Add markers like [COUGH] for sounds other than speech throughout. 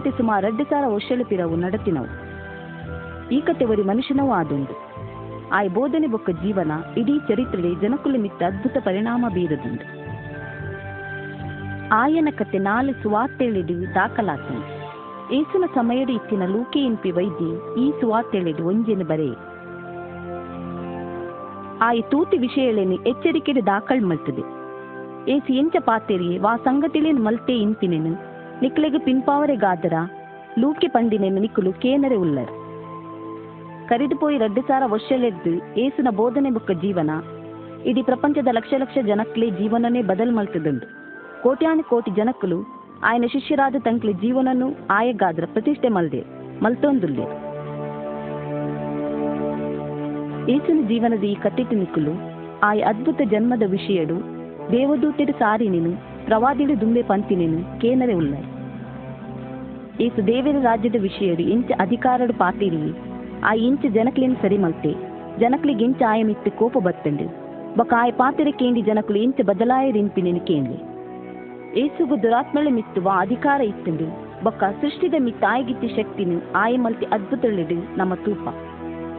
ಕತೆ ಸುಮಾರು ಎರಡು ಸಾವಿರ ವರ್ಷಗಳ ಪಿರವು ನಡತಿನವು. ಈ ಕತೆ ಒರಿ ಮನುಷ್ಯನವೂ ಆದೊಂದು ಆಯ್ ಬೋಧನೆ ಬೊಕ್ಕ ಜೀವನ ಇಡೀ ಚರಿತ್ರೆಡೆ ಜನಕುಲು ಮಿತ್ತ ಅದ್ಭುತ ಪರಿಣಾಮ ಬೀರದುಂಡು ಆಯನ ಕತೆ ನಾಲು ಸುವಾರ್ತೆಳಿಡು ದಾಖಲಾತನು ಏಸುನ ಸಮಯದ ಇತ್ತಿನ ಲೂಕೆ ಇಂಪಿ ವೈದ್ಯ ಈ ಸುವಾರ್ತೆಳಿಡು ಒಂಜೆನು ಬರೆ. ಆಯಿ ತೂತಿ ವಿಷಯಳೆನಿ ಎಚ್ಚರಿಕೆಡು ದಾಖಲ್ ಮಲ್ತದೆ. ಏಸಿ ಎಂಚ ಪಾತೆರಿಯೆ, ವಾ ಸಂಗತಿಲೇನು ಮಲ್ತೆ? ಇಂಪಿನೆನು ನಿಕ್ಲೆಗ್ ಪಿನ್ಪಾವರೆಗಾದರ ಲೂಕೆ ಪಂಡಿನೆನು ನಿಕ್ಕುಲು ಕೇನರೆ ಉಲ್ಲರ್ ಕರಿದುಪೋಯಿ ರಡ್ಡು ಸಾರ ವರ್ಷಲೆದ್ದು ಏಸುನ ಬೋಧನೆ ಬುಕ್ಕ ಜೀವನ ಇಡೀ ಪ್ರಪಂಚದ ಲಕ್ಷ ಲಕ್ಷ ಜನಕ್ಲೆ ಜೀವನನೇ ಬದಲ್ ಮಲ್ತದುಂಡು ಕೋಟ್ಯಾನು ಕೋಟಿ ಜನಕ್ಕಲು ఆయన ಶಿಷ್ಯರಾದ ತಂಕ್ಲೆ ಜೀವನನು ಆಯಗಾದ್ರ ಪ್ರತಿಷ್ಠೆ ಮಲ್ದೆ ಮಲ್ತೊಂದುಲ್ಲೆ ಏಸುನ ಜೀವನದ ಈ ಕಟ್ಟಿಟ್ಟು ನಿಕ್ಕುಲು ಆಯ ಅದ್ಭುತ ಜನ್ಮದ ವಿಷಯಡು ದೇವದೂತೆಡು ಸಾರಿನೆನು ಪ್ರವಾದಿಡು ದುಂಬೆ ಪಂತಿನೆನು ಕೇನರೆ ಉಲ್ಲ ಏಸು ದೇವಿನ ರಾಜ್ಯದ ವಿಷಯಡು ಇಂಚ ಅಧಿಕಾರಡು ಪಾತಿರಿ. ಆ ಇಂಚ ಜನಕ್ಲೇನು ಸರಿ ಮಲ್ತೆ. ಜನಕ್ಲಿಗೆ ಇಂಚ ಆಯ ಮಿತ್ತು ಕೋಪ ಬತ್ತಂಡು. ಬೊಕ ಆಯ ಪಾತಿರ ಕೇಂಡಿ ಜನಕುಲು ಇಂಚ ಬದಲಾಯ ರಿಂಪಿನೆನು ಕೇಂದ್ಲೆ ಏಸುಗು ದುರಾತ್ಮಳ ಮಿತ್ತುವ ಅಧಿಕಾರ ಇತ್ತಂಡು. ಬೊಕ್ಕ ಸೃಷ್ಟಿದ ಮಿತ್ತ ಆಯಗಿತ್ತಿ ಶಕ್ತಿನ ಆಯ ಮಲ್ತಿ ಅದ್ಭುತಳಿಡು ನಮ್ಮ ತೂಪ.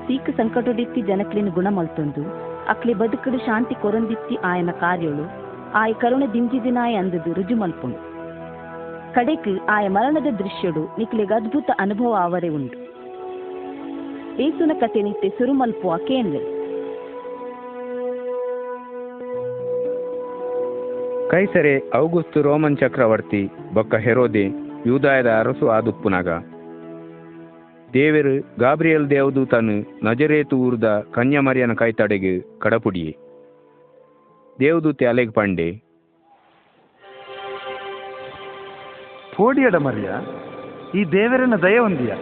ಸೀಕ ಸಂಕಟೊಡಿತ್ತಿ ಜನಕ್ಲಿನ ಗುಣ ಮಲ್ತೊಂದು. ಅಕ್ಲಿ ಬದುಕಡು ಶಾಂತಿ ಕೊರಂದಿತ್ತಿ ಆಯನ ಕಾರ್ಯಳು. ಆಯ ಕರುಣ ದಿಂಜಿದಿನಾಯ ಅಂದದು ರುಜು ಮಲ್ಪುಂಡು. ಕಡೆಕ್ ಆಯ ಮರಣದ ದೃಶ್ಯಡು ನಿಕ್ಲಿಗೆ ಅದ್ಭುತ ಅನುಭವ ಆವರೆ ಉಂಟು. ಏಸುನ ಕತೆ ನಿತ್ಯ ಸುರು ಮಲ್ಪುವ ಕೇಂದ್ರ. ಕೈಸರೆ ಔಗುಸ್ತು ರೋಮನ್ ಚಕ್ರವರ್ತಿ ಬೊಕ್ಕ ಹೆರೋದೆ ಯೂದಾಯದ ಅರಸು ಆದುಪ್ಪುನಗ. ದೇವರು ಗಾಬ್ರಿಯಲ್ ದೇವದೂತನು ನಜರೇತು ಊರ್ದ ಕನ್ಯಮರಿಯನ ಕೈತಡೆಗೆ ಕಡಪುಡಿಯೇ. ದೇವದೂತೆ ಅಲೆಗ್ ಪಂಡೆ ಪೋಡಿಯಡ ಮರಿಯ ಈ ದೇವರನ್ನ ದಯ ಹೊಂದಿಯ.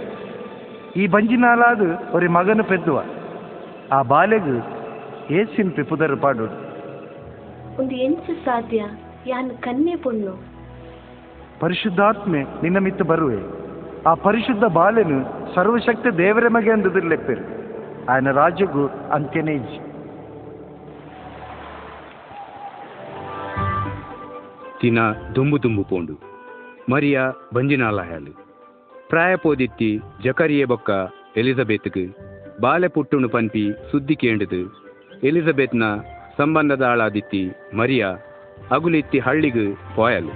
ಈ ಬಂಜಿನಾಲಾದು ಒರಿ ಮಗನ ಪೆದ್ದುವ. ಆ ಬಾಲೆಗು ಏಸಿನ್ ಪಿಪುದರ ಪಾಡು ಒಂದು ಎಂಚು ಸಾಧ್ಯ ಯಾನ್ ಕನ್ನೆ ಪುಣ್ಣು ಪರಿಶುದ್ಧಾತ್ಮೆ ನಿನ್ನ ಮಿತ್ತು ಬರುವೆ. ಆ ಪರಿಶುದ್ಧ ಬಾಲೆನು ಸರ್ವಶಕ್ತಿ ದೇವರ ಮಗೆ ಅಂದದಿರ್ಲೆಪ್ಪೆರು. ಆಯನ ರಾಜ್ಯಗೂ ಅಂತ್ಯನೇ ಇಜ್ಜಿ. ದಿನ ದುಂಬು ದುಂಬು ಪೋಂಡು. ಪ್ರಾಯಪೋದಿತ್ತಿ ಪ್ರಾಯ ಪೋದಿತ್ತಿ ಜಕರಿಯೆ ಬೊಕ್ಕ ಎಲಿಜಬೆತ್ಗೆ ಬಾಲೆ ಪುಟ್ಟುಣು ಪನ್ಪಿ ಸುದ್ದಿ ಕೇಂಡದು. ಎಲಿಜಬೆತ್ನ ಸಂಬಂಧದ ಆಳಾದಿತ್ತಿ ಮರಿಯ ಅಗುಲಿತ್ತಿ ಹಳ್ಳಿಗೆ ಪೋಯಲು.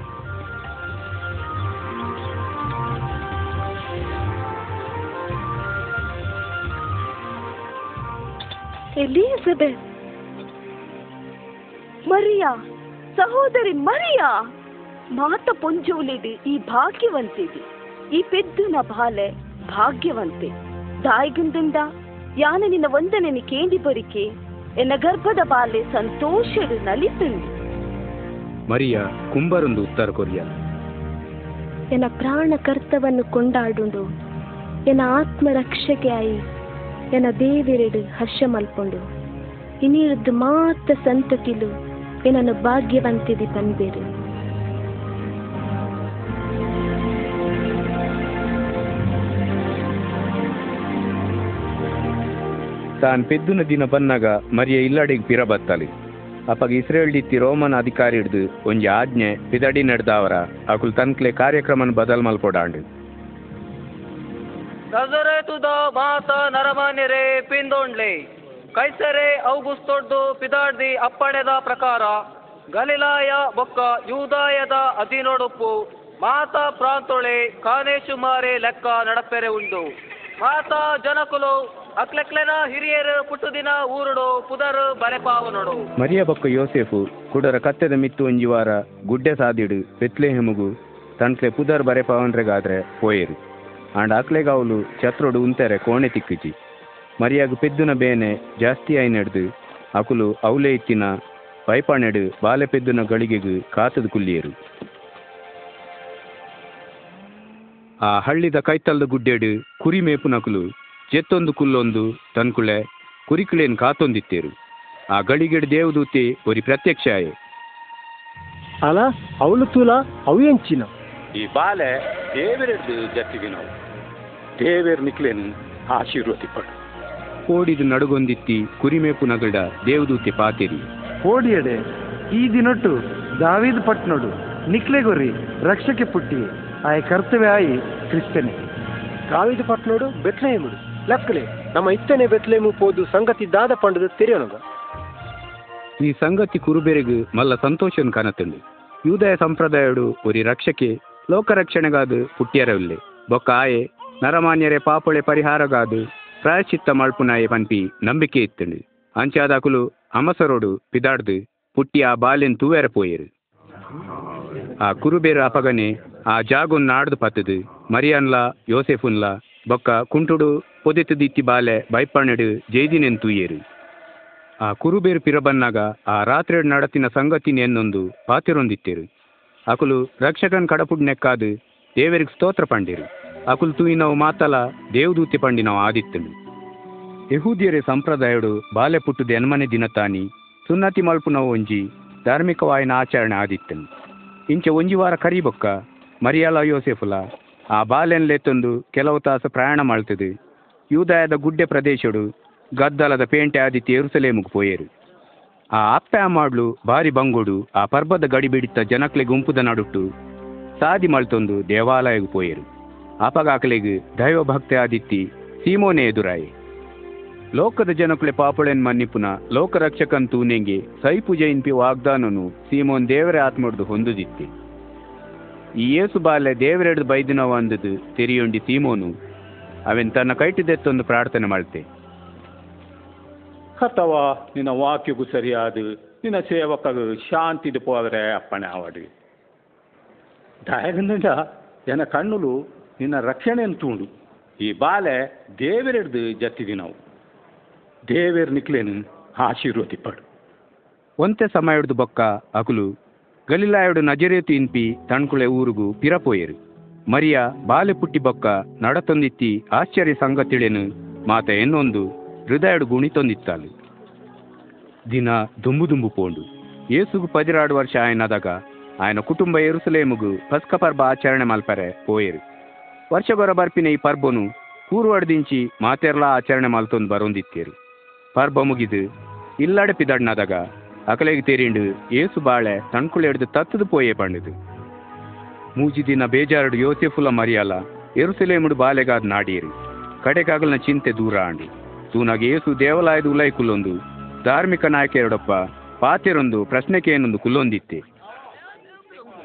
ಎಲಿಜಬೆತ್. ಮರಿಯಾ, ಸಹೋದರಿ ಮರಿಯಾ. ಮಾತ ಪೊಂಜೋಲಿಡಿ ಈ ಭಾಗ್ಯವಂತಿದಿ. ಈ ಪೆದ್ದುನ ಬಾಲೆ ಭಾಗ್ಯವಂತೆ. ದಾಯಿಗುಂದುಂಡ ಯಾನ ನಿನ್ನ ವಂದನೆನಿ ಕೇಂದಿ ಬರಿಕೆ ಎನ್ನ ಗರ್ಭದ ಬಾಲೆ ಸಂತೋಷಡು ನಲಿತುಂಡು. ಮರಿಯ ಕುಂಬರೊಂದು ಉತ್ತರ ಕೊರಿಯ. ಎನ್ನ ಪ್ರಾಣ ಕರ್ತವನ್ನು ಕೊಂಡಾಡುಂಡು ಎನ್ನ ಆತ್ಮ ರಕ್ಷಕೆ ಆಯಿ ಎನ್ನ ದೇವಿರೆಡು ಹರ್ಷ ಮಲ್ಪುಂಡು ಇನಿರದ್ದು ಮಾತ ಸಂತತಿಲು ಏನನ್ನು ಭಾಗ್ಯವಂತಿದಿ ಪನ್ಬೇರು ತಾನ್ ಪೆದ್ದುನ ದಿನ ಬನ್ನಗ ಮರಿಯ ಇಲ್ಲಡೆಗ್ ಪಿರ ಬತ್ತಲಿ. ಅಪಗ ಇಸ್ರೇಲ್ ದಿತ್ತಿ ರೋಮನ್ ಅಧಿಕಾರಿ ಹಿಡ್ದು ಒಂಜಿ ಆಜ್ಞೆ ಪಿದಡಿ ನಡೆದಾವರ ಅಕುಲ್ ತನ್ಕ್ಲೆ ಕಾರ್ಯಕ್ರಮನ ಬದಲ್ ಮಲ್ಪೊಡಾಂಡು. ನಜರೇತುದ ಮಾತ ನರಮಾನ್ಯರೇ ಪಿಂದೋಂಡ್ಲೆ. ಕೈಸರೆ ಔಗುಸ್ತೊಡ್ದು ಪಿದಾಡ್ದಿ ಅಪ್ಪಣೆದ ಪ್ರಕಾರ, ಗಲಿಲಾಯ ಬೊಕ್ಕ ಯೂದಾಯದ ಅಧೀನೊಡುಪ್ಪು ಮಾತ ಪ್ರಾಂತೊಳೆ ಕಾನೇಶುಮಾರೆ ಲೆಕ್ಕ ನಡಪೆರೆ ಉಂಡು. ಮಾತ ಜನಕುಲು ಅಕ್ಲೆಕ್ಲೆನ ಹಿರಿಯರು ಪುಟ್ಟುದಿನ ಊರುಡು ಪುದರ್ ಬಲೆಪಾವನೊಡು ಮರಿಯ ಬಕ್ಕ ಯೋಸೆಫು, ಕುಡರ ಕತ್ತೆದ ಮಿತ್ತು ಒಂಜಿ ವಾರ ಗುಡ್ಡೆ ಸಾದಿಡು ಬೆತ್ಲೆಹೆಮುಗು ತನ್ಕ್ಲೆ ಪುದರ್ ಬರೆಪಾವನ್ರೆಗಾದ್ರೆ ಪೋಯೆರು. ಆಂಡ ಅಕ್ಲೆಗ ಚತ್ರೊಡು ಉಂತೆರೆ ಕೋಣೆ ತಿಕ್ಕಿಜಿ ಮರಿಯಾಗ ಪೆದ್ದುನ ಬೇನೆ ಜಾಸ್ತಿ ಐನೆಡ್ದು, ಅಕುಲು ಅವಲೆ ಇತ್ತಿನ ಪೈಪಾಣೆಡು ಬಾಲೆ ಪೆದ್ದುನ ಗಳಿಗೆಗು ಕಾತದ ಕುಲ್ಲಿಯರು ಆ ಹಳ್ಳಿದ ಕೈತಲ್ದ ಗುಡ್ಡೆಡು ಕುರಿ ಮೇಪುನಕುಲು ಜೆತ್ತೊಂದು ಕುಲ್ಲೊಂದು ತನ್ಕುಳೆ ಕುರಿಕುಳೇನ್ ಕಾತೊಂದಿತ್ತೇರು. ಆ ಗಳಿಗೆಡು ದೇವದೂತೆ ಒರಿ ಪ್ರತ್ಯಕ್ಷ ಆಯೆ ಅಲ ಅವಳು ತೂಲ ಅವು ಎಂಚಿನ? ಈ ಬಾಲೆ ದೇವರ ಜತ್ತಿಗೆ ನಾವು. ದೇವೇರ್ ನಿಕ್ಲೇನು ಆಶೀರ್ವದಿಪಡು ಓಡಿದು ನಡುಗೊಂದಿತ್ತಿ ಕುರಿಮೇಪು ನಗಡ ದೇವದೂತೆ ಪಾತೇರಿ. ಓಡಿಯಡೆ ಈ ದಿನೊಟ್ಟು ದಾವೀದ್ ಪಟ್ನೋಡು ನಿಕ್ಲೆಗೊರಿ ರಕ್ಷಕೆ ಪುಟ್ಟಿ ಆಯ ಕರ್ತವ್ಯ ಆಯಿ ಕ್ರಿಸ್ತನೇ. ದಾವಿದ ಪಟ್ನೋಡು ಬೆತ್ಲೆಹೇಮುಡು ಲಕ್ಕಲೆ ನಮ್ಮ ಇತ್ತನೆ ಬೆತ್ಲೇಮು ಪೋದು ಸಂಗತಿ ದಾದ ಪಂಡದ ತೆರೆಯೋಣಗ ಈ ಸಂಗತಿ ಕುರುಬೆರೆಗು ಮಲ್ಲ ಸಂತೋಷನ್ ಕಾಣತಂದು. ಯೂದಯ ಸಂಪ್ರದಾಯಡು ಒರಿ ರಕ್ಷಕೆ ಲೋಕ ರಕ್ಷಣೆಗಾದ ಪುಟ್ಟಿಯರವಿಲ್ಲೆ ಬೊಕ್ಕ ಆಯೆ, ನರಮಾನ್ಯರೆ ಪಾಪೊಳೆ ಪರಿಹಾರಗಾದು, ಪ್ರಾಯಶ್ಚಿತ್ತ ಮಳ್ಪುನಾಯೆ ಪಂಪಿ ನಂಬಿಕೆ ಇತ್ತಂಡು ಅಂಚಾದಾಕುಲು ಅಮಸರೋಡು ಪಿದಾಡ್ದು ಪುಟ್ಟಿ ಆ ಬಾಲೆನ್ ತೂವೆರ ಪೋಯರು. ಆ ಕುರುಬೇರು ಅಪಗನೆ ಆ ಜಾಗುನ್ ನಾಡ್ದು ಪತ್ತದು, ಮರಿಯನ್ಲ, ಯೋಸೆಫುನ್ಲ ಬೊಕ್ಕ ಕುಂಟುಡು ಪೊದೆತ ದಿತ್ತಿ ಬಾಲೆ ಬೈಪಣ್ಣಡು ಜೈದಿನೆನ್ ತೂಯೆರ್ ಆ ಕುರುಬೇರು ಪಿರಬನ್ನಾಗ ಆ ರಾತ್ರಿ ನಡತಿನ ಸಂಗತಿನ ಎನ್ನೊಂದು ಪಾತಿರೊಂದಿತ್ತೇರು. ಅಕುಲು ರಕ್ಷಕನ್ ಕಡಪುಡ್ ನೆಕ್ಕಾದು ದೇವರಿಗೆ ಸ್ತೋತ್ರ ಪಂಡಿರು. ಅಕುಲು ತೂಯಿನವು ಮಾತಲ ದೇವದೂತಿ ಪಂಡಿನವು ಆದಿತ್ತನು. ಯಹೂದಿಯರೆ ಸಂಪ್ರದಾಯಡು ಬಾಲೆ ಪುಟ್ಟುದ ಎನ್ಮನೆ ದಿನತಾನಿ ಸುನ್ನತಿ ಮಲ್ಪುನವು ಒಂಜಿ ಧಾರ್ಮಿಕವಾಯಿನ ಆಚರಣೆ ಆದಿತ್ತನು. ಇಂಚ ಒಂಜಿ ವಾರ ಕರಿಬೊಕ್ಕ ಮರಿಯಾಲ ಯೋಸೆಫುಲ ಆ ಬಾಲೆನ್ಲೆತ್ತೊಂದು ಕೆಲವು ತಾಸು ಪ್ರಯಾಣ ಮಾಡ್ತದೆ ಯೂದಾಯದ ಗುಡ್ಡೆ ಪ್ರದೇಶಡು, ಗದ್ದಲದ ಪೇಂಟೆ ಆದಿತ್ಯ ಎರುಸಲೇಮುಗ್ ಪೋಯೇರು. ಆ ಅಪ್ಪೆ ಅಮ್ಮಾಡ್ಲು ಬಾರಿ ಬಂಗೋಡು, ಆ ಪರ್ಬದ ಗಡಿ ಬಿಡಿತ ಜನಕ್ಲೆ ಗುಂಪುದ ನಡುಟ್ಟು ಸಾದಿ ಮಳ್ತೊಂದು ದೇವಾಲಯಗ್ ಪೋಯೇರು. ಅಪಗಾಕಲೆಗ್ ದೈವ ಭಕ್ತಿ ಆದಿತ್ತಿ ಸೀಮೋನೆ ಎದುರಾಯಿ. ಲೋಕದ ಜನಕ್ಲೆ ಪಾಪುಳೆನ್ ಮನ್ನಿಪುನ ಲೋಕರಕ್ಷಕನ್ ತೂನೆಂಗೆ ಸೈಪು ಜೈನ್ಪಿ ವಾಗ್ದಾನನು ಸೀಮೋನ್ ದೇವರ ಆತ್ಮಡ್ದು ಹೊಂದುದಿತ್ತೆ. ಈ ಏಸು ಬಾಲೆ ದೇವರೆಡ್ದು ಬೈದಿನವ ಅಂದದು ತೆರಿಯೊಂಡಿ ಸೀಮೋನು. ಅವೆನ್ ತನ್ನ ಕೈಟಿದೆತ್ತೊಂದು ಪ್ರಾರ್ಥನೆ ಮಾಡ್ತೆ. ಅಥವಾ ನಿನ್ನ ವಾಕ್ಯಗೂ ಸರಿಯಾದ ನಿನ್ನ ಸೇವಕ ಶಾಂತಿದು ಪೋದರೆ ಅಪ್ಪಣೆ ಆವಡು ದಯಗಂದ ಜನ ಕಣ್ಣುಲು ನಿನ್ನ ರಕ್ಷಣೆಯನ್ನು ತೂಂಡು. ಈ ಬಾಲೆ ದೇವರೆಡ್ದು ಜತ್ತಿದಿ ನಾವು ದೇವೇರ್ ನಿಕ್ಲೇನು ಆಶೀರ್ವದಿಪ್ಪಡು. ಒಂತೆ ಹಿಡ್ದು ಬೊಕ್ಕ ಅಕುಲು ಗಲಿಲಾಯುಡು ನಜರೇತು ಇನ್ಪಿ ತಣ್ಕುಳೆ ಊರುಗು ಪಿರಪೋಯೆರು. ಮರಿಯ ಬಾಲೆ ಪುಟ್ಟಿ ಬೊಕ್ಕ ನಡತೊಂದಿತ್ತಿ ಆಶ್ಚರ್ಯ ಸಂಘ ತಿಳೆನು ಮಾತ ಎನ್ನೊಂದು ಹೃದಯಡು ಗುಣಿ ತೊಂದಿತ್ತಾಳು ದಿನ ದುಂಬು ದುಂಬು ಪೋಂಡು. ಏಸುಗು ಪದಿರಾಡು ವರ್ಷ ಆಯನದಾಗ ಆಯನ ಕುಟುಂಬ ಎರುಸಲೇಮುಗು ಫಸ್ಕ ಪರ್ಬ ಆಚರಣೆ ಮಲ್ಪರೆ ಪೋಯೆರು. ವರ್ಷ ಬರ ಬರ್ಪಿನ ಈ ಪರ್ಬನು ಕೂರುವಡ್ದಿಂಚಿ ಮಾತೆರ್ಲ ಆಚರಣೆ ಮಲ್ತೊಂದು ಬರೊಂದಿತ್ತೇರು. ಪರ್ಬ ಮುಗಿದು ಇಲ್ಲಡೆ ಪಿದಡ್ನದಾಗ അകലേക്ക് ತೇರಿಂಡು ಏಸು ಬಾಳೆ ತಣ್ಕುಳ ಹಿಡಿದು തത്തത് ಪೋಯೇ പണിത് ಮೂಜಿ ದಿನ ಬೇಜಾರಡು ಯೋಸೆಫುಲ ಮರಿಯಲ ಎರುಸೆಲೇಮುಡು ಬಾಲೆಗಾದ ನಾಡಿಯರಿ. ಕಡೆಗಾಗಲನ ಚಿಂತೆ ದೂರ ಆಂಡು. ತೂನಾಗಿ ಏಸು ದೇವಾಲಯದ ಉಲೈ ಕುಲ್ಲೊಂದು ಧಾರ್ಮಿಕ ನಾಯಕರೊಡಪ್ಪ ಪಾತೆರೊಂದು ಪ್ರಶ್ನೆಕೇನೊಂದು ಕುಲ್ಲೊಂದಿತ್ತೆ.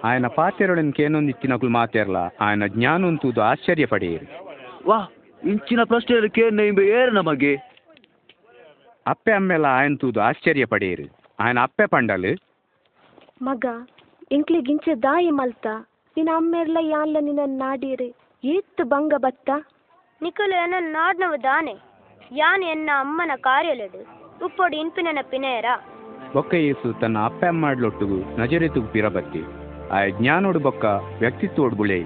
ಆಯನ ಪಾತೆರೊಡನ್ ಕೇನೊಂದಿತ್ತಿನಕುಲು ಮಾತೆರ್ಲ ಆಯನ ಜ್ಞಾನೊಂತೂದು ಆಶ್ಚರ್ಯ ಪಡೆಯಿರಿ. ವಾ ಇಂಚಿನ ಪ್ರಶ್ನೆ ಕೇನ ಏರ ನಮಗೆ. ಅಪ್ಪೆ ಅಮ್ಮೆಲ್ಲ ಆಯನ್ ತೂದು ಆಶ್ಚರ್ಯ ಪಡೆಯಿರಿ. ఆయన ಅಪ್ಪೆ ಪಂಡಲು ಮಗ ಇಂಕ್ಲಿಗಿಂಚೆ ದಾಯಿ ಮಲ್ತ ನಿನ್ನ ಅಮ್ಮೆರ್ಲ ಯಾನ್ಲ ನಿನ್ನ ನಾಡೀರಿ ಏತ್ತು ಭಂಗ ಬತ್ತ ನಿಖಲು ಎನ್ನ ನಾಡ್ನವು ದಾನೆ ಯಾನ್ ಎನ್ನ ಅಮ್ಮನ ಕಾರ್ಯಲೆಡು ಉಪ್ಪೊಡು ಇನ್ಪಿನ ಪಿನೇರ ಬೊಕ್ಕ ಯೇಸು ತನ್ನ ಅಪ್ಪೆ ಅಮ್ಮಾಡ್ಲೊಟ್ಟುಗು ನಜರೆತುಗು ಪಿರಬತ್ತಿ ಆ ಜ್ಞಾನೋಡು ಬೊಕ್ಕ ವ್ಯಕ್ತಿತ್ವೋಡು ಬುಳೆ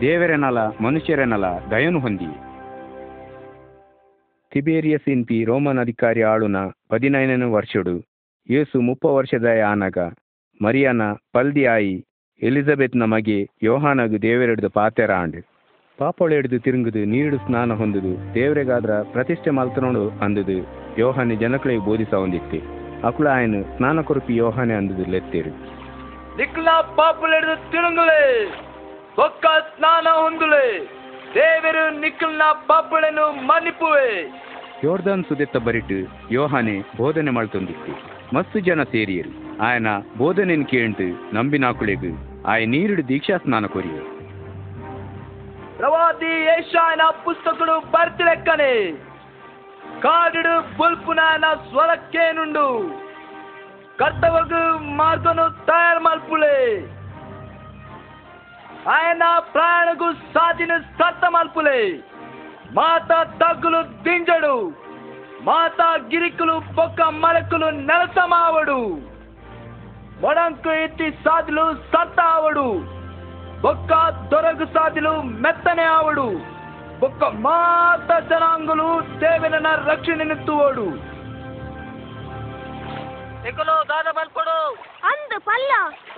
ದೇವರೆನಲ ಮನುಷ್ಯರೆನಲ ದಯನು ಹೊಂದಿ ತಿಬೇರಿಯಸ್ ಇನ್ಪಿ ರೋಮನ್ ಅಧಿಕಾರಿ ಆಳುನ ಪದಿನೈದನೇ ವರ್ಷಡು ಯೇಸು ಮುಪ್ಪ ವರ್ಷದ ಆನಗ ಮರಿಯನ ಪಲ್ದಿ ಆಯಿ ಎಲಿಜಬೆತ್ನ ಮಗೆ ಯೋಹಾನಗು ದೇವರೆಡ್ದು ಪಾತೆರ ಆಂಡ್ ಪಾಪೊಳು ಹಿಡಿದು ತಿರುಗುದು ನೀಡು ಸ್ನಾನ ಹೊಂದುದು ದೇವರಿಗಾದ್ರ ಪ್ರತಿಷ್ಠೆ ಮಲ್ತನೋಡು ಅಂದುದು ಯೋಹಾನಿ ಜನಗಳಿಗೆ ಬೋಧಿಸ ಹೊಂದಿತ್ತೆ ಅಕುಳ ಆಯನು ಸ್ನಾನ ಕೊರಪಿ ಯೋಹಾನೆ ಅಂದುದು ಲೆತ್ತೇರು. ನಿಕ್ಲ ಪಾಪುಲೆಡ್ದು ತಿರುಂಗುಲೆ ಒಕ್ಕ ಸ್ನಾನ ಹೊಂದುಲೆ ದೇವರು ನಿಕ್ಲನ ಪಾಪುಳೆನು ಮನ್ನಿಪುವೆ. ಯೋರ್ದಾನ್ ಸುದೆತ್ತ ಬರಿಟ್ಟು ಯೋಹಾನೆ ಬೋಧನೆ ಮಳ್ತೊಂದಿತ್ತು ಮಸ್ತು ಜನ ಸೇರಿಯರು ಆಯನ ಬೋಧನೆನ್ ಕೇಂಟು ನಂಬಿನಾಕುಳೆಗು ಆಯ ನೀರುಡು ದೀಕ್ಷಾ ಸ್ನಾನ ಕೊರಿಯರು ಪ್ರವಾದಿ ಏಷಾಯನ ಪುಸ್ತಕಡು ಬರ್ತಿಲೆಕ್ಕನೆ ಕಾಡಿಡು ಬುಲ್ಪುನಾಯನ ಸ್ವರಕ್ಕೇನುಂಡು ಕರ್ತವಗು మార్గను తయారు మల్పులే ఆయన ప్రాణకు సాధిన సత్త మల్పులే మాత తగ్గులు దింజడు మాత గిరికులు పొక్క మలకులు నెలసమావడు మొడంకు ఎత్తి సాధులు సత్త ఆవడు బొక్క దొరగు సాధులు మెత్తనే ఆవడు బొక్క మాత జనాంగులు దేవిన రక్షణెత్తువడు ఎక్కడో దాన మల్పడు ಅಂದು ಪಲ್ಲ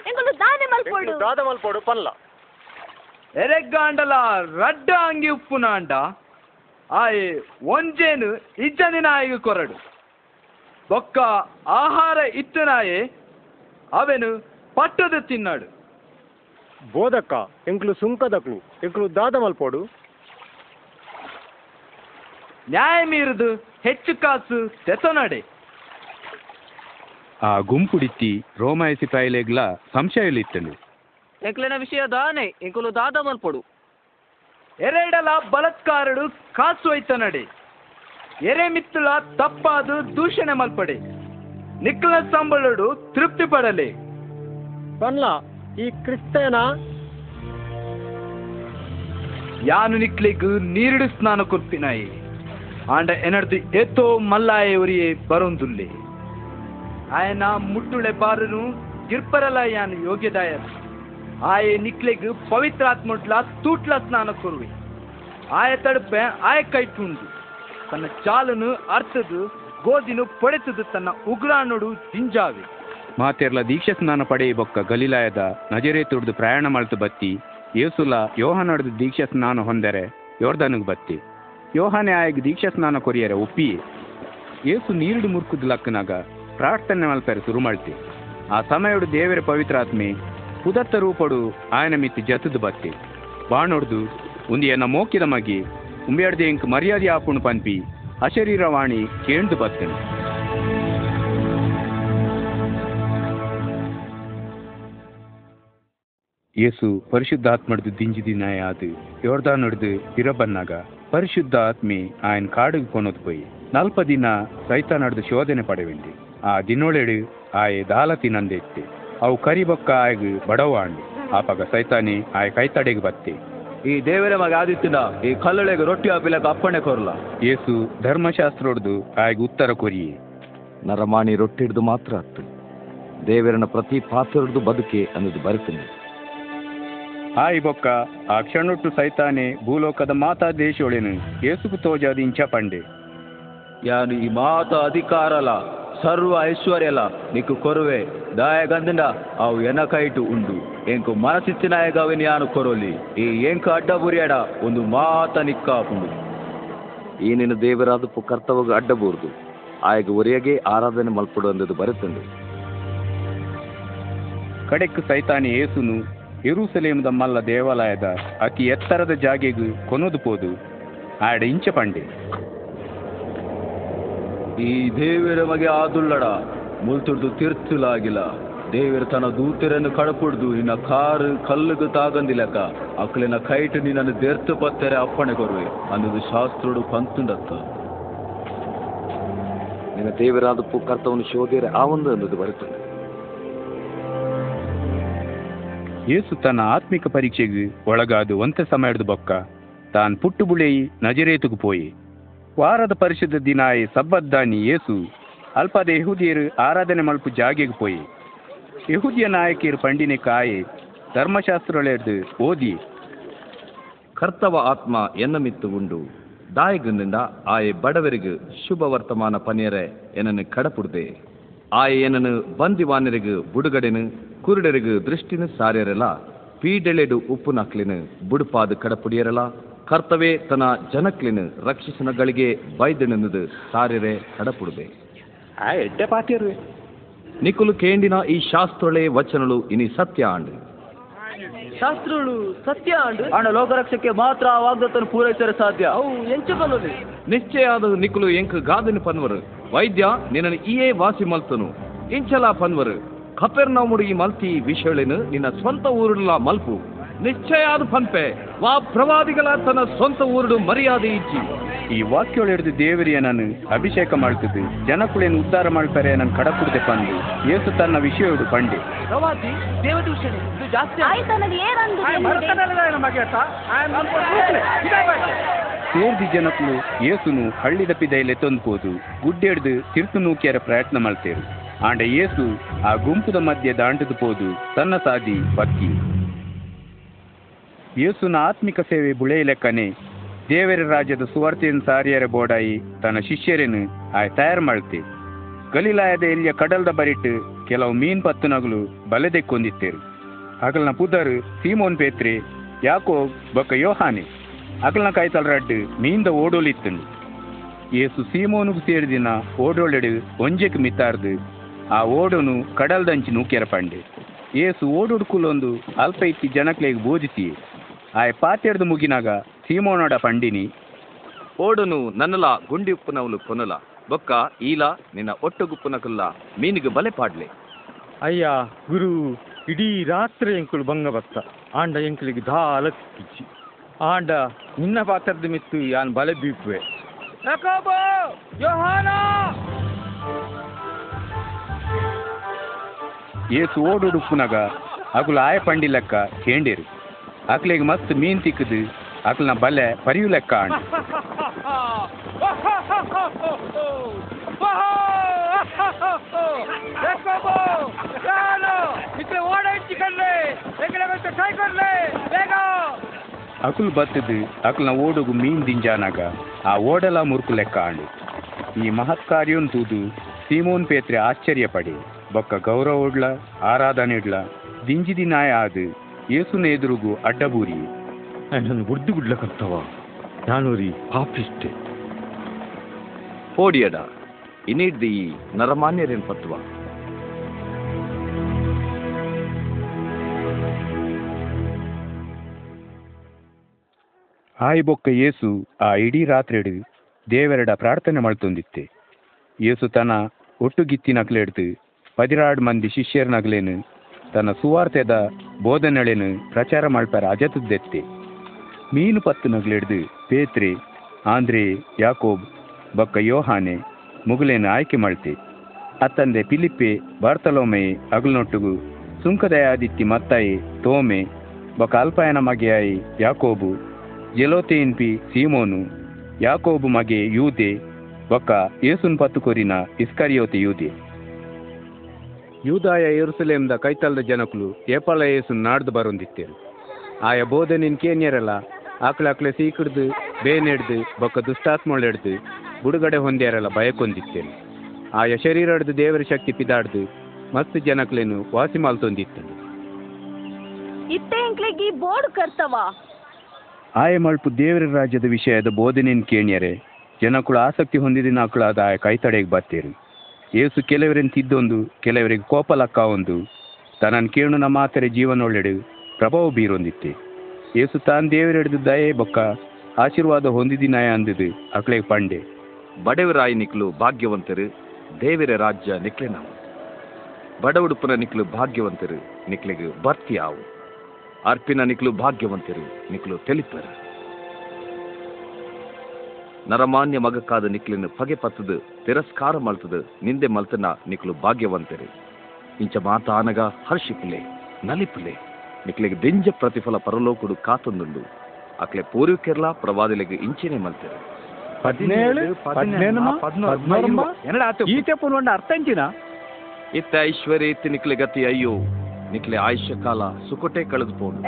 ಎಂಗಳು ದಾನೆ ಮಲ್ಪೊಡು ದಾದ ಮಲ್ಪೋಡು ಪಲ್ಲ ಎರೆಗ್ಗಾಂಡಲ ರಡ್ಡ ಅಂಗಿ ಉಪ್ಪುನ ಅಂಡ ಆಯೆ ಒಂಜೇನು ಇಜ್ಜನಿನ ಆಯಿಗೆ ಕೊರಡು. ಬೊಕ್ಕ ಆಹಾರ ಇತ್ತನಾಯೆ ಅವೆನು ಪಟ್ಟದು ತಿನ್ನಾಡು. ಬೋಧಕ್ಕ ಎಂಕ್ಲು ಸುಂಕದಕ್ಲು ಎಂಕ್ಲು ದಾದ ಮಲ್ಪೋಡು. ನ್ಯಾಯ ಮೀರದು ಹೆಚ್ಚು ಕಾಸು ತೆತನಡೆ ಆ ಗುಂಪುಡಿತ್ತಿ ರೋಮಾಯಸಿ ಪಾಯಿಲೆಗ್ಲ ಸಂಶಯಲಿತ್ತನು. ಎಂಕ್ಲಿನ ವಿಷಯ ದಾನೆ ಎಂಕುಲು ದಾದ ಮಲ್ಪಡು. ಎರೆಡಲ ಬಲತ್ಕಾರಡು ಕಾಸು ನಡೆ. ಎರೆ ಮಿತ್ತುಲ ತಪ್ಪಾದು ದೂಷಣೆ ಮಲ್ಪಡೆ. ನಿಕ್ಲ ಸಂಬಳಡು ತೃಪ್ತಿ ಪಡಲೆ. ಪನ್ಲ ಈ ಕ್ರಿಸ್ತೇನ? ಯಾನು ನಿಕ್ಲಿಗ್ ನೀರಿಡು ಸ್ನಾನ ಕೊರ್ತಿನಾಯಿ ಆಂಡ ಎನಡ್ದು ಎತ್ತೋ ಮಲ್ಲಾಯ ಉರಿಯೇ ಬರೊಂದುಲ್ಲೆ. ಆಯನ ಮುಟ್ಟುಳೆ ಬಾರನು ಗಿರ್ಪರಲ ಯಾನು ಯೋಗ್ಯದಾಯ ಆಯ ನಿಕ್ಲೆಗ್ ಪವಿತ್ರಾತ್ಮಟ್ಲ ತೂಟ್ಲ ಸ್ನಾನ ಕೊರುವೆ. ಆಯ ತಡಪೆ, ಆಯ ಕೈಟುಂಡು ತನ್ನ ಚಾಲನು ಅರ್ಥದು ಗೋದಿನು ಪಡೆತದು ತನ್ನ ಉಗ್ರಾಣುಡು ದಿಂಜಾವೆ ಮಾತೆರ್ಲ ದೀಕ್ಷಾ ಸ್ನಾನ ಪಡೆಯ ಬೊಕ್ಕ ಗಲೀಲಾಯದ ನಜರೇತುಡ್ದು ಪ್ರಯಾಣ ಮಲ್ತು ಬತ್ತಿ ಯೇಸುಲ ಯೋಹನಡ್ದು ದೀಕ್ಷಾ ಸ್ನಾನ ಹೊಂದರೆ ಯೋರ್ದನಿಗೆ ಬತ್ತಿ. ಯೋಹನೆ ಆಯಗ್ ದೀಕ್ಷಾ ಸ್ನಾನ ಕೊರಿಯರೆ ಒಪ್ಪಿ ಏಸು ನೀರುಡು ಮುರ್ಕುದ್ ಲಕ್ಕನಾಗ ಪ್ರಾರ್ಥನೆ ಮಲ್ಪರೆ ಶುರು ಮಾಡ್ತಿ ಆ ಸಮಯಡು ದೇವರ ಪವಿತ್ರಾತ್ಮೆ ಪುದತ್ತ ರೂಪಡು ಆಯನ ಮಿತ್ತಿ ಜತದು ಬತ್ತಿ. ಬಾಣೊಡ್ದು ಉಂದಿ ಎನ್ನ ಮೋಕಿದ ಮಗಿ ಉಂಬೆಡ್ದೆ ಇಂಕ್ ಮರ್ಯಾದೆ ಆಪುಣ್ ಪನ್ಪಿ ಅಶರೀರವಾಣಿ ಕೇಂದು ಬತ್ತನು. ಯೇಸು ಪರಿಶುದ್ಧಾತ್ಮಡ್ದು ದಿಂಜಿದಿನಾಯ ಆದು, ಯೋರ್ದಾನಡ್ದು ಇರಬನ್ನಾಗ ಪರಿಶುದ್ಧ ಆತ್ಮೆ ಆಯನ್ ಕಾಡಿಗೆ ಕೊನೋದು ಪೋಯಿ. ನಲ್ಪ ದಿನ ಸೈತಾನಡ್ದು ಶೋಧನೆ ಪಡೆವೆಂಡಿ ಆ ದಿನೊಳೆಡು ಆಯೆ ದಾಲತಿ ತಿನ್ನಂದೆತ್ತೆ ಅವು ಕರಿಬೊಕ್ಕ ಆಯ್ಗ ಬಡವಾಂಡು ಆಪಗ ಸೈತಾನೆ ಕೈ ಕೈತಡೆಗೆ ಬತ್ತಿ. ಈ ದೇವರ ಮಗ ಆದಿತ್ತಿನ ಈ ಕಲ್ಲಳೆಗೆ ರೊಟ್ಟಿ ಆಪಿಲಕ ಅಪ್ಪಣೆ ಕೊರ್ಲ. ಧರ್ಮಶಾಸ್ತ್ರ ಹೊಡೆದು ಆಯ್ಗ ಉತ್ತರ ಕೊರಿಯೆ. ನರಮಾಣಿ ರೊಟ್ಟಿ ರೊಟ್ಟಿಡ್ದು ಮಾತ್ರ ಅತ್ತು. ದೇವರನ ಪ್ರತಿ ಪಾತ್ರಡ್ದು ಬದುಕೆ ಅನ್ನೋದು ಬರುತ್ತದೆ ಆಯ್ ಬೊಕ್ಕ ಆ ಕ್ಷಣೊಟ್ಟು ಸೈತಾನೆ ಭೂಲೋಕದ ಮಾತಾ ದೇಶೊಳೆನು ಏಸುಕು ತೋಜಾದ ಇಂಚ ಪಂಡೆ. ಯಾನು ಈ ಮಾತ ಅಧಿಕಾರಲ. ಸರ್ವ ಐಶ್ವರ್ಯಲ ನಿಕ್ಕು ಕೊರುವೆ ದಾಯಗಂದಿನ ಅವು ಎನಕೈಟು ಉಂಡು. ಎಂಕು ಮನಸಿಚ್ಚಿನಾಯಗವಿನ ಯಾನು ಕೊರೋಲಿ ಈ ಎಂಕ ಅಡ್ಡ ಬುರಿಯಡ ಒಂದು ಮಾತ ನಿಕ್ಕಾಪುಂಡು. ಈ ನಿನ್ನ ದೇವರಾದ ಅಡ್ಡ ಅಡ್ಡಬೂರ್ದು ಆಯ್ಗ ಒರೆಯಗೆ ಆರಾಧನೆ ಮಲ್ಪಡು ಅಂದದು ಬರುತ್ತಂದು ಕಡೆಕ್ ಸೈತಾನಿ ಏಸುನು ಯೆರೂಸಲೇಮದ ಮಲ್ಲ ದೇವಾಲಯದ ಅತಿ ಎತ್ತರದ ಜಾಗೆಗೂ ಕೊನೋದು ಪೋದು. ಆಡ ಇಂಚ ಪಂಡೆ. ಈ ದೇವರ ಮಗೆ ಆದುಲ್ಲಡ. ಮುಲ್ತುಡ್ದು ತಿರ್ಚುಲಾಗಿಲ್ಲ. ದೇವರ ತನ್ನ ದೂತರನ್ನು ಕಡಪುಡ್ದು ನಿನ್ನ ಕಾರ್ ಕಲ್ಲುಗು ತಾಗಂದಿಲಕ ಅಕ್ಕಲಿನ ಕೈಟ್ ನಿನ್ನನ್ನು ದೆರ್ತು ಪತ್ತರೆ ಅಪ್ಪಣೆ ಕೊರುವೆ ಅನ್ನೋದು ಶಾಸ್ತ್ರೋಡು ಪಂತುಂಡತ್ತ. ನಿನ್ನ ದೇವರಾದ ಕರ್ತವನು ಶೋಧೆರೆ ಒಂದು ಅನ್ನೋದು ಬರುತ್ತದೆ. ಏಸು ತನ್ನ ಆತ್ಮಿಕ ಪರೀಕ್ಷೆಗೆ ಒಳಗಾದು ಒಂತೆ ಸಮಯದ ಬೊಕ್ಕ ತಾನ್ ಪುಟ್ಟು ಬುಳೆಯಿ ನಜರೇತುಗು ಪೋಯಿ. ವಾರದ ಪರಿಶುದ್ಧ ದಿನ ಸಬ್ಬದ್ದಾನಿ ಏಸು ಅಲ್ಪದ ಯಹುದಿಯರು ಆರಾಧನೆ ಮಲ್ಪು ಜಾಗೆಗೆ ಪೋಯಿ. ಯಹುದಿಯ ನಾಯಕಿಯರು ಪಂಡಿನೆ ಕಾಯಿ ಧರ್ಮಶಾಸ್ತ್ರ ಓದಿ. ಕರ್ತವ ಆತ್ಮ ಎನ್ನ ಮಿತ್ತು ಉಂಡು. ದಾಯಗನಿಂದ ಆಯೆ ಬಡವರಿಗೆ ಶುಭ ವರ್ತಮಾನ ಪನಿಯರೆ ಎನ್ನನ್ನು ಕಡಪುಡ್ದೆ. ಆಯೆ ಎನ್ನನು ಬಂದಿವಾನರಿಗೆ ಬುಡುಗಡೆನು, ಕುರುಡರಿಗೆ ದೃಷ್ಟಿನ ಸಾರ್ಯರಲ್ಲ. ಪೀಡೆಳೆಡು ಉಪ್ಪು ನಕ್ಲಿನ ಬುಡುಪಾದ ಕಡಪುಡಿಯರಲ್ಲ. ಕರ್ತವೇ ತನ್ನ ರಕ್ಷಿಸನ ರಕ್ಷಿಸನಗಳಿಗೆ ಬೈದೆನೆನ್ನದು ಸಾರ್ಯರೆ ಹಡಪುಡುಬೆ ಆ ಎಡ್ಡೆ ಪಾತಿಯರು ನಿಕುಲು ಕೇಂಡಿನ ಈ ಶಾಸ್ತ್ರಳೆ ವಚನಗಳು ಇನಿ ಸತ್ಯ ಆಂಡು. ಶಾಸ್ತ್ರಗಳು ಸತ್ಯ ಅಂಡು ಅಣ್ಣ ಲೋಕರಕ್ಷಕ್ಕೆ ಮಾತ್ರ ಆ ವಾಗ್ದತ್ತನ್ನು ಪೂರೈಸಲು ಸಾಧ್ಯ. ಅವು ಎಂಚುಕೊಳ್ಳಲಿ ನಿಶ್ಚಯ ಆದ ನಿಕುಲು ಎಂಕ್ ಗಾದನಿ ಪನ್ವರು. ವೈದ್ಯ ನಿನ್ನ ಈಯೇ ವಾಸಿ ಮಲ್ತನು. ಇಂಚಲ ಪನ್ವರು. ಕಪೆರ್ನವುಡು ಈ ಮಲ್ತಿ ವಿಷಯಳಿನ ನಿನ್ನ ಸ್ವಂತ ಊರುಲ ಮಲ್ಪು. ನಿಶ್ಚಯ ಪಂಪೆ ಪನ್ಪೆ ವಾ ಪ್ರವಾದಿಗಳ ತನ್ನ ಸ್ವಂತ ಊರುಡು ಮರ್ಯಾದೆ ಇಚ್ಚಿ. ಈ ವಾಕ್ಯೊಳೆಡ್ದು ದೇವರಿಯ ನಾನು ಅಭಿಷೇಕ ಮಾಡ್ತಿದ್ದು. ಜನಕುಳೇನು ಉದ್ಧಾರ ಮಾಡ್ತಾರೆ ನಾನು ಕಡಪುಡ್ದೆ ಪಂದು. ಏಸು ತನ್ನ ವಿಷಯಡು ಪಂಡೆ. ಪ್ರವಾದಿ ದೇವದೂಷಣೆ ಇದು ಜಾಸ್ತಿ ಸೇರ್ದಿ ಜನಕುಲು ಏಸುನು ಹಳ್ಳಿದ ಪಿದೈಲೆ ತಂದ್ಕೋದು ಗುಡ್ಡೆಡ್ದು ತಿರ್ತು ನೂಕ್ಯರ ಪ್ರಯತ್ನ ಮಾಡ್ತೇವೆ ಆಂಡ ಏಸು ಆ ಗುಂಪುದ ಮಧ್ಯೆ ದಾಂಡದು ಪೋದು. ತನ್ನ ಸಾದಿ ಬಕ್ಕಿ ಏಸುನ ಆತ್ಮಿಕ ಸೇವೆ ಬುಳೆಯಲೆಕ್ಕನೆ ದೇವರ ರಾಜ್ಯದ ಸುವಾರ್ತೆಯನ್ನು ಸಾರಿಯರ ಬೋಡಾಯಿ ತನ್ನ ಶಿಷ್ಯರನ್ನು ಆಯ್ ತಯಾರು ಮಾಡ್ತೆ ಗಲೀಲಾಯದ ಎಲ್ಲಿಯ ಕಡಲ್ದ ಬರಿಟ್ಟು ಕೆಲವು ಮೀನ್ ಪತ್ತುನಗಳು ಬಲೆದೆಕ್ಕೊಂದಿತ್ತೇರು ಅಗಲ್ನ ಪುದರ್ ಸೀಮೋನ್ ಪೇತ್ರೆ ಯಾಕೋ ಬೊಕ್ಕ ಯೋಹಾನೆ. ಅಗಲ್ನ ಕಾಯ್ತಲ್ ರಡ್ಡು ಮೀನ್ದ ಓಡೋಲಿತ್ತನು. ಏಸು ಸೀಮೋನುಗು ಸೇರಿದಿನ ಓಡೋಳೆಡು ಒಂಜೆಕ್ ಮಿತ್ತಾರ್ದು, ಆ ಓಡೋನು ಕಡಲ್ದಂಚಿ ನೂಕೆರ ಪಂಡೆ ಏಸು ಓಡುಡ್ಕುಲೊಂದು ಅಲ್ಪ ಇತ್ತಿ ಜನಕ್ಲೆಗ್ ಬೋಧಿಸಿ ಆಯ್ ಪಾತೆಡ್ದು ಮುಗಿನಾಗ ಸೀಮೋನೋಡ ಪಂಡಿನಿ ಓಡುನು ನನ್ನಲ ಗುಂಡಿ ಉಪ್ಪುನವಲು ಕೊನಲ ಬೊಕ್ಕ ಈಲ ನಿನ್ನ ಒಟ್ಟು ಗುಪ್ಪುನಕಲ್ಲ ಮೀನಿಗೆ ಬಲೆ ಪಾಡ್ಲೆ. ಅಯ್ಯ ಗುರು ಇಡೀ ರಾತ್ರಿ ಎಂಕುಲು ಬಂಗ ಬತ್ತ ಆಂಡ ಎಂಕುಲಿಗೆ ದಾಲ ಕಿಚ್ಚಿ ಆಂಡ ನಿನ್ನ ಪಾತ್ರದ ಮಿತ್ತು ಯಾನ್ ಬಲೆ ಬೀಪುವೆ. ಏಸು ಓಡುಡುಪ್ಪುನಗ ಅಗುಲ ಆಯ ಪಂಡಿ ಲೆಕ್ಕ ಕೇಂಡೇರು. ಅಕ್ಲೆಗ್ ಮಸ್ತ್ ಮೀನ್ ತಿಕ್ಕದು. ಅಕ್ಲನ ಬಲೆ ಪರಿಯು ಲೆಕ್ಕ [LAUGHS] ಅಕುಲು ಬತ್ತದು ಅಕ್ಲ ಓಡುಗು ಮೀನ್ ದಿಂಜಾನಾಗ. ಆ ಓಡಲ ಮುರುಕು ಲೆಕ್ಕ ಅಂಡು ಈ ಮಹತ್ ಕಾರ್ಯೋನ್ ತೂದು ಸೀಮೋನ್ ಪೇತ್ರೆ ಆಶ್ಚರ್ಯ ಪಡಿ ಬೊಕ್ಕ ಗೌರವ ಉಡ್ಲ ಆರಾಧನೆ ಇಡ್ಲ ದಿಂಜಿದಿ ನಾಯ ಆದು. ಏಸುನ ಎದುರುಗು ಅಡ್ಡಬೂರಿ. ನನ್ನ ಗುಡ್ದು ಗುಡ್ಲಕ್ಕಂತವ ನಾನು ರೀ ಪಾಪಿಷ್ಟೆ. ಓಡಿಯಡ ಇನ್ನಿಡ್ದು ಈ ನರಮಾನ್ಯರೇನ್ ಪತ್ವ ಆಯ್ ಬೊಕ್ಕ ಏಸು ಆ ಇಡೀ ರಾತ್ರಿಡು ದೇವರಡ ಪ್ರಾರ್ಥನೆ ಮಾಡ್ತೊಂದಿತ್ತೆ ಏಸು ತನ್ನ ಹಿಡ್ದು ಪದಿರಾಡ್ ಮಂದಿ ಶಿಷ್ಯರ್ನಗ್ಲೇನು ತನ್ನ ಸುವಾರ್ತೆದ ಬೋಧನೆಳೆನು ಪ್ರಚಾರ ಮಲ್ಪರ ಅಜತದ್ದೆತ್ತೆ ಮೀನು ಪತ್ತುನಗ್ಲೆಡ್ದು ಪೇತ್ರೆ, ಆಂದ್ರೆ, ಯಾಕೋಬ್, ಬಕ್ಕ ಯೋಹಾನೆ ಮುಗುಲೇನು ಆಯ್ಕೆ ಮಾಡ್ತಿ. ಅತ್ತಂದೆ ಪಿಲಿಪ್ಪೆ ಬಾರ್ತಲೋಮೆ ಅಗಲ್ನೊಟ್ಟುಗು ಸುಂಕದಯಾದಿತ್ತಿ ಮತ್ತಾಯಿ, ತೋಮೆ ಬೊಕ ಅಲ್ಪಾಯನ ಮಗೆಯಾಯಿ ಯಾಕೋಬು ಜೆಲೋತೇನ್ ಪಿ ಸೀಮೋನು, ಯಾಕೋಬು ಮಗೆ ಯೂದೆ, ಬೊಕ್ಕ ಏಸುನ್ ಪತ್ತು ಕೊರಿನ ಇಸ್ಕರಿಯೋತೆ ಯೂದೆ. ಯೂದಾಯ ಯೆರೂಸಲೇಮ್ದ ಕೈತಲ್ದ ಜನಕುಲು ಏಪಾಲ ಏಸು ನಾಡ್ದು ಬರೊಂದಿತ್ತೇರು ಆಯ ಬೋಧನಿನ್ ಕೇನ್ಯರಲ್ಲ ಆಕ್ಳ ಆಕ್ಳೆ ಸೀಕಿಡ್ದು ಬೇನೆಡ್ದು ಬೊಕ್ಕ ದುಷ್ಟಾತ್ಮಳೆಡ್ದು ಬುಡುಗಡೆ ಹೊಂದ್ಯಾರಲ್ಲ ಭಯಕ್ಕೊಂದಿತ್ತೇನು ಆಯ ಶರೀರಡ್ದು ದೇವರ ಶಕ್ತಿ ಪಿದಾಡ್ದು ಮಸ್ತ್ ಜನಕ್ಲೇನು ವಾಸಿ ಮಾಲ್ತೊಂದಿತ್ತನು ಇತ್ತೆ ಎಂಕ್ಲೆಗಿ ಬೋರ್ಡ್ ಕರ್ತವ. ಆಯ ಮಲ್ಪು ದೇವರ ರಾಜ್ಯದ ವಿಷಯದ ಬೋಧನೆಯನ್ನು ಕೇಣ್ಯರೆ ಜನಕುಳು ಆಸಕ್ತಿ ಹೊಂದಿದ ನಾಕಳಾದ ಆಯ ಕೈತಡೆಗೆ ಬತ್ತೇರು. ಏಸು ಕೆಲವರನ್ನು ತಿದ್ದೊಂದು ಕೆಲವರಿಗೆ ಕೋಪ ಲಕ್ಕ ಒಂದು. ತನ್ನನ್ನು ಕೇಳು ನಮ್ಮ ಮಾತರೆ ಜೀವನೊಳ್ಳೆಡು ಪ್ರಭಾವ ಬೀರೊಂದಿತ್ತೆ. ಏಸು ತಾನು ದೇವರೆಡ್ದು ದಯೆ ಬೊಕ್ಕ ಆಶೀರ್ವಾದ ಹೊಂದಿದಿನಾಯ ಅಂದಿದೆ ಅಕ್ಳೆಗೆ ಪಂಡೆ. ಬಡವರಾಯಿ ನಿಕ್ಲು ಭಾಗ್ಯವಂತರು, ದೇವರ ರಾಜ್ಯ ನಿಕ್ಲೆ ನಾವು. ಬಡವುಡುಪುನ ನಿಕ್ಲು ಭಾಗ್ಯವಂತರು, ನಿಕ್ಲೆಗೆ ಬರ್ತಿ ಆವು ಅರ್ಪಿನ ನಿಕ್ಲು ಭಾಗ್ಯವಂತರು, ನಿಕ್ಲು ತೆಲಿಪರು ನರಮಾನ್ಯ ಮಗಕ್ಕಾದ ನಿಕ್ಲಿನ ಪಗೆ ಪತ್ತದು ತಿರಸ್ಕಾರ ಮಲ್ತದು ನಿಂದೆ ಮಲ್ತನ ನಿಕ್ಲು ಭಾಗ್ಯವಂತರು ಇಂಚ ಮಾತ ಆನಗ ಹರ್ಷಿಪುಲೆ ನಲಿಪುಲೆ ನಿಕ್ಲೆಗೆ ದಿಂಜ ಪ್ರತಿಫಲ ಪರಲೋಕುಡು ಕಾತೊಂದುಂಡು ಅಕ್ಲೆ ಕೇರಳ ಪ್ರವಾದಿಲೆಗೆ ಇಂಚಿನೇ ಮಲ್ತರು ಈತೆ ಪುನೊಂಡ ಅರ್ಥ ಇಂಚಿನ ಇತ್ತ ಐಶ್ವರ್ಯ ಇತ್ತು ನಿಕ್ಲೆ ಗತಿ ಅಯ್ಯೋ ನಿಕ್ಲೆ ಆಯುಷ್ಯ ಕಾಲ ಸುಕೊಟೆ ಕಳೆದುಪೋಡು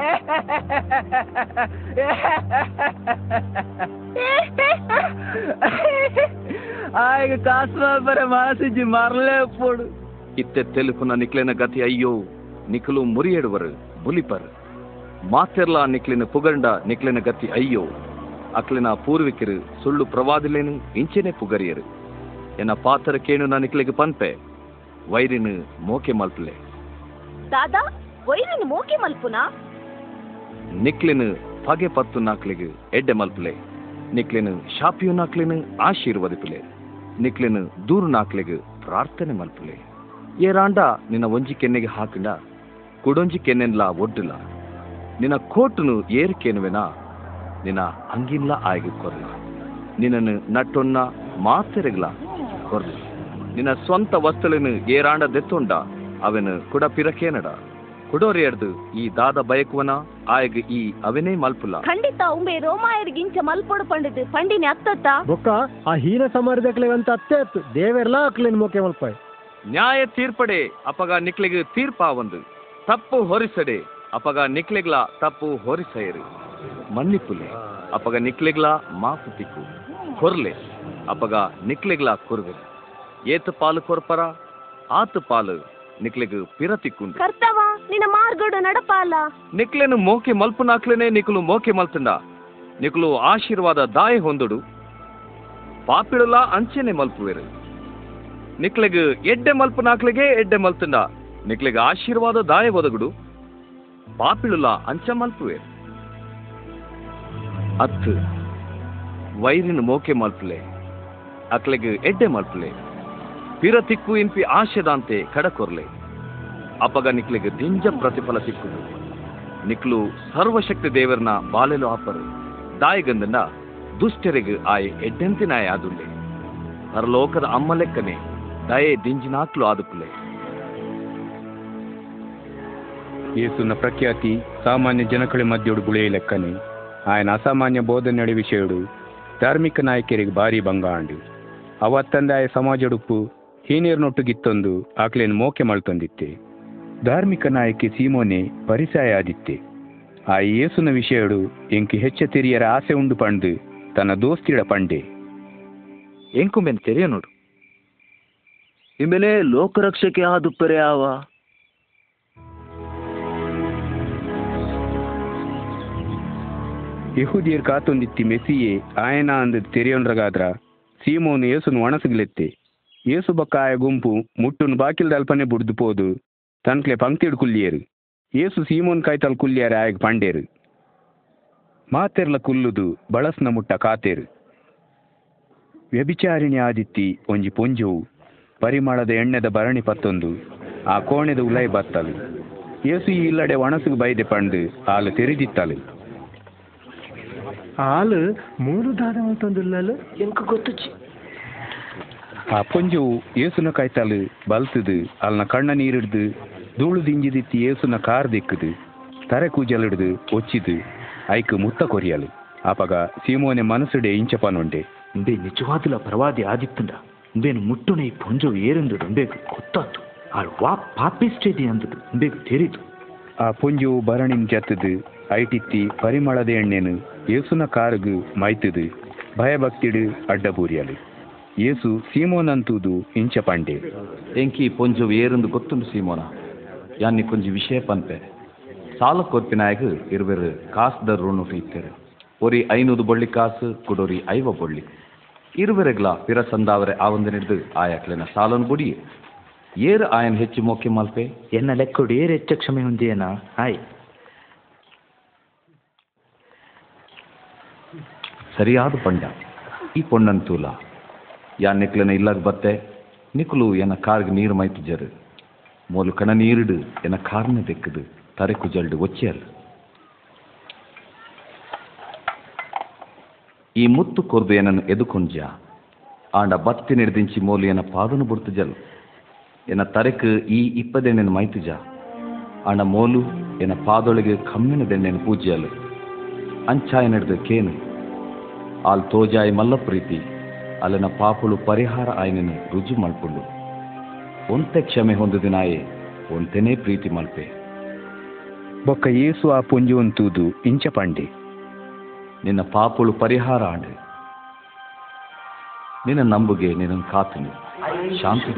ಆಯ್ಗ ಕಾಸು ಬರ ಮಾಸಿಜಿ ಮರಲೇ ಪೋಡು ಇತ್ತೆ ತೆಲುಪುನ ನಿಕ್ಲೆನ ಗತಿ ಅಯ್ಯೋ ನಿಕ್ಲು ಮುರಿಯಡುವರು ಬುಲಿಪರ್ ಮಾತೆರ್ಲ ನಿಕ್ಲಿನ ಪುಗಂಡ ನಿಕ್ಲಿನ ಗತಿ ಅಯ್ಯೋ ಅಕ್ಲಿನ ಪೂರ್ವಿಕರು ಸುಳ್ಳು ಪ್ರವಾದಿಲೇನು ಇಂಚೆನೆ ಪುಗರಿಯರು ಎನ್ನ ಪಾತರ ಕೇಣು ನಾ ನಿಕ್ಲಿಗೆ ಪನ್ಪೆ ವೈರಿನು ಮೋಕೆ ಮಲ್ಪಲೆ ದಾದಾ, ವೈರಿನ ಮೋಕೆ ಮಲ್ಪುನಾ? ನಿಕ್ಲಿನು ಪಗೆ ಪತ್ತು ನಾಕ್ಲಿಗೆ ಎಡ್ಡೆ ಮಲ್ಪುಲೆ. ನಿಕ್ಲಿನು ಶಾಪಿಯು ನಾಕ್ಲಿನು ಆಶೀರ್ವದಿಪಲೆ. ನಿಕ್ಲಿನು ದೂರು ನಾಕ್ಲಿಗೆ ಪ್ರಾರ್ಥನೆ ಮಲ್ಪುಲೆ. ಏರಾಂಡ ನಿನ್ನ ಒಂಜಿ ಕೆನ್ನೆಗೆ ಹಾಕಿಂಡ? ಕುಡೊಂಜಿ ಕೆನ್ನೆನ್ಲ ಒಡ್ಡುಲ ನಿನ್ನ ಕೋಟುನು ಏರು ಕೇನುವೆನಾ ನಿನ್ನ ಅಂಗಿನ್ಲ ಆಯ್ಗೆ ಕೊರ್ಲ. ನಿನ್ನನ್ನು ನಟ್ಟೊನ್ನ ಮಾತೆರೆಗ್ಲ ಕೊರ್ಲ. ನಿನ್ನ ಸ್ವಂತ ವಸ್ತುಲಿನ ಏರಾಂಡ ದೆತ್ತೊಂಡ? ಅವನು ಕುಡ ಪಿರಕೇನಡ? ಕುಡೋರಿಯರ್ದು ಈ ದಾದ ಬಯಕುವನ ಆಯ್ಗ ಈ ಅವನೇ ಮಲ್ಪುಲ. ಖಂಡಿತ ಉಂಬೆ ರೋಮಾಯರಿಗೆ ಇಂಚ ಮಲ್ಪೊಡು ಪಂಡಿದು ಪಂಡಿನಿ ಅತ್ತತ್ತ? ಬೊಕ್ಕ ಆ ಹೀನ ಸಮರ್ದಕ್ಲೆ ಅಂತ ಅತ್ತೆ ಅತ್ತು ದೇವೆರ್ಲಾ ಅಕ್ಲೆನ್ ಮೋಕೆ ಮಲ್ಪ ನ್ಯಾಯ ತೀರ್ಪಡೆ ಅಪಗ ನಿಕ್ಲಿಗೆ ತೀರ್ಪ ಒಂದು ತಪ್ಪು ಹೊರಿಸಡೆ ಅಪಗ ನಿಕ್ಲಿಗ್ಲ ತಪ್ಪು ಹೊರಿಸೆಯರು. ಮನ್ನಿಪುಲೆ ಅಪಗ ನಿಕ್ಲಿಗ್ಲ ಮಾಪು ತಿಕ್ಕು. ಕೊರ್ಲೆ ಅಪಗ ನಿಕ್ಲಿಗ್ಲ ಕೊರ್ವೆ ಏತು ಪಾಲು ಕೊರ್ಪರ ಆತು ಪಾಲು ನಿಕ್ಲಿಗ್ ಪಿರ ತಿಕ್ಕುಂಡು ಕರ್ತವ ನಿನ್ನ ಮಾರ್ಗಡು ನಡಪಾಲ ನಿಕ್ಲೆನು ಮೋಕೆ ಮಲ್ಪು ನಾಕ್ಲೆನೆ ನಿಕ್ಲು ಮೋಕೆ ಮಲ್ತಂಡ. ನಿಕ್ಲು ಆಶೀರ್ವಾದ ದಾಯೆ ಹೊಂದುಡು. ಪಾಪಿಡುಲ ಅಂಚೆನೆ ಮಲ್ಪುವೆರು. ನಿಕ್ಲೆಗ್ ಎಡ್ಡೆ ಮಲ್ಪು ನಾಕ್ಲೆಗೆ ಎಡ್ಡೆ ಮಲ್ತಂಡ. ನಿಕ್ಲೆಗ್ ಆಶೀರ್ವಾದ ದಾಯ ಒದಗುಡು. ಪಾಪಿಳುಲ ಅಂಚ ಮಲ್ಪುವೆ ಅತ್ತು ವೈರಿನ ಮೋಕೆ ಮಲ್ಪಲೆ. ಅಕ್ಲೆಗೆ ಎಡ್ಡೆ ಮಲ್ಪಲೆ. ಪಿರತಿಕ್ಕು ಇಂಪಿ ಆಶೆದಂತೆ ಕಡಕೊರ್ಲೆ ಅಪಗ ನಿಕ್ಲಿಗೆ ದಿಂಜ ಪ್ರತಿಫಲ ಸಿಕ್ಕುದು ನಿಕ್ಲು ಸರ್ವಶಕ್ತಿ ದೇವರನ ಬಾಲೆಲು ಆಪರು. ದಾಯಿಗಂದನ ದುಷ್ಟರಿಗೆ ಆಯೆ ಎಡ್ಡೆಂತಿನಾಯ ಆದುಲ್ಲೆ. ಪರಲೋಕದ ಅಮ್ಮ ಲೆಕ್ಕನೆ ದಯೆ ದಿಂಜಿನಾಕ್ಲು ಆದುಕುಲೆ. ಯೇಸುನ ಪ್ರಖ್ಯಾತಿ ಸಾಮಾನ್ಯ ಜನಕಳೆ ಮಧ್ಯೋಡು ಗುಳೆಯ ಲೆಕ್ಕನೆ. ಆಯನ ಅಸಾಮಾನ್ಯ ಬೋಧನೆಡೆ ವಿಷಯಡು ಧಾರ್ಮಿಕ ನಾಯಕರಿಗೆ ಭಾರಿ ಬಂಗಾಂಡಿ ಅಂಡು ಅವತ್ತಂದಾಯ ಸಮಾಜ ಉಡುಪು ಹೀನೀರ್ನೊಟ್ಟುಗಿತ್ತೊಂದು ಆಕ್ಲೇನ್ ಮೋಕೆ ಮಳ್ತೊಂದಿತ್ತೆ. ಧಾರ್ಮಿಕ ನಾಯಕಿ ಸೀಮೋನೆ ಪರಿಸಾಯ ಆದಿತ್ತೆ ಆ ಯೇಸುನ ವಿಷಯಡು ಎಂಕಿ ಹೆಚ್ಚ ತಿರಿಯರ ಆಸೆ ಉಂಡು ಪಂಡು ತನ್ನ ದೋಸ್ತಿಡ ಪಂಡೆ. ಎಂಕು ಮೆನ್ ತೆರೆಯ ನೋಡು. ಇಂಬೆನೆ ಲೋಕರಕ್ಷಕೆ ಆದುಪ್ಪರೆ ಆವ. ಯಹುದಿಯರ್ ಕಾತೊಂದಿತ್ತಿ ಮೆಸಿಯೇ ಆಯನ ಅಂದ ತೆರೆಯೊಂಡ್ರಗಾದ್ರ ಸೀಮೋನು ಏಸುನು ಒಣಸಗಿಲೆತ್ತೆ. ಏಸು ಬಕ್ಕ ಆಯ ಗುಂಪು ಮುಟ್ಟುನು ಬಾಕಿಲ್ದ ಅಲ್ಪನೆ ಬುಡ್ದು ಪೋದು. ತನ್ಕ್ಲೆ ಪಂಕ್ತಿಡ್ ಕುಲ್ಲಿಯರು ಏಸು ಸೀಮೋನ್ ಕಾಯ್ತಲ್ ಕುಲ್ಲಿಯರ ಆಯ್ಗೆ ಪಂಡೇರು ಮಾತೆರ್ಲ ಕುಲ್ಲುದು ಬಳಸ್ನ ಮುಟ್ಟ ಕಾತೇರು. ವ್ಯಭಿಚಾರಿಣಿ ಆದಿತ್ತಿ ಒಂಜಿ ಪೊಂಜವು ಪರಿಮಳದ ಎಣ್ಣೆದ ಭರಣಿ ಪತ್ತೊಂದು ಆ ಕೋಣೆದ ಉಲೈ ಬತ್ತಲು. ಏಸು ಈ ಇಲ್ಲಡೆ ಒಣಸುಗು ಬೈದೆ ಪಂಡು ಆಲು ತೆರೆದಿತ್ತಲು. ಹಾಲು ಮೂರು ದಾದ ಮಲ್ತೊಂದುಲ್ಲಲು ಎಂಕ ಗೊತ್ತುಚ್ಚಿ. ಆ ಪೊಂಜವು ಏಸುನ ಕಾಯ್ತಾಲು ಬಲ್ತದು ಅಲ್ನ ಕಣ್ಣ ನೀರಿಡ್ದು ಧೂಳು ದಿಂಜಿದಿತ್ತಿ ಏಸುನ ಕಾರ್ ದಿಕ್ಕದು ತರೆ ಕೂಜಲಿಡ್ದು ಒಚ್ಚಿದು ಐಕ್ ಮುತ್ತ ಕೊರಿಯಲು. ಆಪಗ ಸೀಮೋನೆ ಮನಸ್ಸುಡೆ ಇಂಚಪನುಂಡೆ. ಇಂಬೆ ನಿಜವಾದಲ ಪರವಾದಿ ಆದಿತ್ತುಂಡ. ಇಂಬೇನು ಮುಟ್ಟುನೆ ಈ ಪೊಂಜು ಏರೆಂದು ಇಂಬೇಕು ಗೊತ್ತಾತು. ಆಳ್ ವಾ ಪಾಪಿಸ್ಟೇದಿ ಅಂದದು ಇಂಬೇಕು ತೆರಿದು. ಆ ಪೊಂಜು ಭರಣಿನ್ ಜತ್ತದು ಐಟಿತ್ತಿ ಪರಿಮಳದ ಎಣ್ಣೆನು ಏಸುನ ಕಾರುಗು ಮೈತದು ಭಯಭಕ್ತಿಡು ಅಡ್ಡಬೂರಿಯಲು. ಏಸು ಸೀಮೋನಂತೂದು ಇಂಚ ಪಂಡೆ. ಎಂಕಿ ಪೊಂಜು ಏರಂದು ಗೊತ್ತುಂಡು ಸೀಮೋನ? ಯಾನ್ನಿ ಕೊಂಜಿ ವಿಷಯ ಪನ್ಪೆ ಸಾಲ ಕೊರ್ಪಿನಾಯಗ ಇರುವೆರು ಕಾಸ್ದ ಋಣು ಇತ್ತೆರು ಒರಿ ಐನೂದು ಬೊಳ್ಳಿ ಕಾಸು ಕುಡೋರಿ ಐವ ಬೊಳ್ಳಿ. ಇರುವೆರೆಗ್ಲ ಪಿರ ಸಂದಾವರೆ ಆವಂದು ಹಿಡಿದು ಆಯಾಕ್ಲೆನ ಸಾಲನ್ ಬುಡಿ. ಏರು ಆಯನ್ ಹೆಚ್ಚು ಮೋಕೆ ಮಲ್ಪೆ? ಎನ್ನ ಲೆಕ್ಕೊಡು ಏರು ಹೆಚ್ಚು ಕ್ಷಮೆ ಹೊಂದಿಯೇನ? ಆಯ್ ಸರಿಯಾದ ಪಂಡ. ಈ ಪೊಣ್ಣಂತೂಲ ಯಾ ನಿಕ್ಲನ ಇಲ್ಲಾಗ ಬತ್ತೆ? ನಿಕ್ಲು ಎನ್ನ ಕಾರ್ಗೆ ನೀರು ಮೈತು ಜರು. ಮೋಲು ಕಣ ನೀರಿಡು ಎನ್ನ ಕಾರ್ನ ದೆಕ್ಕದು ತರೆಕು ಜಲ್ಡು ಒಚ್ಚಿಯಲ್. ಈ ಮುತ್ತು ಕೊರ್ದು ಏನನ್ನು ಎದುಕೊಂಜ ಆಂಡ ಬತ್ತಿ ನಿಡ್ದಿಂಚಿ ಮೋಲು ಏನ ಪಾದನು ಬುಡ್ತು ಜಲ್. ಎನ್ನ ತರೆಕು ಈ ಇಪ್ಪದೆಣ್ಣೆನ ಮೈತುಜ ಆಂಡ ಮೋಲು ಎನ್ನ ಪಾದೊಳಗೆ ಕಮ್ಮಿನ ದೆಣ್ಣೆನ ಪೂಜ್ಯಲು. ಅಂಚಾಯ ನಡೆದು ಕೇನು. ಆಲ್ ತೋಜಾಯಿ ಮಲ್ಲ ಪ್ರೀತಿ. ಅಲ್ಲಿನ ಪಾಪುಳು ಪರಿಹಾರ ಆಯ್ನನು ರುಜು ಮಲ್ಪುಂಡು ಒಂತೆ ಕ್ಷಮೆ ಹೊಂದಿದಿನಾಯೇ ಒಂತೆನೇ ಪ್ರೀತಿ ಮಲ್ಪೆ ಬೊಕ್ಕ ಏಸು ಆ ಪೊಂಜು ಅಂತೂದು ಇಂಚ ಪಂಡೆ ನಿನ್ನ ಪಾಪುಳು ಪರಿಹಾರ ಆಂಡು ನಿನ್ನ ನಂಬುಗೆ ನಿನ್ನ ಕಾತನು ಶಾಂತಿ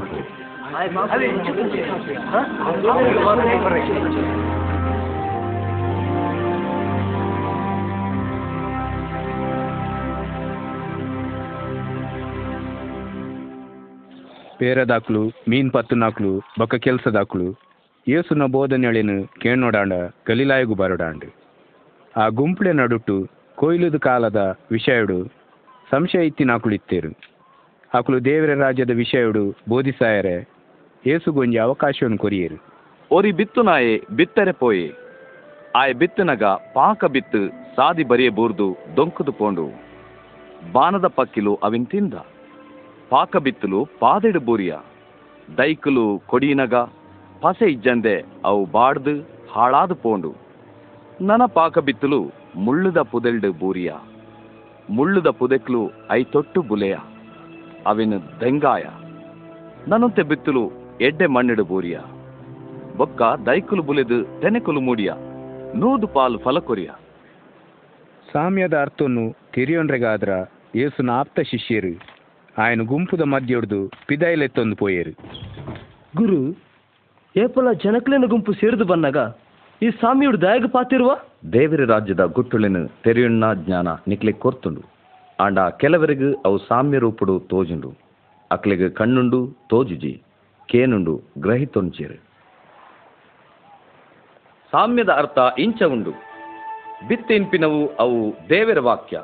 ಪೇರದಾಕ್ಲು ಮೀನ್ ಪತ್ತುನಾಕ್ಲು ಬೊಕ್ಕ ಕೆಲ್ಸದಾಕ್ಲು ಏಸುನ ಬೋಧನೆಳೆನು ಕೇಣೋಡಾಂಡ ಗಲಿಲಾಯಗು ಬರೋಡಾಂಡ. ಆ ಗುಂಪಳೆ ನಡುಟು ಕೊಯ್ಲುದ ಕಾಲದ ವಿಷಯಡು ಸಂಶಯ ಇತ್ತಿನಾಕ್ಲು ಇತ್ತೇರು. ಅಕುಲು ದೇವರ ರಾಜ್ಯದ ವಿಷಯಡು ಬೋಧಿಸಾಯರೆ, ಏಸುಗೊಂಜಿ ಅವಕಾಶವನ್ನು ಕೊರಿಯೇರು. ಒರಿ ಬಿತ್ತುನಾಯೆ ಬಿತ್ತರೆ ಪೋಯೆ. ಆಯ ಬಿತ್ತನಗ ಪಾಕ ಬಿತ್ತು, ಸಾದಿ ಬರಿಯ ಬೂರ್ದು ದೊಂಕುದು ಪೋಂಡು. ಬಾನದ ಪಕ್ಕಿಲು ಅವಿನ್ ತಿಂದ. ಪಾಕ ಬಿತ್ತಲು ಪಾದೆಡು ಬೂರಿಯ. ದೈಕಲು ಕೊಡಿನಗ, ಪಸೆ ಇಜ್ಜಂದೆ ಅವು ಬಾಡ್ದು ಹಾಳಾದು ಪೋಂಡು. ನನ ಪಾಕ ಬಿತ್ತಲು ಮುಳ್ಳುದ ಪುದೆಲ್ಡು ಬೂರಿಯ. ಮುಳ್ಳುದ ಪುದೆಕ್ಲು ಐ ತೊಟ್ಟು ಬುಲೆಯ. ಅವಿನ ದೆಂಗಾಯ. ನನಂತೆ ಬಿತ್ತಲು ಎಡ್ಡೆ ಮಣ್ಣಿಡು ಬೂರಿಯ. ಬೊಕ್ಕ ದೈಕುಲು ಬುಲೆದು ತೆನೆಕುಲು ಮೂಡಿಯ. ನೂದು ಪಾಲು ಫಲಕೊರಿಯ ಸಾಮ್ಯದ ಅರ್ಥವನ್ನು ತಿರಿಯೊಂಡ್ರೆಗಾದ್ರ ಏಸುನ ಆಪ್ತ ಶಿಷ್ಯರು ఆయన ಗುಂಪುದ ಮಧ್ಯೊಡ್ದು ಪಿದಾಯಿಲೆತ್ತೊಂದು ಪೋಯೇರು ಗುರು ಏಪಲ ಜನಕ್ಲೆನ ಗುಂಪು ಸೇರಿದು ಬನ್ನಾಗ ಈ ಸಾಮಿಯುಡು ದಯಗ ಪಾತಿರುವ ದೇವರ ರಾಜ್ಯದ ಗುಟ್ಟುಳಿನ ತೆರೆಯುಣ್ಣ ಜ್ಞಾನ ನಿಕ್ಲೆ ಕೊರ್ತುಂಡು ಆಂಡ ಕೆಲವರಿಗೆ ಅವು ಸಾಮ್ಯ ರೂಪುಡು ತೋಜುಂಡು ಅಕ್ಲೆಗೆ ಕಣ್ಣುಂಡು ತೋಜುಜಿ ಕೇನುಂಡು ಗ್ರಹಿತೊಂಚೇರು ಸಾಮ್ಯದ ಅರ್ಥ ಇಂಚ ಉಂಡು ಬಿತ್ತಿನ್ಪಿನವು ಅವು ದೇವರ ವಾಕ್ಯ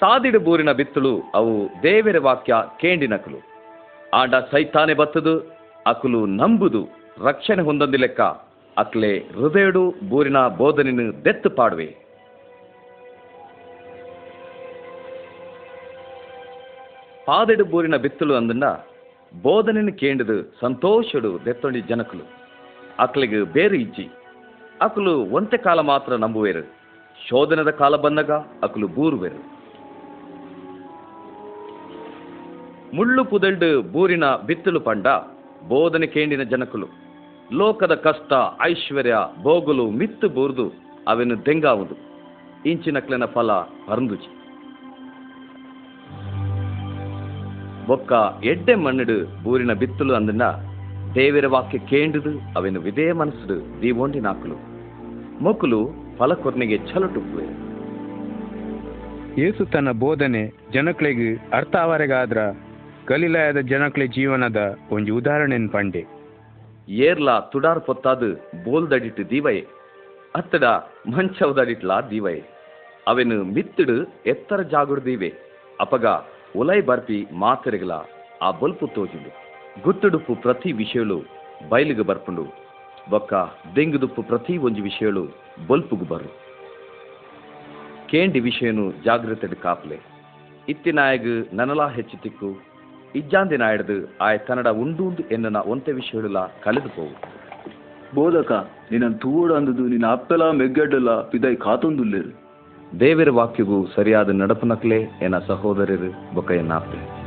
ಸಾದಿಡು ಬೂರಿನ ಬಿತ್ತಲು ಅವು ದೇವರ ವಾಕ್ಯ ಕೇಂಡಿನಕಲು ಆಂಡ ಸೈತಾನೆ ಬತ್ತದು, ಅಕುಲು ನಂಬುದು, ರಕ್ಷಣೆ ಹೊಂದೊಂದು ಲೆಕ್ಕ. ಅಕ್ಲೆ ಹೃದಯಡು ಬೂರಿನ ಬೋಧನೆಯನ್ನು ದೆತ್ತು ಪಾಡುವೆ. ಪಾದೆಡು ಬೂರಿನ ಬಿತ್ತಲು ಅಂದ ಬೋಧನೆಯನ್ನು ಕೇಂಡದು ಸಂತೋಷಡು ದೆತ್ತೊಂಡಿ ಜನಕಲು. ಅಕ್ಲಿಗೆ ಬೇರು ಇಜ್ಜಿ. ಅಕುಲು ಒಂತೆ ಕಾಲ ಮಾತ್ರ ನಂಬುವೆರು. ಶೋಧನದ ಕಾಲ ಬಂದಾಗ ಅಕುಲು ಬೂರುವೆರು. ಮುಳ್ಳು ಪುದಳ್ಡು ಬೂರಿನ ಬಿತ್ತಲು ಪಂಡ ಬೋಧನೆ ಕೇಂಡಿನ ಜನಕುಲು. ಲೋಕದ ಕಷ್ಟ, ಐಶ್ವರ್ಯ, ಬೋಗುಲು ಮಿತ್ತು ಬೂರ್ದು ಅವೆನು ದೆಂಗಾವುದು. ಇಂಚಿನಕ್ಲೆನ ಫಲ ಪರಂದುಚಿ ಬೊಕ್ಕ ಎಡ್ಡೆ ಮಣ್ಣುಡು ಬೂರಿನ ಬಿತ್ತಲು ಅಂದನ್ನ ದೇವರ ವಾಕ್ಯ ಕೇಂಡುದು ಅವೆನು ವಿದೇ ಮನಸ್ಸುಡು ದೀವೋಂಡಿ ನಾಕುಲು. ಮೊಕುಲು ಫಲ ಕೊರ್ನೆಗೆ ಛಲಟುಪ್ಪುವೆ ಯೇಸು ತನ್ನ ಬೋಧನೆ ಜನಕ್ಲೆಗ್ ಅರ್ಥ ಆವರೆಗಾದ್ರ ಗಲಿಲಾಯದ ಜನಕ್ಲೆ ಜೀವನದ ಒಂಜಿ ಉದಾಹರಣೆನ್ ಪಂಡೆ. ಏರ್ಲ ತುಡಾರ್ ಪೊತ್ತಾದ್ ಬೋಲ್ದಡಿಟ್ ದೀವಯೆ. ಅತ್ತಡ ಮಂಚವದಡಿಟ್ಲ ದೀವಯೆ. ಅವೆನು ಮಿತ್ತಿಡು ಎತ್ತರ ಜಾಗುಡ್ ದೀವೆ. ಅಪಗ ಉಲೈ ಬರ್ಪಿ ಮಾತೆರೆಗಲ ಆ ಬೊಲ್ಪು ತೋಜುಂಡು ಗುತ್ತುಡುಪ್ಪು ಪ್ರತಿ ವಿಷಯಲು ಬಯಲಿಗೆ ಬರ್ಪುಂಡು. ಬೊಕ್ಕ ದೆಂಗುದುಪ್ಪು ಪ್ರತಿ ಒಂಜಿ ವಿಷಯಲು ಬೊಲ್ಪುಗು ಬರು ಕೇಂಡಿ ವಿಷಯನು ಜಾಗ್ರತೆಡ್ ಕಾಪ್ಲೆ. ಇತ್ತಿನಾಯಗ್ ನನಲಾ ಹೆಚ್ಚು ತಿಕ್ಕು ಇಜ್ಜಾಂದಿ ಹಿಡಿದು ಆಯ್ ಕನ್ನಡ ಉಂಡು ಎನ್ನನ ಒಂತೆ ವಿಷಯ ಕಳೆದು ಪೋವು. ಬೋಧಕ ನಿನ್ನ ತೂಡ ಅಂದದು ನಿನ್ನ ಅಪ್ಪೆಲ ಮೆಗ್ಗಡ್ಡಲ ಪಿದೈ ಕಾತೊಂದುಲ್ಲೇರು. ದೇವರ ವಾಕ್ಯಗೂ ಸರಿಯಾದ ನಡಪನಕ್ಲೆ ಎನ್ನ ಸಹೋದರರು ಬೊಕ ಎನ್ನಾಪ್ಲೆ.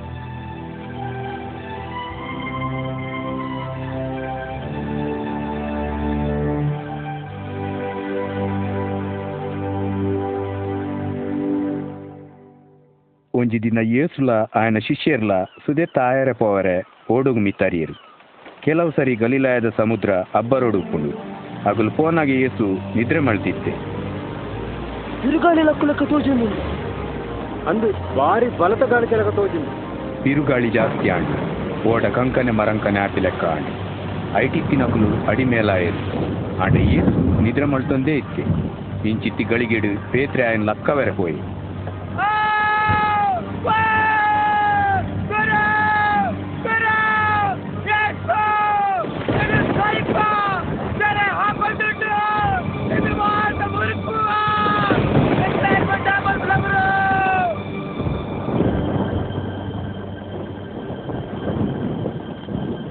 ಒಂಜಿ ದಿನ ಯೇಸುಲ ಆಯನ ಶಿಷ್ಯರ್ಲ ಸುದೆತ್ತ ಆಯರೆ ಪೋವರೆ ಓಡುಗು ಮಿತ್ತರಿಯರು. ಕೆಲವು ಸರಿ ಗಲೀಲಾಯದ ಸಮುದ್ರ ಅಬ್ಬರೋಡು ಉಪ್ಪುಂಡು ಅಗಲು ಫೋನಾಗಿ ಯೇಸು ನಿದ್ರೆ ಮಾಡ್ತಿತ್ತೆ ಬಿರುಗಾಳಿ ಲಕ್ಕುಲಕ್ಕ ತೋಜುಂಡು ಅಂದು ಬಾರಿ ಬಲತ ಗಾಳಿ ಚಲಕ ತೋಜುಂಡು ಬಿರುಗಾಳಿ ಜಾಸ್ತಿ ಆಂಡು. ಓಡ ಕಂಕನೆ ಮರಂಕನೆ ಆಪಿ ಲೆಕ್ಕ ಆಂಡು. ಐಟಿತ್ತಿನಕುಲು ಅಡಿಮೇಲಾಯರು ಆಂಡ ಯೇಸು ನಿದ್ರೆ ಮಾಡ್ತಂದೇ ಇತ್ತೆ ಇಂಚಿತ್ತಿ ಗಳಿಗೆಡು ಪೇತ್ರೆ ಆಯನ ಲಕ್ಕವೆರೆ ಪೋಯಿ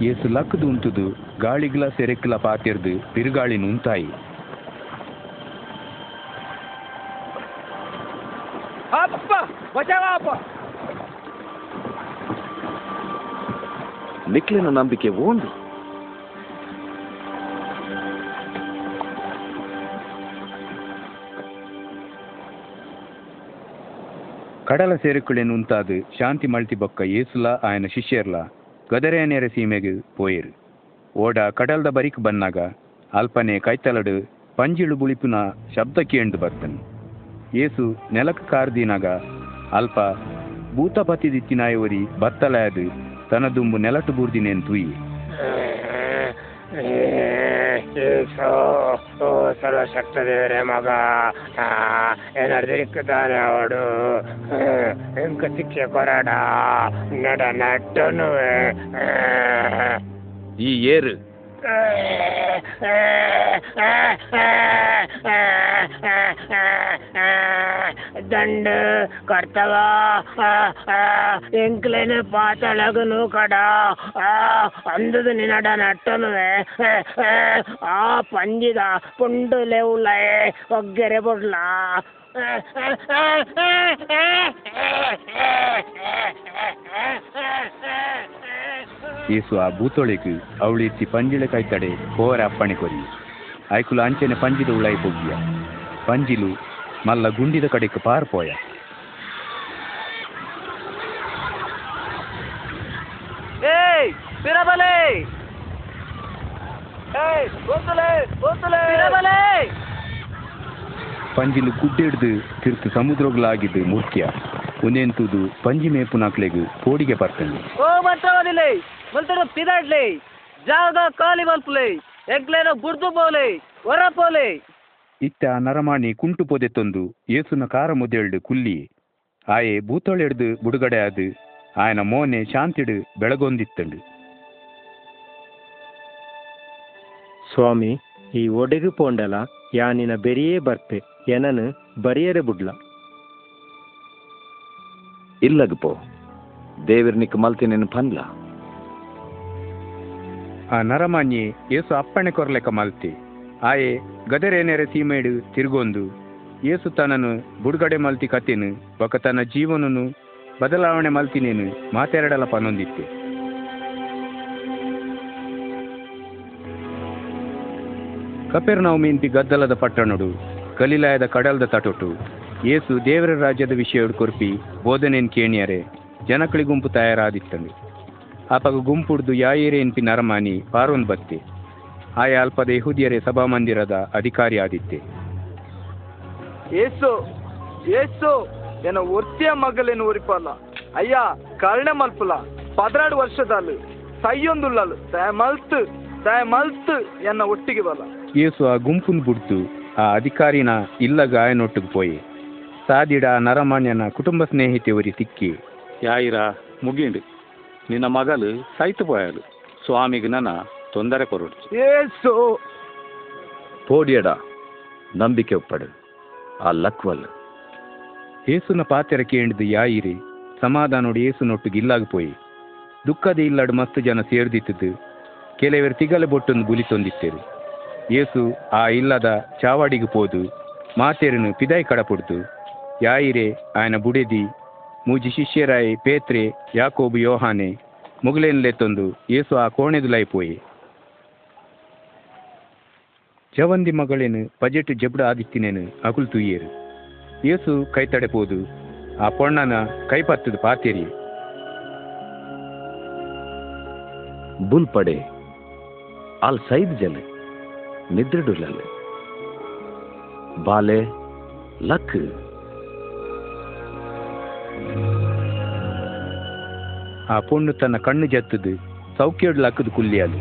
ಏಸು ಲಕ್ಕದು ಉಂತುದು ಗಾಳಿಗ್ಲ ಸೆರೆಕ್ಲ ಪಾತಿರ್ದು ಬಿರುಗಾಳಿ ನುಂತಾಯಿ ಅಪ್ಪ ಬಚಾವಪ್ಪ ನಿಕ್ಲಿನ ನಂಬಿಕೆ ಓಂಡು ಕಡಲ ಸೇರುಕುಳೆನ್ ನುಂತಾದು ಶಾಂತಿ ಮಳ್ತಿ ಬೊಕ್ಕ ಏಸುಲ ಆಯನ ಶಿಷ್ಯರ್ಲ ಗದರೆಯನೆರೆ ಸೀಮೆಗೆ ಪೋಯರು. ಓಡ ಕಡಲ್ದ ಬರಿಕ್ ಬನ್ನಾಗ ಅಲ್ಪನೆ ಕೈತಲಡು ಪಂಜಿಳು ಬುಳಿಪುನ ಶಬ್ದ ಕೇಂಡು ಬರ್ತನು. ಏಸು ನೆಲಕ ಕಾರ್ದಿನಾಗ ಅಲ್ಪ ಭೂತಪತಿ ದಿತ್ತಿನಾಯವರಿ ಬತ್ತಲಾಯದು ತನ ದುಂಬು ನೆಲಟು ಬೂರ್ದಿನೇನ್ ತುಯಿ ಸರ್ವಶಕ್ತದೇವರೇ ಓ ಸರ್ವಶಕ್ತ ದೇವರೇ ಮಗ. ಏನಾದ್ರೆ ಅವಡು ಹೆಂಕ ಶಿಕ್ಷೆ ಕೊರಡ. ನಡ ನಟ್ಟನು ಈ ಏರು ದಂಡ ಕರ್ತವ ಎಂಕ್ಲೇನೆ ಪಾತಳಗನು ಕಡ ಅಂದದು ನಿನ್ನಡ ನಟ್ಟನುವೆ ಆ ಪಂಜಿದ ಪುಂಡು ಲೆವುಲೇ ಒಗ್ಗೆರೆ ಬುಡ್ಲ ಏಸು ಆ ಭೂತೊಳೆಗು ಅವಳಿರ್ತಿ ಪಂಜಿಳೆ ಕೈತಡೆ ಹೋರ ಅಪ್ಪಣೆ ಕೊರಿ ಐಕುಲು ಅಂಚನೆ ಪಂಜಿದ ಉಳಾಯಿ ಪೊಗ್ಗಿಯ ಪಂಜಿಲು ಮಲ್ಲ ಗುಂಡಿದ ಕಡೆಗೆ ಪಾರ್ಪೋಯ ಏಯ್ ಬಿರಬಲೆ ಏಯ್ ಗೋತಲೆ ಗೋತಲೆ ಬಿರಬಲೆ ಪಂಜಿಲು ಗುಡ್ಡೆಡ್ದು ತಿರ್ತು ಸಮುದ್ರಗಳಾಗಿದ್ದು ಮುಖ್ಯ. ಉನೆಂತುದು ಪಂಜಿ ಮೇಪುನಾಕ್ಲೆಗು ಕೋಡಿಗೆ ಬರ್ತೇನೆ ಓ ಮಟ್ಟವದಿಲೆ ಮಲ್ತರು ಪಿದಾಡ್ಲೆ ಜಾಗ ಕಾಲಿ ಬಲ್ಪುಲೆ ಎಗ್ಲೇನೋ ಬುಡ್ದು ಪೋಲೆ ಹೊರ ಪೋಲೆ ಇತ್ತ ನರಮಾಣಿ ಕುಂಟು ಪೊದೆ ತಂದು ಏಸುನ ಕಾರ ಮುದ್ದೆಳ್ದು ಕುಲ್ಲಿ. ಆಯೆ ಬೂತೊಳೆಡ್ದು ಬುಡುಗಡೆ ಆದು ಆಯನ ಮೋನೆ ಶಾಂತಿಡು ಬೆಳಗೊಂದಿತ್ತಂಡು ಸ್ವಾಮಿ ಈ ಒಡೆಗು ಪೋಂಡಲ ಯಾನಿನ ಬೆರಿಯೇ ಬರ್ಪೆ ಎನನು ಬರಿಯರೆ ಬುಡ್ಲ. ಇಲ್ಲಗ ಪೋ ದೇವಿರ್ ನಿಕ್ ಮಲ್ತಿನೇನು ಪನ್ಲ. ಆ ನರಮಾನ್ಯೆ ಏಸು ಅಪ್ಪಣೆ ಕೊರ್ಲೆಕ ಮಲ್ತಿ. ಆಯೆ ಗದರೇನೆರೆ ಸೀಮೇಡು ತಿರುಗೊಂದು. ಏಸು ತನ್ನನು ಬುಡುಗಡೆ ಮಲ್ತಿ ಕತ್ತಿನ ಬೊಕ ತನ್ನ ಜೀವನನು ಬದಲಾವಣೆ ಮಲ್ತಿನೇನು ಮಾತೆರಡಲ ಪನೊಂದಿತ್ತೆ. ಕಪೆರ್ನೌಮಿಂತಿ ಗದ್ದಲದ ಪಟ್ಟಣಡು. ಗಲಿಲಾಯದ ಕಡಲ್ದ ತಟೊಟು ಏಸು ದೇವರ ರಾಜ್ಯದ ವಿಷಯ ಕೊರ್ಪಿ ಬೋಧನೆನ್ ಕೇಣಿಯರೆ ಜನಕಳಿ ಗುಂಪು ತಯಾರಾದಿತ್ತಂಡು ಆಪಗ ಗುಂಪುಡ್ದು ಯಾಯೇರೆ ಎನ್ಪಿ ನರಮಾನಿ ಪಾರೊಂದು ಬತ್ತೆ. ಆಯ ಅಲ್ಪದ ಯಹುದಿಯರೆ ಸಭಾಮಂದಿರದ ಅಧಿಕಾರಿ ಆದಿತ್ತೆ. ಏಸು ಏಸು ಏನ ಒರ್ತಿಯ ಮಗಲೇನು ಒರಿಪಲ್ಲ ಅಯ್ಯ ಕರ್ಣೆ ಮಲ್ಪುಲ. ಪದ್ರಾಡು ವರ್ಷದಲ್ಲಿ ಸೈಯೊಂದುಳ್ಳಲು ದಯ ಮಲ್ತು ದಯ ಮಲ್ತು ಎನ್ನ ಒಟ್ಟಿಗೆ ಬಲ ಏಸು ಆ ಗುಂಪುನ್ ಬುಡ್ತು ಆ ಅಧಿಕಾರಿನ ಇಲ್ಲ ಗಾಯನೊಟ್ಟಿಗೆ ಪೋಯಿ. ಸಾದಿಡ ನರಮಾನ್ಯನ ಕುಟುಂಬ ಸ್ನೇಹಿತೆಯವರಿ ತಿಕ್ಕಿ ಯಾಯಿರ ಮುಗಿಂಡು ನಿನ್ನ ಮಗಲು ಸೈತು ಪೋಯಲು ಸ್ವಾಮಿಗೆ ನನ್ನ ತೊಂದರೆ ಕೊರಡು ಏಸು ಪೋಡಿಯಡ ನಂಬಿಕೆ ಒಪ್ಪಡು. ಆ ಲಕ್ವಲ್. ಏಸುನ ಪಾತೆರ ಕೇಳಿದ ಯಾಯಿರಿ ಸಮಾಧಾನೋಡು ಏಸುನೊಟ್ಟಿಗೆ ಇಲ್ಲಾಗ ಪೋಯಿ. ದುಃಖದ ಇಲ್ಲಡು ಮಸ್ತ್ ಜನ ಸೇರ್ದಿತ್ತದು ಕೆಲವರು ತಿಗಲೆ ಬೊಟ್ಟೊಂದು ಏಸು ಆ ಇಲ್ಲದ ಚಾವಾಡಿಗೆ ಪೋದು ಮಾತೇರನು ಪಿದಾಯಿ ಕಡಪೊಡ್ದು, ಯಾಯಿರೆ, ಆಯನ ಬುಡೆದಿ, ಮೂಜಿ ಶಿಷ್ಯರಾಯಿ, ಪೇತ್ರೆ, ಯಾಕೋಬು, ಯೋಹಾನೆ ಮುಗಲೇನ್ಲೆತ್ತೊಂದು ಏಸು ಆ ಕೋಣೆದುಲಾಯಿ ಪೋಯಿ. ಜವಂದಿ ಮಗಳೇನು, ಬಜೆಟ್ ಜಬ್ಡ ಆದಿತ್ತಿನೇನು ಅಗುಲ್ ತುಯ್ಯೇರು. ಏಸು ಕೈ ತಡೆಪೋದು ಆ ಪೊಣ್ಣನ ಕೈಪತ್ತದು ಪಾತೇರಿ. ಬುಲ್ ಪಡೆ ಆಲ್ ಸೈದ್ ಜಲೆ ನಿದ್ರೆಡುಲಲೆ ಬಾಲೆ ಲಕ್. ಆ ಪೊಣ್ಣು ತನ್ನ ಕಣ್ಣು ಜತ್ತದು ಸೌಖ್ಯಡ್ ಲಕ್ಕದು ಕುಲ್ಲಿಯಾಲು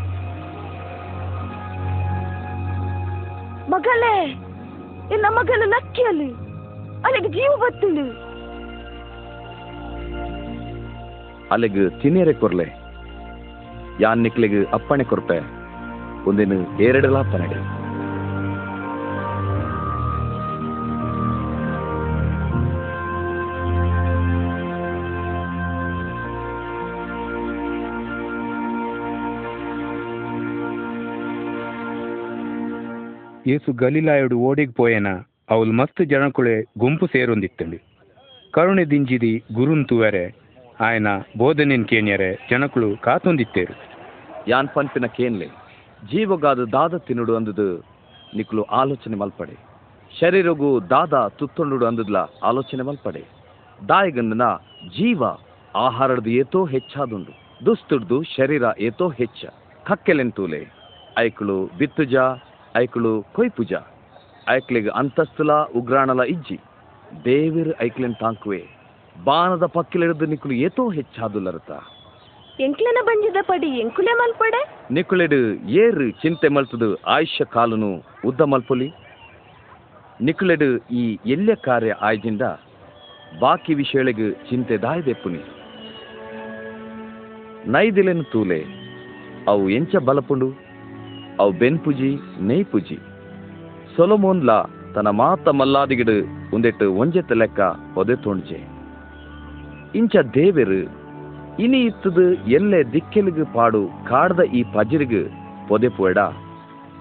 ಮಗಳೇ ಇನ್ನ ಮಗನ ನಕ್ಕಿಯಲ್ಲಿ ಅಲ್ಲಿಗೆ ಜೀವ ಬತ್ತುಂಡು ಅಲೆಗ್ ತಿನ್ನೇರೆ ಕೊರ್ಲೆ. ಯಾನ್ ನಿಕ್ಲೆಗ್ ಅಪ್ಪಣೆ ಕೊರ್ಪೆ. ಒಂದಿನ ಎರಡಲ ನಡೆ ಏಸು ಗಲೀಲಾಯುಡು ಓಡಿಗೆ ಪೋಯೇನ ಅವಳು ಮಸ್ತ್ ಜನಕುಳೆ ಗುಂಪು ಸೇರೊಂದಿತ್ತಂಡಿ. ಕರುಣೆ ದಿಂಜಿದಿ ಗುರುನ್ ತುವರೆ ಆಯನ ಬೋಧನೆನ್ ಕೇನ್ಯರೆ ಜನಕುಳು ಕಾತೊಂದಿತ್ತೇರು. ಯಾನ್ ಪಂಪಿನ ಕೇನ್ಲೆ ಜೀವಗಾದ ದಾದ ತಿನ್ನುಡು ಅಂದದು. ನಿಕ್ಲು ಆಲೋಚನೆ ಮಲ್ಪಡೆ. ಶರೀರಗು ದಾದ ತುತ್ತೊಂಡುಡು ಅಂದದ್ಲ ಆಲೋಚನೆ ಮಲ್ಪಡೆ. ದಾಯಗಂದನ ಜೀವ ಆಹಾರದ ಏತೋ ಹೆಚ್ಚಾದುಂಡು. ದುಸ್ತುಡ್ದು ಶರೀರ ಏತೋ ಹೆಚ್ಚ. ಕಕ್ಕೆಲೆಂತೂಲೆ ಐಕಳು ಬಿತ್ತುಜ, ಐಕಳು ಕೊಯ್ಪುಜ. ಐಕ್ಲಿಗೆ ಅಂತಸ್ತುಲ ಉಗ್ರಾಣಲ ಇಜ್ಜಿ. ದೇವಿರ್ ಐಕ್ಲೆನ್ ತಾಂಕುವೆ. ಬಾನದ ಪಕ್ಕಿಲಿಡಿದು ನಿಕ್ಲು ಏತೋ ಹೆಚ್ಚಾದುಲ್ಲರತ. ಎಂಕ್ಲೆನ ಬಂಜಿದ ಪಡಿ ಎಂಕುಲೆ ಮಲ್ಪಡೆ? ನಿಕುಲೆಡು ಏರು ಚಿಂತೆ ಮಲ್ತದು ಆಯುಷ್ಯ ಕಾಲನು ಉದ್ದ ಮಲ್ಪೊಲಿ? ನಿಕುಲೆಡು ಈ ಎಲ್ಯ ಕಾರ್ಯ ಆಯ್ದಿಂದ ಬಾಕಿ ವಿಷಯಗಳಿಗೆ ಚಿಂತೆ ದಾಯದೆಪ್ಪುನಿ. ನೈದಿಲೆನು ತೂಲೆ, ಅವು ಎಂಚ ಬಲಪುಂಡು? ಅವು ಬೆನ್ಪುಜಿ, ನೇಯ್ಪುಜಿ? ಸೊಲಮೋನ್ಲ ತನ್ನ ಮಾತ ಮಲ್ಲಾದಿಗಿಡು ಒಂದೆಟ್ಟು ಒಂಜೆತ್ತ ಲೆಕ್ಕ ಒದೆ ತೋಣ್ಜೆ ಇಂಚ ದೇವೆರು ಇನಿ ಇತ್ತದು ಎಲ್ಲೆ ದಿಕ್ಕೆಲಿಗು ಪಾಡು ಕಾಡ್ದ ಈ ಪಜಿರಿಗು ಪೊದೆ ಪೋಡ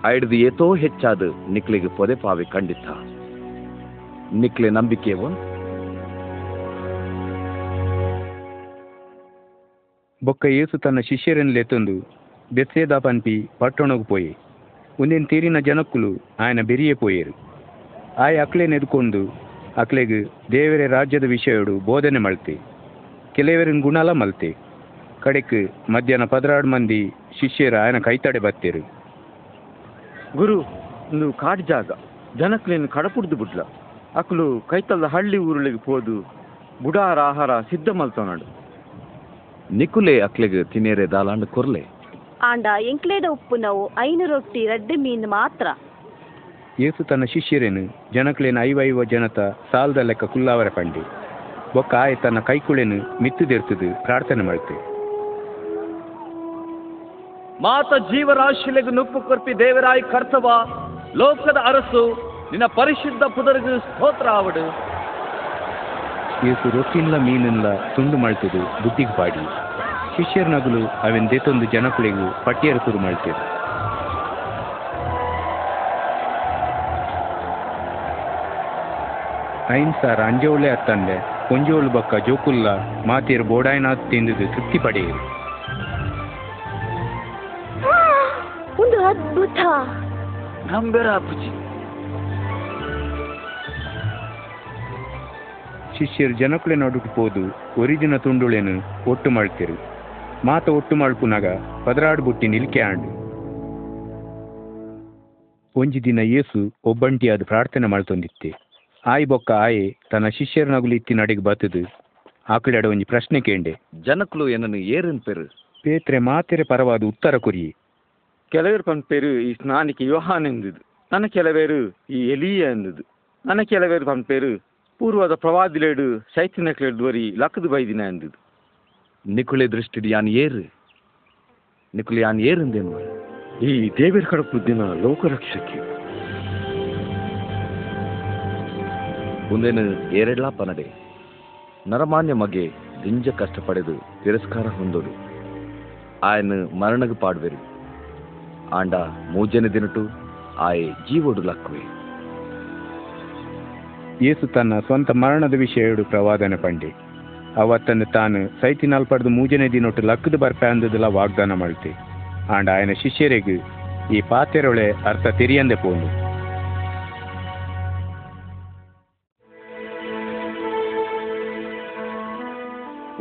ಐಡ್ದು ಏತೋ ಹೆಚ್ಚಾದ ನಿಕ್ಲಿಗೆ ಪೊದೆ ಪಾವಿ ಖಂಡಿತ ನಿಕ್ಲೆ ನಂಬಿಕೆವೋ ಬೊಕ್ಕ ಏಸು ತನ್ನ ಶಿಷ್ಯರನ್ನು ಲೆತ್ತೊಂದು ಬೆತ್ಸೇದ ಪನ್ಪಿ ಪಟ್ಟಣಕ್ಕೆ ಪೋಯಿ. ಒಂದಿನ ತೀರಿನ ಜನಕ್ಕುಲು ಆಯನ ಬೆರಿಯೇ ಪೋಯರು. ಆಯ ಅಕ್ಲೆನ್ ಎದ್ಕೊಂಡು ಅಕ್ಲೆಗೆ ದೇವರ ರಾಜ್ಯದ ವಿಷಯಡು ಬೋಧನೆ ಮಲ್ತೆ ಕೆಲವರಿನ ಗುಣಲ ಮಲ್ತೆ. ಕಡೆಕ್ ಮಧ್ಯಾಹ್ನ ಪದರಾಡು ಮಂದಿ ಶಿಷ್ಯರು ಆಯನ ಕೈತಡೆ ಬತ್ತೇರು. ಗುರು ಒಂದು ಕಾಡು ಜಾಗ. ಜನಕ್ಲೇನು ಕಡಪುಡ್ದು ಬಿಡ್ಲ. ಅಕ್ಲು ಕೈತಲ್ದ ಹಳ್ಳಿ ಊರುಳಿಗೆ ಹೋದು ಬುಡಾರ ಆಹಾರ ಸಿದ್ಧ ಮಲ್ತನಾಡು ನಿಕುಲೆ ಅಕ್ಲೆಗ್ ತಿನ್ನೇರೆ ದಾಲಾಂಡ್ ಕೊರ್ಲೆ? ಆಂಡ ಎಂಕ್ಲೇದ ಉಪ್ಪು ನಾವು ಐನು ರೊಟ್ಟಿ ರಡ್ಡು ಮೀನು ಮಾತ್ರ. ಏಸು ತನ್ನ ಶಿಷ್ಯರೇನು ಜನಕ್ಲೇನ ಐವೈವ ಜನತ ಸಾಲದ ಲೆಕ್ಕ ಕುಲ್ಲಾವರ ಪಂಡಿ. ಆಯ್ ತನ್ನ ಕೈಕುಳೆನು ಮಿತ್ತುದೆರ್ತದು ಪ್ರಾರ್ಥನೆ ಮಾಡುತ್ತೆ ಮಾತ ಜೀವರಾಶಿಲೆಗೆ ನುಪ್ಪು ಕೊರ್ಪಿ ದೇವರಾಯಿ ಕರ್ತವ ಲೋಕದ ಅರಸು ನಿನ್ನ ಪರಿಶುದ್ಧ ಪುದರ್ಗು ಸ್ತೋತ್ರ ಆವಡು. ಏಸು ರೊಟ್ಟಿನ್ಲ ಮೀನಿಲ್ಲ ತುಂಡು ಮಾಡ್ತದು ಬುದ್ಧಿಗೆ ಪಾಡಿ ಶಿಷ್ಯರ ನಗಲು ಅವೆನ್ ದೇತೊಂದು ಜನಕುಳಿಗೂ ಪಟ್ಟಿಯರ ಸುರು ಮಾಡ್ತೇವೆ. ಐನ್ ಸಾರ್ ಒಳ್ಳೆ ಅತ್ತಂಡೆ ಕೊಂಜೋಳು ಬಕ್ಕ ಜೋಕುಲ್ಲ ಮಾತಿರ್ ಬೋಡಾಯ್ನ ತಿಂದುದು ತೃಪ್ತಿ ಪಡೆಯಿರಿ. ಒಂದು ಅದ್ಭುತ. ನಂಬೆರ ಅಪ್ಪುಜಿ. ಶಿಷ್ಯರು ಜನಕುಳೆ ನಡುಟು ಪೋದು ಒರಿಜಿನ ತುಂಡುಳೆನು ಒಟ್ಟು ಮಾಡ್ತಿರು. ಮಾತ ಒಟ್ಟು ಮಲ್ಪುನಾಗ ಪದರಾಡು ಬುಟ್ಟಿ ನಿಲ್ಕೆ ಆಂಡು. ಒಂಜಿ ದಿನ ಏಸು ಒಬ್ಬಂಟಿಯಾದ ಪ್ರಾರ್ಥನೆ ಮಾಡ್ತೊಂದಿತ್ತೆ. ಆಯ್ ಬೊಕ್ಕ ಆಯೆ ತನ್ನ ಶಿಷ್ಯರ ನಗುಲು ಅಡಿಗೆ ಬತ್ತದು. ಆಕಡೆ ಒಂಜಿ ಪ್ರಶ್ನೆ ಕೇಂಡೆ. ಜನಕ್ಕಲು ಏನನ್ನು ಏರನ್ ಪೆರು? ಪೇತ್ರೆ ಮಾತೆರೆ ಪರವಾದ ಉತ್ತರ ಕೊರಿಯೆ ಕೆಲವರು ಪೇರು ಈ ಸ್ನಾನಿಕೆ ಯೋಹಾನ್ ಎಂದುದು. ನನ್ನ ಕೆಲವೇರು ಈ ಎಲಿಯ ಎಂದುದು. ನನ್ನ ಕೆಲವೇರು ಪೇರು ಪೂರ್ವದ ಪ್ರವಾದಿಲೇಡು ಶೈತ್ಯನಕ್ಲೇಡು ವರಿ ಲಕ್ಕದು ಬೈದಿನ ಎಂದುದು. ನಿಕುಳೆ ದೃಷ್ಟಿಡ್ ಯಾನ್ ಏರು? ನಿಕುಲು ಯಾನ್ ಏರಿಂದೇನು ಈ ದೇವರ ಕಡಪು ದಿನ ಲೋಕರಕ್ಷಕಿ. ಮುಂದೇನು ಏರೆಡ್ಲಾಪನಡೆ ನರಮಾನ್ಯ ಮಗೆ ದಿಂಜ ಕಷ್ಟಪಡೆದು ತಿರಸ್ಕಾರ ಹೊಂದೋರು ಆಯನ ಮರಣಗ ಪಾಡ್ವೆರು. ಆಂಡ ಮೂಜನೆ ದಿನಟು ಆಯೆ ಜೀವೋಡು ಲಕ್ಕುವೆ. ಏಸು ತನ್ನ ಸ್ವಂತ ಮರಣದ ವಿಷಯ ಪ್ರವಾದನೆ ಪಂಡೆ. ಅವತ್ತನ್ನು ತಾನು ಸೈತಿನಾಲ್ ಪಡೆದು ಮೂಜನೆ ದಿನೊಟ್ಟು ಲಕ್ಕದ ಬರ್ಪೆ ವಾಗ್ದಾನ ಮಾಡುತ್ತೆ. ಆಂಡ ಆಯನ ಶಿಷ್ಯರಿಗೆ ಈ ಪಾತೆರೊಳೆ ಅರ್ಥ ತಿರಿಯಂದೆ ಪೋನು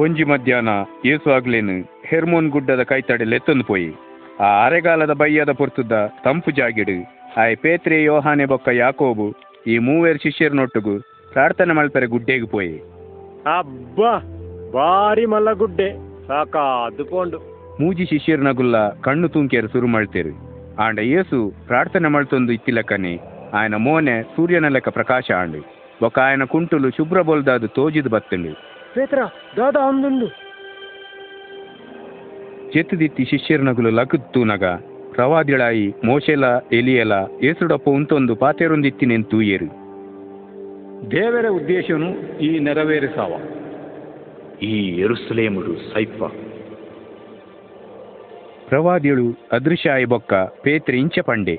ಒಂಜಿ ಮಧ್ಯಾಹ್ನ ಏಸು ಆಗ್ಲೇನು ಹೆರ್ಮೋನ್ ಗುಡ್ಡದ ಕೈತಡೆಲ್ ಎತ್ತೊಂದು ಪೋಯಿ ಆ ಅರೆಗಾಲದ ಬಯ್ಯದ ಪೊರ್ತುದ ತಂಪು ಜಾಗಿಡು. ಆಯ್ ಪೇತ್ರೆ ಯೋಹಾನೆ ಬೊಕ್ಕ ಯಾಕೋಬು ಈ ಮೂವೇರ್ ಶಿಷ್ಯರ್ನೊಟ್ಟುಗು ಪ್ರಾರ್ಥನೆ ಮಾಡ್ತಾರೆ ಗುಡ್ಡೆಗೆ ಪೋಯಿ. ಅಬ್ಬ ಬಾರಿ ಮಲ್ಲ ಗುಡ್ಡೆ. ಸಾಕಾದುಕೊಂಡು ಪೋಂಡು. ಮೂಜಿ ಶಿಷ್ಯರ್ನಗುಲ್ಲ ಕಣ್ಣು ತುಂಕೇರು ಶುರು ಮಾಡ್ತೇರು ಆಂಡ ಏಸು ಪ್ರಾರ್ಥನೆ ಮಾಡ್ತೊಂದು ಇತ್ತಿಲಕ್ಕನೆ ಆಯನ ಮೋನೆ ಸೂರ್ಯನ ಲೆಕ್ಕ ಪ್ರಕಾಶ ಆಂಡು. ಬೊಕ್ಕ ಆಯನ ಕುಂಟುಲು ಶುಭ್ರ ಬೊಲ್ದಾದು ತೋಜಿದು ಬತ್ತಂಡು. ಪೇತ್ರ ದಾದಾ ಒಂದುಂಡು ಶಿಷ್ಯರ ನಗುಲು ಲಕುತ್ತು ನಗ ಪ್ರವಾದಿಳಾಯಿ ಮೋಶೆಲ ಎಲಿಯಲ ಏಸುಡಪ್ಪ ಉಂತೊಂದು ಪಾತೆರೊಂದಿತ್ತಿನೆನ್ ಏರು. ದೇವರ ಉದ್ದೇಶನು ಈ ನೆರವೇರಿಸಾವ. ಈ ಎರುಸಲೇಮುಡು ಸೈಪ ಪ್ರವಾದಿಳು ಅದೃಶ್ಯ ಆಯಿ ಬೊಕ್ಕ ಪೇತ್ರಿ ಇಂಚ ಪಂಡೆ.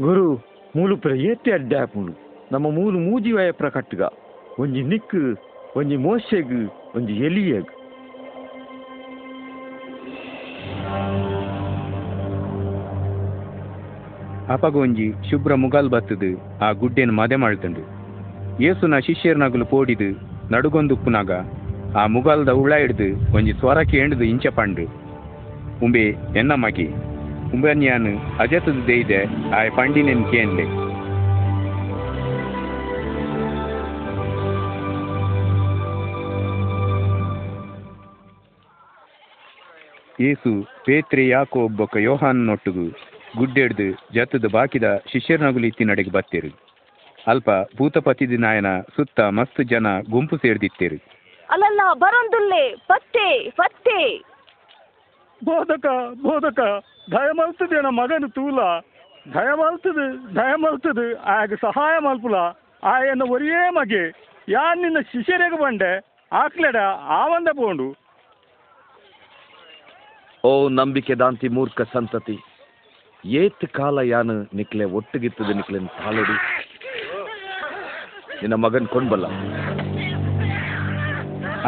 ಗುರು ಮೂಲು ಪ್ರಯತ್ತೆ ಅಡ್ಡಾಪುಂಡು ನಮ್ಮ ಮೂಲು ಮೂಜಿವಯ ಪ್ರಕಟ್ಗ. ಒಂಜಿ ನಿಕ್ ಒಂಜಿ ಮೋಶೆಗ್ ಒಂಜಿ ಎಲಿಯಗ್ ಅಪಗೊಂಜಿ ಶುಭ್ರ ಮುಗಾಲ್ ಬತ್ತದು ಆ ಗುಡ್ಡೆನ್ ಮದೆ ಮಾಡ್ತಂಡು ಏಸುನ ಶಿಷ್ಯರ್ನಗಲು ಪೋಡಿದು ನಡುಗೊಂದುಪ್ಪುನಾಗ ಆ ಮುಗಾಲ್ದ ಉಳ ಹಿಡ್ದು ಒಂಜಿ ಸ್ವರಕ್ಕೆ ಎಂಡ್ದು ಇಂಚ ಪಂಡು ಉಂಬೆ ಎನ್ನ ಮಗಿ ಉಂಬನ್ಯಾನು ಅಜತದ ದೇಯ್ದೆ ಆ ಪಂಡಿನೆನ್ ಕೇನ್ಲೆ ಏಸು ಪೇತ್ರೆ ಯಾಕೋ ಒಬ್ಬೊಕ್ಕ ಯೋಹಾನ್ನೊಟ್ಟುಗು ಗುಡ್ಡೆಡ್ದು ಜತ್ತದ ಬಾಕಿದ ಶಿಷ್ಯರ್ನಗುಲು ಇತ್ತಿ ನಡೆಗೆ ಬತ್ತೇರು. ಅಲ್ಪ ಭೂತಪತಿದಿ ನಾಯನ ಸುತ್ತ ಮಸ್ತ್ ಜನ ಗುಂಪು ಸೇರ್ದಿತ್ತೇರು. ಅಲ್ಲಲ್ಲ ಬರೊಂದುಲ್ಲೆ ಪತ್ತೆ ಪತ್ತೆ. ಬೋಧಕ ಬೋಧಕ ದಯಮಲ್ತದೆ ನನ್ನ ಮಗನು ತೂಲ. ದಯಮಲ್ತದೆ ದಯಮಲ್ತದೆ ಆಗ ಸಹಾಯ ಮಲ್ಪುಲ. ಆಯನ್ನ ಒರಿಯೇ ಮಗೆ. ಯಾನ್ ನಿನ್ನ ಶಿಷ್ಯರಿಗೆ ಬಂಡೆ ಆಕ್ಲೆಡ ಆವಂದ ಪೋಂಡು ಓ ನಂಬಿಕೆ ದಾಂತಿ ಮೂರ್ಖ ಸಂತತಿ ಏತ್ ಕಾಲ ಯಾನು ನಿಕ್ಲೆ ಒಟ್ಟುಗಿತ್ತದ ನಿಕ್ಲೆನ್ ತಾಳಡಿ ನಿನ್ನ ಮಗನ್ ಕೊಂಡ್ಬಲ್ಲ.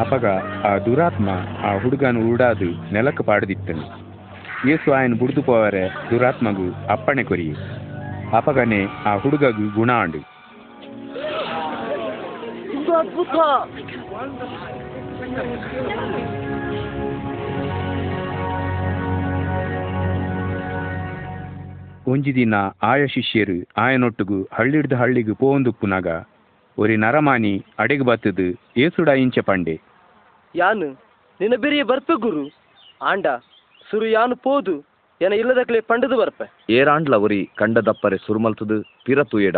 ಅಪಗ ಆ ದುರಾತ್ಮ ಆ ಹುಡುಗನ ಉರುಡಾದು ನೆಲಕ್ಕೆ ಪಾಡದಿತ್ತನು. ಏಸು ಆಯನ್ ಬುಡ್ದು ಪೋವರೆ ದುರಾತ್ಮಗೂ ಅಪ್ಪಣೆ ಕೊರಿಯು ಅಪಗನೆ ಆ ಹುಡುಗಗು ಗುಣ ಆಂಡು ಅದ್ಭುತ. ಒಂಜಿ ದಿನ ಆಯ ಶಿಷ್ಯರು ಆಯನೊಟ್ಟುಗು ಹಳ್ಳಿಡ್ದ ಹಳ್ಳಿಗು ಪುನಗ ಒರಿ ನರಮಾನಿ ಅಡೆಗೆ ಬತ್ತದು ಏಸುಡ ಇಂಚ ಪಂಡೆ. ಯಾನು? ನಿನ್ನ ಬೆರಿಯ ಬರ್ಪೆ ಗುರು? ಆಂಡ ಸುರು ಯಾನು ಪೋದು? ಎನ ಇಲ್ಲದಕ್ಲೆ ಪಂಡದು ಬರ್ಪೆ? ಏರಾಂಡ್ಲ ಒರಿ ಕಂಡದಪ್ಪರೆ ಸುರುಮಲ್ತದು ಪಿರತುಯೆಡ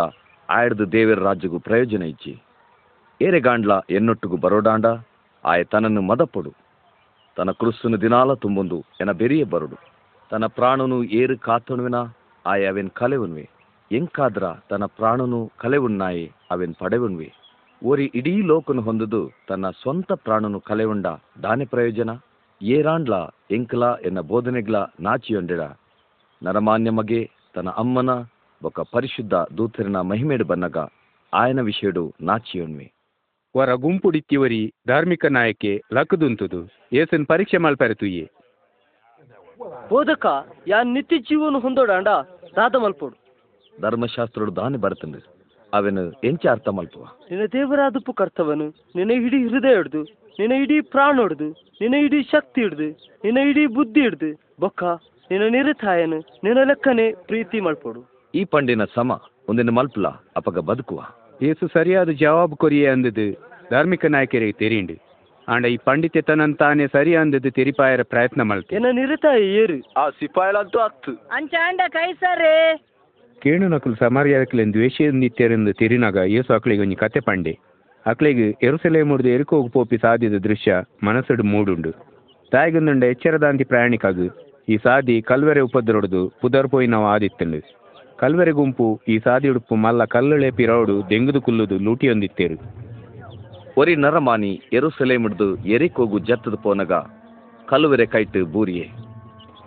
ಆಯಡ್ದು ದೇವರ ರಾಜ್ಯಗೂ ಪ್ರಯೋಜನ ಇಜ್ಜಿ. ಏರೆಗಾಂಡ್ಲ ಎನ್ನೊಟ್ಟುಗು ಬರೋಡಾಂಡ ಆಯ ತನ್ನನ್ನು ಮದಪೊಡು ತನ್ನ ಕ್ರಿಸ್ತನು ದಿನಾಲ ತುಂಬೊಂದು ಎನ ಬೆರಿಯ ಬರುಡು. ತನ್ನ ಪ್ರಾಣನು ಏರು ಕಾತೊಣುವಿನ? ಆಯ ಅವೆನ್ ಕಲೆವನ್ವೆ. ಎಂಕಾದ್ರ ತನ್ನ ಪ್ರಾಣನು ಕಲೆವುಣ್ಣಾಯಿ ಅವೆನ್ ಪಡೆವನ್ವಿ. ಓರಿ ಇಡೀ ಲೋಕನು ಹೊಂದದು ತನ್ನ ಸ್ವಂತ ಪ್ರಾಣನು ಕಲೆವುಂಡ ದಾನೆ ಪ್ರಯೋಜನ? ಏರಾಂಡ್ಲ ಎಂಕಲ ಎನ್ನ ಬೋಧನೆಗ್ಲ ನಾಚಿಯೊಂಡೆಡ ನರಮಾನ್ಯ ಮಗೆ ತನ್ನ ಅಮ್ಮನ ಬೊಕ ಪರಿಶುದ್ಧ ದೂತರಿನ ಮಹಿಮೆಡು ಬನ್ನಗ ಆಯನ ವಿಷಯಡು ನಾಚಿಯೊಣ್ವಿ. ವರ ಗುಂಪುಡಿತ್ತಿವರಿ ಧಾರ್ಮಿಕ ನಾಯಕೆ ಲಕ್ಕದುಂತುದು ಏಸನ್ ಪರೀಕ್ಷೆ ಮಲ್ಪರೆ ತುಯ್ಯೆ. ಬೋಧಕ ಯಾ ನಿತ್ಯ ಜೀವನ ಹೊಂದೋಡಾಂಡ? ದಾದ ಮಲ್ಪೋಡು. ಧರ್ಮಶಾಸ್ತ್ರಡು ದಾನೆ ಬರ್ತೇನೆ ಅವನು ಎಂಚೆ ಅರ್ಥ ಮಲ್ಪುವ? ನಿನ್ನ ದೇವರಾದಪ್ಪು ಕರ್ತವನು ನಿನ್ನ ಇಡೀ ಹೃದಯ ಹಿಡ್ದು ನಿನ್ನ ಇಡೀ ಪ್ರಾಣ ಹಿಡ್ದು ನಿನ್ನ ಇಡೀ ಶಕ್ತಿ ಹಿಡ್ದು ನಿನ್ನ ಇಡೀ ಬುದ್ಧಿ ಹಿಡ್ದು ಬೊಕ್ಕ ನಿನ್ನ ನಿರತಾಯನು ನಿನ್ನ ಲೆಕ್ಕನೆ ಪ್ರೀತಿ ಮಲ್ಪೋಡು. ಈ ಪಂಡಿನ ಸಮ ಒಂದಿನ ಮಲ್ಪಲ ಅಪಗ ಬದುಕುವ. ಏಸು ಸರಿಯಾದ ಜವಾಬು ಕೊರಿಯೇ ಅಂದದು ಧಾರ್ಮಿಕ ನಾಯಕರಿಗೆ ತೆರಿಂಡು ಆಂಡ ಈ ಪಂಡಿತೆತನಂತಾನೆ ಸರಿ ಅಂದದ್ದು ತಿರಿಪಾಯರ ಪ್ರಯತ್ನ ಮಲ್ತೆ ಏನ ನಿರತಾಯ ಏರು? ಆ ಸಿಪಾಯಿಲಂತೂ ಹತ್ತು ಅಂಚಾಂಡ ಕೈಸರೇ ಕೇಣು ನಕಲು ಸಮಾರ್ಯಾದಕ್ಲೆನ್ ದ್ವೇಷ ನಿತ್ಯರೆಂದು ತಿರಿನಾಗ ಏಸು ಅಕ್ಳಿಗೆ ಒಂಜಿ ಕತೆ ಪಂಡೆ. ಅಕ್ಳಿಗೆ ಎರುಸೆಲೆ ಮುಡ್ದು ಎರುಕೋಗು ಪೋಪಿ ಸಾದಿದ ದೃಶ್ಯ ಮನಸ್ಸಡು ಮೂಡುಂಡು. ತಾಯಿಗೊಂದುಂಡ ಎಚ್ಚರದಾಂತಿ ಪ್ರಯಾಣಿಕಾಗು. ಈ ಸಾದಿ ಕಲ್ವೆರೆ ಉಪದ್ರೊಡ್ದು ಪುದರ್ ಪೋಯಿ ನಾವು ಆದಿತ್ತಂಡು ಕಲ್ವೆರೆ ಗುಂಪು ಈ ಸಾದಿ ಉಡುಪು ಮಲ್ಲ ಕಲ್ಲುಳೆ ಪಿರೌಡು ದೆಂಗುದು ಕುಲ್ಲುದು ಲೂಟಿಯೊಂದಿತ್ತೇರು. ಒರಿ ನರಮಾನಿ எருசலேமிடுது எரிக்கோகு ஜத்தது ಪೋನಗ, ಕಲುವೆರೆ ಕೈಟ್ ಬೂರಿಯೆ.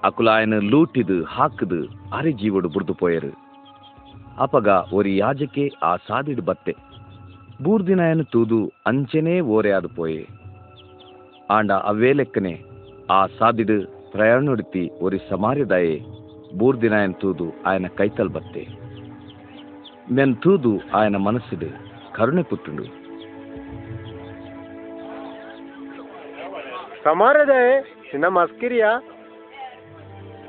ಅಕುಲಾಯನ ಲೂಟಿದು ಹಾಕದು ಅರಿ ಜೀವಡು ಬುಡ್ದು ಪೋಯರು. ಅಪಗ ಒರಿ ಯಾಜಕೆ ಆ ಸಾದಿಡು ಬತ್ತೆ. ಬೂರ್ದಿನಾಯನ ತೂದು ಅಂಚೆನೇ ಆದು ಪೋಯೆ. ಆಂಡ ಅವೇಲೆಕ್ಕನೆ ಆ ಸಾದಿಡು ಪ್ರಯಾಣೊಡುತ್ತಿ ಒರಿ ಸಮಾರ್ಯದಾಯೆ ಬೂರ್ದಿನಾಯನ್ ತೂದು ಆಯನ ಕೈತಲ್ ಬತ್ತೆ. ಮೆನ್ ತೂದು ಆಯನ ಮನಸ್ಸಿಡು ಕರುಣೆ ಪುಟ್ಟುಂಡು. ಸಮಾರದೆ ನಿನ್ನ ಮಸ್ಕಿರಿಯ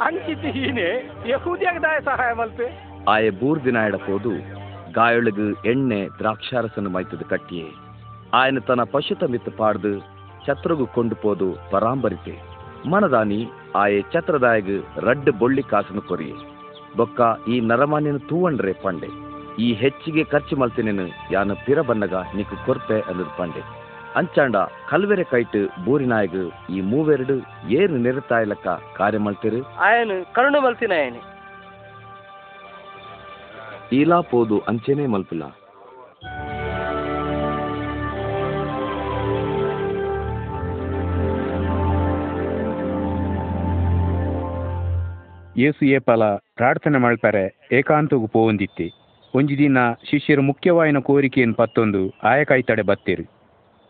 ಅಂಚಿತಿ ಹೀನೆ ಯಹೂದಿಯಾಗ ದಾಯ ಸಹಾಯ ಮಲ್ಪೆ. ಆಯ ಬೂರ್ದಿನಾಯಡ ಪೋದು ಗಾಯೊಳಗು ಎಣ್ಣೆ ದ್ರಾಕ್ಷಾರಸನು ಮೈತದ ಕಟ್ಟಿಯೇ. ಆಯನ ತನ್ನ ಪಶುತ ಮಿತ್ತು ಪಾಡ್ದು ಛತ್ರಗು ಕೊಂಡು ಪೋದು ಪರಾಂಬರಿತೆ ಮನದಾನಿ ಆಯೆ ಛತ್ರದಾಯಗು ರಡ್ಡ ಬೊಳ್ಳಿ ಕಾಸನು ಕೊರಿಯೆ. ಬೊಕ್ಕ ಈ ನರಮಾನ್ಯನು ತೂವಂಡ್ರೆ ಪಂಡೆ. ಈ ಹೆಚ್ಚಿಗೆ ಖರ್ಚು ಮಲ್ತಿನೇನು ಯಾನು ಪಿರ ಬಣ್ಣಗ ನಿಕ್ಕು ಕೊರ್ಪೆ ಅನ್ನದು ಪಂಡೆ. ಅಂಚಾಂಡ ಕಲ್ವೆರೆ ಕೈಟ್ ಬೂರಿನಾಯಗು ಈ ಮೂವೆರಡು ಏರು ನಿರತಾಯ್ಲಕ್ಕ ಕಾರ್ಯ ಮಲ್ತಿರು? ಆಯನು ಕರುಣೆ ಮಲ್ತಿನ ಆಯನೆ. ಈಲಾ ಪೋದು ಅಂಚೆನೆ ಮಲ್ಪಿಲ್ಲ. ಯೇಸು ಏಪಲ ಪ್ರಾರ್ಥನೆ ಮಾಡ್ತಾರೆ ಏಕಾಂತಗು ಪೋವೊಂದಿತ್ತಿ. ಒಂಜಿ ದಿನ ಶಿಷ್ಯರು ಮುಖ್ಯವಾಯಿನ ಕೋರಿಕೆಯನ್ನು ಪತ್ತೊಂದು ಆಯ ಬತ್ತಿರು ಬತ್ತೇರು.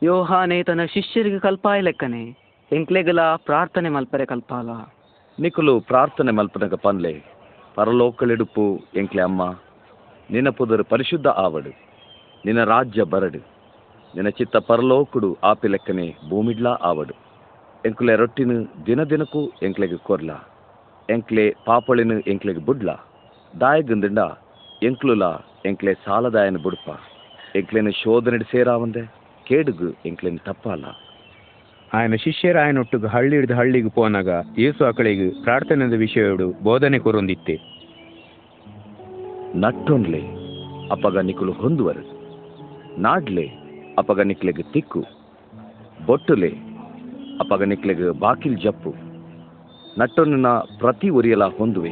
ಯೋಹಾನೆ, ತನ್ನ ಶಿಷ್ಯರಿಗೆ ಕಲ್ಪಾಯ ಲೆಕ್ಕನೆ. ಎಂಕ್ಲೆಗಲ ಪ್ರಾರ್ಥನೆ ಮಲ್ಪರೆ ಕಲ್ಪಾಲ. ನಿಕುಲು, ಪ್ರಾರ್ಥನೆ ಮಲ್ಪನಗ ಪನ್ಲೆ ಪರಲೋಕಳೆಡುಪು ಎಂಕ್ಲೆ ಅಮ್ಮ. ನಿನ್ನ ಪುದರು ಪರಿಶುದ್ಧ ಆವಡು. ನಿನ್ನ ರಾಜ್ಯ ಬರಡು. ನಿನ್ನ ಚಿತ್ತ ಪರಲೋಕುಡು ಆಪಿ ಲೆಕ್ಕನೆ ಭೂಮಿಡ್ಲಾ ಆವಡು. ಎಂಕ್ಲೆ ರೊಟ್ಟಿನ ದಿನ ದಿನಕ್ಕೂ ಎಂಕ್ಲೆಗೆ ಕೊರ್ಲ. ಎಂಕ್ಲೆ ಪಾಪಳಿನ ಎಂಕ್ಲೆಗೆ ಬುಡ್ಲ. ದಾಯಗಂದಿಂಡ ಎಂಕ್ಲುಲ ಎಂಕ್ಲೆ ಸಾಲದಾಯನ ಬುಡ್ಪ. ಎಂಕ್ಲೆನ ಶೋಧನೆ ಸೇರಾವಂದೆ ಕೇಡುಗು ಎಂಕ್ಲೆನ್ ತಪ್ಪಲ್ಲ ಆಯನ ಶಿಷ್ಯರ ಆಯನೊಟ್ಟಿಗೆ ಹಳ್ಳಿ ಹಿಡಿದು ಹಳ್ಳಿಗೆ ಪೋನಾಗ ಯೇಸು ಆಕಳಿಗೆ ಪ್ರಾರ್ಥನೆದ ವಿಷಯಡು ಬೋಧನೆ ಕೊರೊಂದಿತ್ತೆ. ನಟ್ಟೊಂದ್ಲೆ ಅಪಗ ಹೊಂದುವರ ಹೊಂದುವರು. ನಾಡ್ಲೆ ಅಪಗ ನಿಕ್ಲೆಗೆ ತಿಕ್ಕು. ಬೊಟ್ಟುಲೆ ಅಪಗ ನಿಕ್ಲೆಗೆ ಬಾಕಿಲ್ ಜಪ್ಪು. ನಟ್ಟೊನ್ನ ಪ್ರತಿ ಒರಿಯಲ ಹೊಂದುವೆ.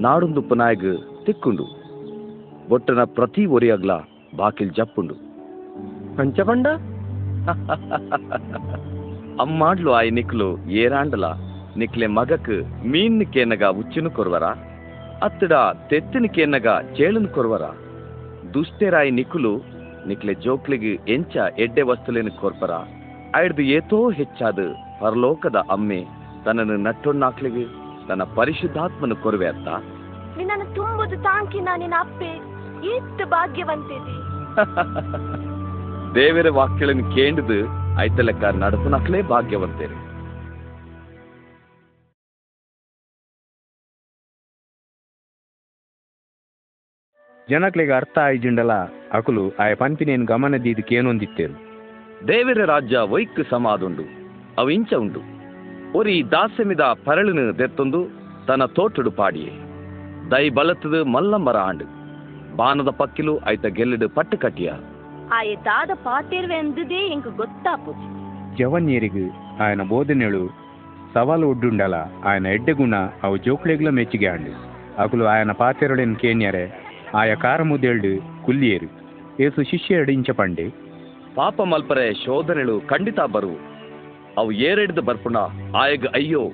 ನಾಡೊಂದು ಪುನಾಯಗ್ ತಿಕ್ಕುಂಡು. ಬೊಟ್ಟನ ಪ್ರತಿ ಒರಿಯಗ್ಲ ಬಾಕಿಲ್ ಜಪ್ಪುಂಡು. ಪಂಚಪಂಡ ಅಮ್ಮಾಡ್ಲು ಆಯ್ ನಿಕ್ಲು ಏರಾಂಡಲ ನಿಕ್ಲೆ ಮಗಕ್ ಮೀನ್ ಕೇನಗ ಉಚ್ಚುನು ಕೊರ್ವರ ಅತ್ತಡ ತೆತ್ತಿನ ಕೇನಗ ಚೇಳುನು ಕೊರ್ವರ ದುಷ್ಟೆರಾಯ್ ನಿಕುಲು ನಿಕ್ಲೆ ಜೋಕ್ಲಿಗೆ ಎಂಚ ಎಡ್ಡೆ ವಸ್ತುಲೇನು ಕೊರ್ಪರ ಆಯ್ದು ಏತೋ ಹೆಚ್ಚಾದ ಪರಲೋಕದ ಅಮ್ಮೆ ತನ್ನನ್ನು ನಟ್ಟೊಣ್ಣಾಕ್ಲಿಗೆ ತನ್ನ ಪರಿಶುದ್ಧಾತ್ಮನು ಕೊರುವೆ ಅತ್ತ ನಿನ್ನನ್ನು ತುಂಬುದು ತಾಂಕಿನ ನಿನ್ನ ಅಪ್ಪೆ ಎಷ್ಟು ಭಾಗ್ಯವಂತಿದೆ ದೇವರ ವಾಕ್ಯಗಳನ್ನು ಕೇಂದ್ರದು ಐತಲೆಕ್ಕ ನಡಸನಕ್ಲೇ ಭಾಗ್ಯವಂತೇರಿ. ಜನಕ್ಲಿಗೆ ಅರ್ಥ ಆಯ್ಜಿಂಡಲ ಅಕುಲು ಆಯ ಪಂಪಿನೇನು ಗಮನದಿ ಇದಕ್ಕೇನೊಂದಿತ್ತೇನು ದೇವರ ರಾಜ್ಯ ವೈಕ್ ಸಮಾದುಂಡು ಅವು ಇಂಚ ಉಂಡು ಒರಿ ದಾಸ್ಯಮಿದ ಪರಳಿನ ದೆತ್ತೊಂದು ತನ್ನ ತೋಟಡು ಪಾಡಿಯೇ. ದೈ ಬಲತದು ಮಲ್ಲಂಬರ ಆಂಡು. ಬಾನದ ಪಕ್ಕಿಲು ಆಯ್ತ ಗೆಲ್ಲಡು ಪಟ್ಟು ಕಟ್ಟಿಯ. ആ ஏதாவது பார்த்திருவ ಎಂದದೇ ಎಂಕ್ ಗೊತ್ತಾಪುಜಿ ಜವನ್ಯರಿಗು ಬೋಧನೆಳು ಸವಾಲು ಒಡ್ಡುಂಡಲ ಆಯನ ಎಡ್ಡೆಗುಣ ಅವು ಜೋಕ್ಲೆಗ್ಲ ಮೆಚ್ಚಿಗೆ ಆಂಡು. ಅಕುಲು ಆಯನ ಪಾತೆರಡೆನ್ ಕೇಣ್ಯರೆ ಆಯ ಕಾರಮುದೆಳ್ಡು ಕುಲ್ಲಿಯರು ಏಸು ಶಿಷ್ಯ ಎಡಿಂಚ ಪಂಡೆ. ಪಾಪ ಮಲ್ಪರೆ ಶೋಧನೆಳು ಖಂಡಿತ ಬರು. ಅವು ಏರೆಡ್ದು ಬರ್ಪುಣ ಆಯಗ ಅಯ್ಯೋ.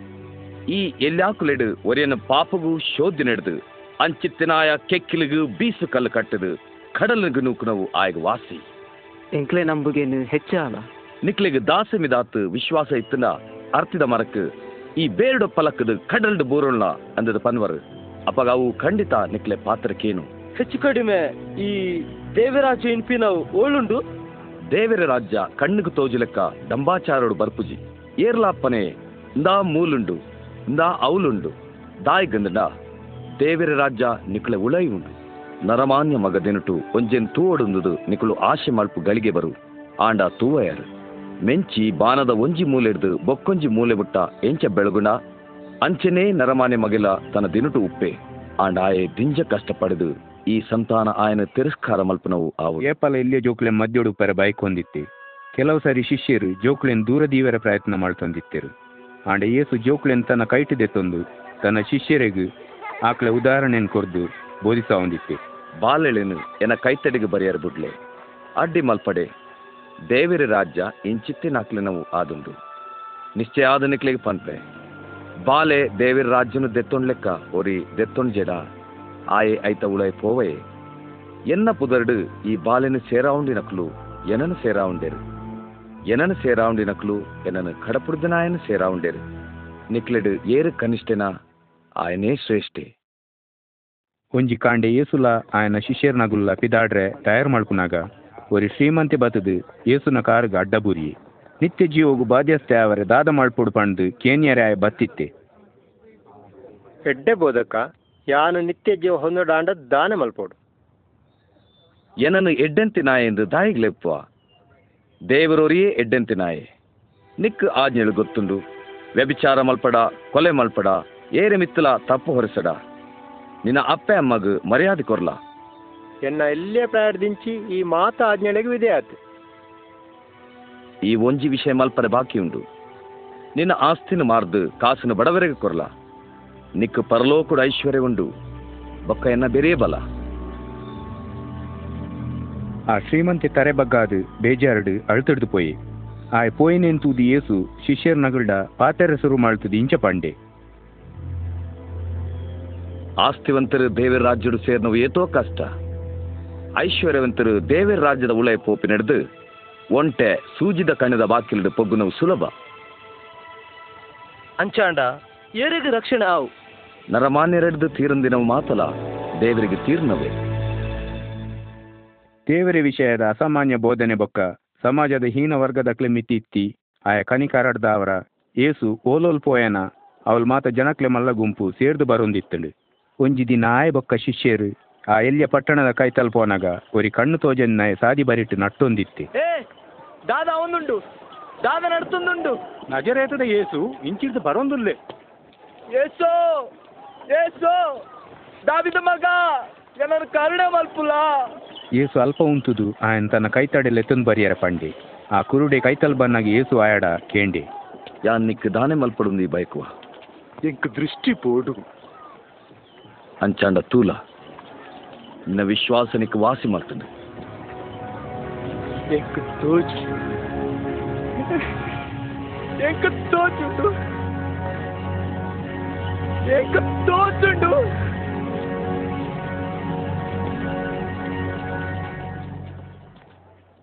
ಈ ಎಲ್ಲಾಕುಲೆಡು ಒರೆಯನ ಪಾಪಗೂ ಶೋಧನೆಡ್ದು ಅಂಚಿತ್ತಿನಾಯ ಕೆಕ್ಕಿಲಿಗು ಬೀಸು ಕಲ್ಲು ಕಟ್ಟದು. ನೂಕುನವು ಆಯಗ ವಾಸಿ. ಎಂಕ್ಲೆ ನಂಬುಗೇನು ಹೆಚ್ಚಾಲ. ನಿಕ್ಲಿಗೆ ದಾಸಮಿದಾತು ವಿಶ್ವಾಸ ಇತ್ತಿನ ಅರ್ತಿದ ಮರಕ್ಕೆ ಈ ಬೇರ್ಡು ಪಲಕದ ಕಡಲ್ಡು ಬೋರೋಣ ಅಂದದ ಪನ್ವರ್. ಅಪಗ ಅವು ಖಂಡಿತ ನಿಕ್ಲೆ ಪಾತ್ರಕ್ಕೇನು. ಹೆಚ್ಚು ಕಡಿಮೆ ಈ ದೇವರಾಜ ಇನ್ಪಿನವು ಓಳುಂಡು ದೇವರ ರಾಜ್ಯ ಕಣ್ಣಿಗೆ ತೋಜುಲೆಕ್ಕ ದಂಬಾಚಾರೋಡು ಬರ್ಪುಜಿ. ಏರ್ಲಾಪ್ಪನೆ ಇಂದಾ ಮೂಲುಂಡು ಇಂದಾ ಅವಳುಂಡು ದಾಯ್ ಗಂದಡ ದೇವರ ರಾಜ್ಯ ನಿಕ್ಲೆ ಉಳೈ ಉಂಡು ನರಮಾನ್ಯ ಮಗ ದಿನಟು ಒಂಜೆನ್ ತೂವಡುಂದುದು ನಿಕುಳು ಆಶೆ ಮಲ್ಪು ಗಳಿಗೆ ಬರು. ಆಂಡ ತೂವಯರು. ಮೆಂಚಿ ಬಾನದ ಒಂಜಿ ಮೂಲೆಡ್ದು ಬೊಕ್ಕೊಂಜಿ ಮೂಲೆ ಬಿಟ್ಟ ಎಂಚ ಬೆಳಗುಣ. ಅಂಚೆನೇ ನರಮಾನೆ ಮಗಿಲ ತನ್ನ ದಿನುಟು ಉಪ್ಪೆ. ಆಂಡ ಆಯೆ ದಿಂಜ ಕಷ್ಟಪಡೆದು ಈ ಸಂತಾನ ಆಯನ ತಿರಸ್ಕಾರ ಮಲ್ಪನವು ಆವು. ಏಪಲ ಇಲ್ಲಿಯ ಜೋಕ್ಲೆನ್ ಮಧ್ಯೊಡು ಪರ ಬೈಕ್ ಹೊಂದಿತ್ತೆ ಕೆಲವು ಸಾರಿ ಶಿಷ್ಯರು ಜೋಕ್ಲೆನ್ ದೂರ ದೀವರ ಪ್ರಯತ್ನ ಮಾಡ್ತೊಂದಿತ್ತರು. ಆಂಡ ಏಸು ಜೋಕ್ಲೆನ್ ತನ್ನ ಕೈಟಿದೆ ತಂದು ತನ್ನ ಶಿಷ್ಯರಿಗೂ ಆಕಳ ಉದಾಹರಣೆಯನ್ನು ಕೊರ್ದು ಬೋಧಿಸ ಹೊಂದಿತ್ತೆ. ಬಾಲೆಳೆನು ಎನ ಕೈತಡಿಗೆ ಬರೆಯರು ಬುಡ್ಲೆ ಅಡ್ಡಿ ಮಲ್ಪಡೆ ದೇವಿರ ರಾಜ್ಯ ಇಂಚಿತ್ತಿನಾಕ್ಲೆನವು ಆದುಂಡು ನಿಶ್ಚಯ ಆದ ನಿಕ್ಲಿಗೆ ಪನ್ಪೆ ಬಾಲೆ ದೇವಿರ ರಾಜ್ಯನು ದೆತ್ತೊಂಡ್ ಲೆಕ್ಕ ಒರಿ ದೆತ್ತೊಂಡ್ ಜಡ ಆಯೆ ಐತ ಉಳೈ ಪೋವಯೆ ಎನ್ನ ಪುದರ್ಡು ಈ ಬಾಲೆನು ಸೇರಾವುಂಡಿನಕ್ಲು ಎನನು ಸೇರಾವುಂಡೆರು ಎನನು ಸೇರಾವುಂಡಿನಕ್ಲು ಎನನು ಕಡಪುಡ್ದನಾಯನು ಸೇರಾವುಂಡೆರು ನಿಕ್ಲೆಡು ಏರು ಕನಿಷ್ಠೆನ ఆయనే ಶ್ರೇಷ್ಠೆ ಒಂಜಿ ಕಾಂಡೆ ಏಸುಲ ಆಯನ ಶಿಷ್ಯರ್ನಗುಲ್ಲ ಪಿದಾಡ್ರೆ ತಯಾರು ಮಾಡ್ಕುನಾಗ ಒರಿ ಶ್ರೀಮಂತೆ ಬತದು ಏಸುನ ಕಾರ್ಗ ಅಡ್ಡಬೂರಿ. ನಿತ್ಯ ಜೀವಗು ಬಾಧ್ಯಸ್ಥೆ ಅವರ ದಾದ ಮಾಡ್ಪುಡು ಪಂಡು ಕೇನ್ಯರೆ ಬತ್ತಿತ್ತೆ. ಎಡ್ಡೆ ಬೋಧಕ ಯಾನು ನಿತ್ಯ ಜೀವ ಹೊಂದಡಾಂಡ ದಾನ ಮಲ್ಪೋಡು. ಎನನ್ನು ಎಡ್ಡಂತಿ ನಾಯಿ ಎಂದು ದಾಯಿಗ್ಲೆಪ್ಪ ದೇವರೊರಿಯೇ ಎಡ್ಡಂತಿ ನಾಯೆ. ನಿಕ್ ಆಜ್ಞೆಳು ಗೊತ್ತುಂಡು. ವ್ಯಭಿಚಾರ ಮಲ್ಪಡ ಕೊಲೆ ಮಲ್ಪಡ ಏರೆ ಮಿತ್ತಲ ತಪ್ಪು ಹೊರಸಡ. ನಿನ್ನ ಅಪ್ಪೆ ಅಮ್ಮಗ್ ಮರ್ಯಾದೆ ಕೊರ್ಲ ಎನ್ನ ಎಲ್ಲೇ ಪ್ರಾರ್ಥಿಂಚಿ ಈ ಮಾತ ಆಜ್ಞೆಳೆಗೆ ವಿಧೇಯತೆ ಈ ಒಂಜಿ ವಿಷಯ ಮಲ್ಪರೆ ಬಾಕಿ ಉಂಡು. ನಿನ್ನ ಆಸ್ತಿನ ಮಾರ್ದು ಕಾಸಿನ ಬಡವರೆಗೆ ಕೊರ್ಲ ನಿಕ್ ಪರಲೋಕುಡ ಐಶ್ವರ್ಯ ಉಂಡು. ಬೊಕ್ಕ ಎನ್ನ ಬೇರೆ ಬಲ. ಆ ಶ್ರೀಮಂತೆ ತರೆ ಬಗ್ಗಾದು ಬೇಜಾರಡು ಅಳ್ತಡ್ದು ಪೋಯಿ. ಆಯ್ ಪೋಯಿನೆನ್ ತೂದಿ ಏಸು ಶಿಷ್ಯರ್ ನಗಲ್ಡ ಪಾತೆರೆ ಶುರು ಮಾಡ್ತದ ಇಂಚ ಪಂಡೆ. ಆಸ್ತಿವಂತರು ದೇವರ ರಾಜ್ಯಡು ಸೇರ್ನವು ಏತೋ ಕಷ್ಟ. ಐಶ್ವರ್ಯವಂತರು ದೇವರ ರಾಜ್ಯದ ಉಳೆ ಪೋಪಿ ನಡೆದು ಒಂಟೆ ಸೂಜಿದ ಕಣ್ಣದ ಬಾಕಿಲಿಡು ಪೊಗ್ಗುನವು ಸುಲಭ. ಅಂಚಾಂಡ ಏರಿಗೆ ರಕ್ಷಣೆ ಆವು. ನರಮಾನ್ಯರೆಡ್ದು ತೀರಂದಿನವು ಮಾತಲ ದೇವರಿಗೆ ತೀರ್ನವೇ. ದೇವರ ವಿಷಯದ ಅಸಾಮಾನ್ಯ ಬೋಧನೆ ಬೊಕ್ಕ ಸಮಾಜದ ಹೀನ ವರ್ಗದಕ್ಲೆ ಮಿತಿತ್ತಿ ಆಯ ಕಣಿಕಾರಡ್ದ ಅವರ ಏಸು ಓಲೋಲ್ ಪೋಯನ ಅವಳು ಮಾತ ಜನಕ್ಲೆ ಮಲ್ಲ ಗುಂಪು ಸೇರ್ದು ಬರೊಂದಿತ್ತಳು. ಒಂಜಿ ದಿನ ಆಯ ಬೊಕ್ಕ ಶಿಷ್ಯರು. ಆ ಎಲ್ಲಿಯ ಪಟ್ಟಣದ ಕೈ ಒರಿ ಕಣ್ಣು ತೋಜನ್ನ ಸಾದಿ ಬರಿಟ್ಟು ನಟ್ಟೊಂದಿತ್ತೆ. ಏ ದಾದ ಅವನುಂಡು. ದಾದ ನಡ್ತುಂದುಂಡು. ನಜರೇತದ ಏಸು ಇಂಚಿಡ್ದು ಬರೊಂದುಲ್ಲೆ. ಏಸೋ ಏಸೋ ದಾವಿದ ಮಗ ಏನನ್ನು ಕರುಣೆ ಮಲ್ಪುಲ? ಏಸು ಅಲ್ಪ ಉಂತುದು ಆಯನ್ ತನ್ನ ಕೈತಡೆಲೆ ಎತ್ತೊಂದು ಬರಿಯರ ಪಂಡೆ. ಆ ಕುರುಡೆ ಕೈತಲ್ ಬನ್ನಾಗಿ ಏಸು ಆಯಡ ಕೇಂಡೆ. ಯಾನ್ ನಿಕ್ ದಾನೆ ಮಲ್ಪಡುಂದಿ ಬೈಕುವ? ಎಂಕ್ ದೃಷ್ಟಿ ಪೋಡು. ಅಂಚಾಂಡ ತೂಲ. ನಿನ್ನ ವಿಶ್ವಾಸ ನಿಕ್ ವಾಸಿ ತೋಚುಂಡು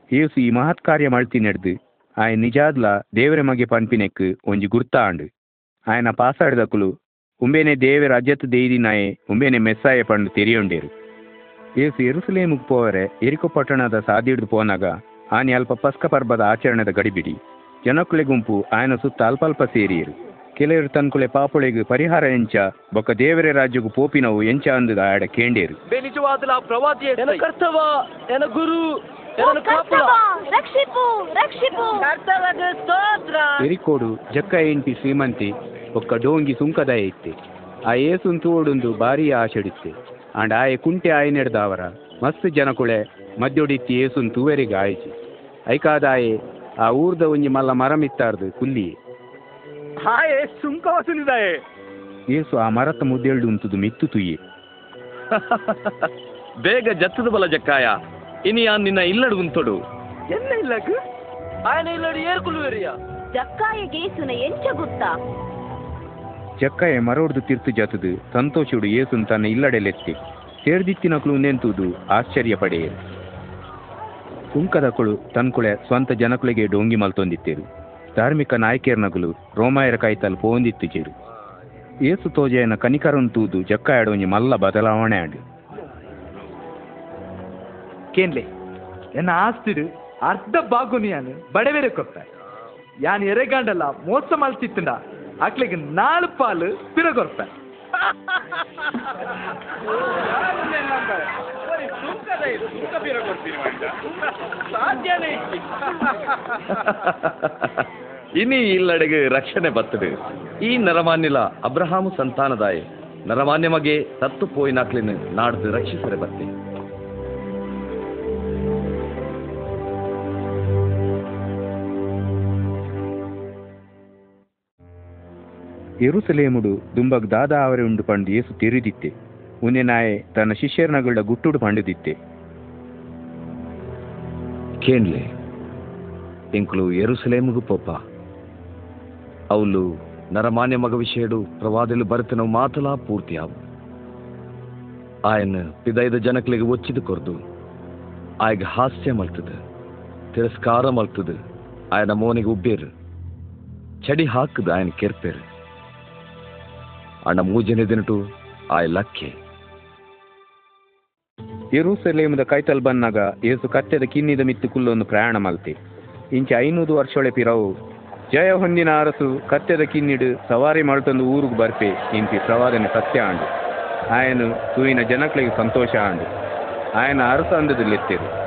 ಏಸು ಈ ಮಹತ್ ಕಾರ್ಯ ಮಳ್ತಿ ನಡೆದು ಆಯ ನಿಜಾದ್ಲ ದೇವರ ಮಗೆ ಪನ್ಪಿನೆಕ್ ಒಂಜಿ ಗುರ್ತ ಆಂಡು ಆಯನ ಪಾಸಾಡ್ದಕುಲು ಉಂಬೇನೆ ದೇವರ ಅಜ್ಜತ್ ದೇಯ್ದಿನಾಯೆ ಉಂಬೇನೆ ಮೆಸ್ಸಾಯ ಪಂಡು ತೆರಿಯೊಂಡೇರು. ಏಸು ಎರುಸಲೇಮುಗ್ ಪೋವರೆ ಎರಿಕೊ ಪಟ್ಟಣದ ಸಾದಿಡ್ದು ಪೋನಾಗ ಆನೆ ಅಲ್ಪ ಪಸ್ಕ ಪರ್ಬದ ಆಚರಣೆದ ಗಡಿಬಿಡಿ. ಜನಕುಲೆ ಗುಂಪು ಆಯನ ಸುತ್ತ ಅಲ್ಪಲ್ಪ ಸೇರಿಯರು. ಕೆಲವರು ತನ್ಕುಲೆ ಪಾಪುಳೆಗ್ ಪರಿಹಾರ ಎಂಚ ಬೊಕ್ಕ ದೇವರ ರಾಜ್ಯಗು ಪೋಪಿನವು ಎಂಚ ಅಂದದ ಆಡ ಕೇಂಡೇರು. ಎರಿಕೋಡು ಜಕ್ಕ ಎಂಟಿ ಶ್ರೀಮಂತಿ ಒಕ್ಕ ಡೋಂಗಿ ಸುಂಕದಾಯ ಇತ್ತೆ. ಆ ಏಸುನ್ ತೂವೊಡುಂದು ಬಾರಿ ಆಶಡಿತ್ತೆ. ಆಂಡ ಆಯೆ ಕುಂಟೆ ಆಯ್ ನೆಡ್ದಾವರ ಮಸ್ತ್ ಜನಕುಳೆ ಮದ್ಯೊಡಿತ್ತಿ ಏಸುನ್ ತೂವೆರಿಗೆ ಆಯ್ಚಿ. ಐಕಾದಾಯೆ ಆ ಊರ್ದ ಒಂಜಿ ಮಲ್ಲ ಮರಮಿತ್ತಾರ್ದು ಕುಲ್ಲಿಯೇ. ಹಾಯ್ ಸುಂಕ ವಸೂಲಿದಾಯೆ ಏಸು ಆ ಮರತ ಮುದ್ದೆಳ್ದು ಉಂತುದು ಮಿತ್ತು ತುಯ್ಯೆ. [LAUGHS] ಬೇಗ ಜತ್ತದ ಬಲ ಜಕ್ಕಾಯ. ಇನಿ ಆ ನಿನ್ನ ಇಲ್ಲಡು ಉಂತೊಡು. ಎನ್ನ ಇಲ್ಲಕ್? ಆಯನ ಇಲ್ಲಡಿ ಏರ್ಕುಲುವೆರಿಯ. ಜಕ್ಕಾಯ ಗೇಸುನ ಎಂಚ ಗೊತ್ತಾ? ಜಕ್ಕಯ್ಯ ಮರೋಡ್ದು ತಿರ್ತು ಜತದು. ಸಂತೋಷುಡು ಏಸುನ್ ತನ್ನ ಇಲ್ಲಡೆಲೆತ್ತಿ. ಸೇರ್ದಿತ್ತಿನಕ್ಕಳು ನೆಂತುದು ಆಶ್ಚರ್ಯ ಪಡೆಯರು ಸುಂಕದಕುಳು ತನ್ಕುಳೆ ಸ್ವಂತ ಜನಕುಳಿಗೆ ಡೋಂಗಿ ಮಲ್ತೊಂದಿತ್ತೇರು. ಧಾರ್ಮಿಕ ನಾಯಕಿಯರ್ನಗಲು ರೋಮಾಯರ ಕೈತಲ್ ಪೋಂದಿತ್ತಿಚೇರು ಏಸು ತೋಜೆಯನ ಕನಿಕರನ್ ತೂದು ಜಕ್ಕಾಯಡೋಂಜಿ ಮಲ್ಲ ಬದಲಾವಣೆ ಆಡು. ಕೇನ್ಲೆ, ಎನ್ನ ಆಸ್ತಿಡು ಅರ್ಧ ಬಾಗುನಿಯಾನು ಬಡವೆರೆ ಬಡವೇರೆ ಕೊಪ್ಪ. ಯಾನ್ ಎರೆಗಾಂಡಲ್ಲ ಮೋಸ ಮಲ್ತಿತ್ತಂಡ. ಅಕ್ಲಿಗೆ ನಾಲ್ ಪಾಲು ಪಿರಗೊರ್ಪ ಇನಿ ಇಲ್ಲಡೆಗೆ ರಕ್ಷಣೆ ಬತ್ತದು ಈ ನರಮಾನ್ಯಲ ಅಬ್ರಹಾಮು ಸಂತಾನದಾಯೆ. ನರಮಾನ್ಯಮಗೆ ತತ್ತು ಪೋಯಿನಾಕ್ಲಿನ ನಾಡ್ದು ರಕ್ಷಿಸರೆ ಬತ್ತೆ ಎರುಸಲೇಮುಡು ದುಂಬಗ್ ದಾದಾವರೆ ಉಂಡು ಪಂಡು ಏಸು ತಿರಿದಿತ್ತೆ. ಉನೆ ನಾಯೆ ತನ್ನ ಶಿಷ್ಯರನಗಳ ಗುಟ್ಟುಡು ಪಂಡುದಿತ್ತೆ. ಕೇಣ್ಲೆ, ಇಂಕ್ಲು ಎರುಸಲೇಮುಗು ಪೊಪ್ಪ ಅವಲು ನರಮಾನ್ಯ ಮಗ ವಿಷಯಡು ಪ್ರವಾದಲು ಬರತನ ಮಾತಲಾ ಪೂರ್ತಿ ಆವು ಆಯನ ಪಿದೈದ ಜನಕ್ಲಿಗೆ ಒಚ್ಚಿದ ಕೊರ್ದು, ಆಯ್ಗೆ ಹಾಸ್ಯ ಮಲ್ತದ, ತಿರಸ್ಕಾರ ಮಲ್ತದ, ಆಯನ ಮೋನಿಗೆ ಉಬ್ಬೇರು. ಚಡಿ ಹಾಕದ ಆಯನ ಕೆರ್ಪೇರು. ಅಣ್ಣ ಮೂಜನೆ ದಿನಟು ಐ ಲಕ್ಕಿ. ಎರುಸಲೇಮದ ಕೈತಲ್ ಬನ್ನಾಗ ಏಸು ಕತ್ತೆದ ಕಿನ್ನಿದ ಮಿತ್ತು ಕುಲ್ಲೊಂದು ಪ್ರಯಾಣ ಮಲ್ತಿ ಇಂಚೆ ಐನೂರು ವರ್ಷೊಳೆ ಪಿರವು ಜಯ ಹೊಂದಿನ ಅರಸು ಕತ್ತೆದ ಕಿನ್ನಿಡು ಸವಾರಿ ಮಾಡ್ತೊಂದು ಊರಿಗೆ ಬರ್ಪೆ ಇಂತಿ ಪ್ರವಾದನೆ ಸತ್ಯ ಆಂಡು. ಆಯನು ತೂಯಿನ ಜನಕ್ಕಳಿಗೆ ಸಂತೋಷ ಆಂಡು. ಆಯನ ಅರಸು ಎಂಕ್ಲೆ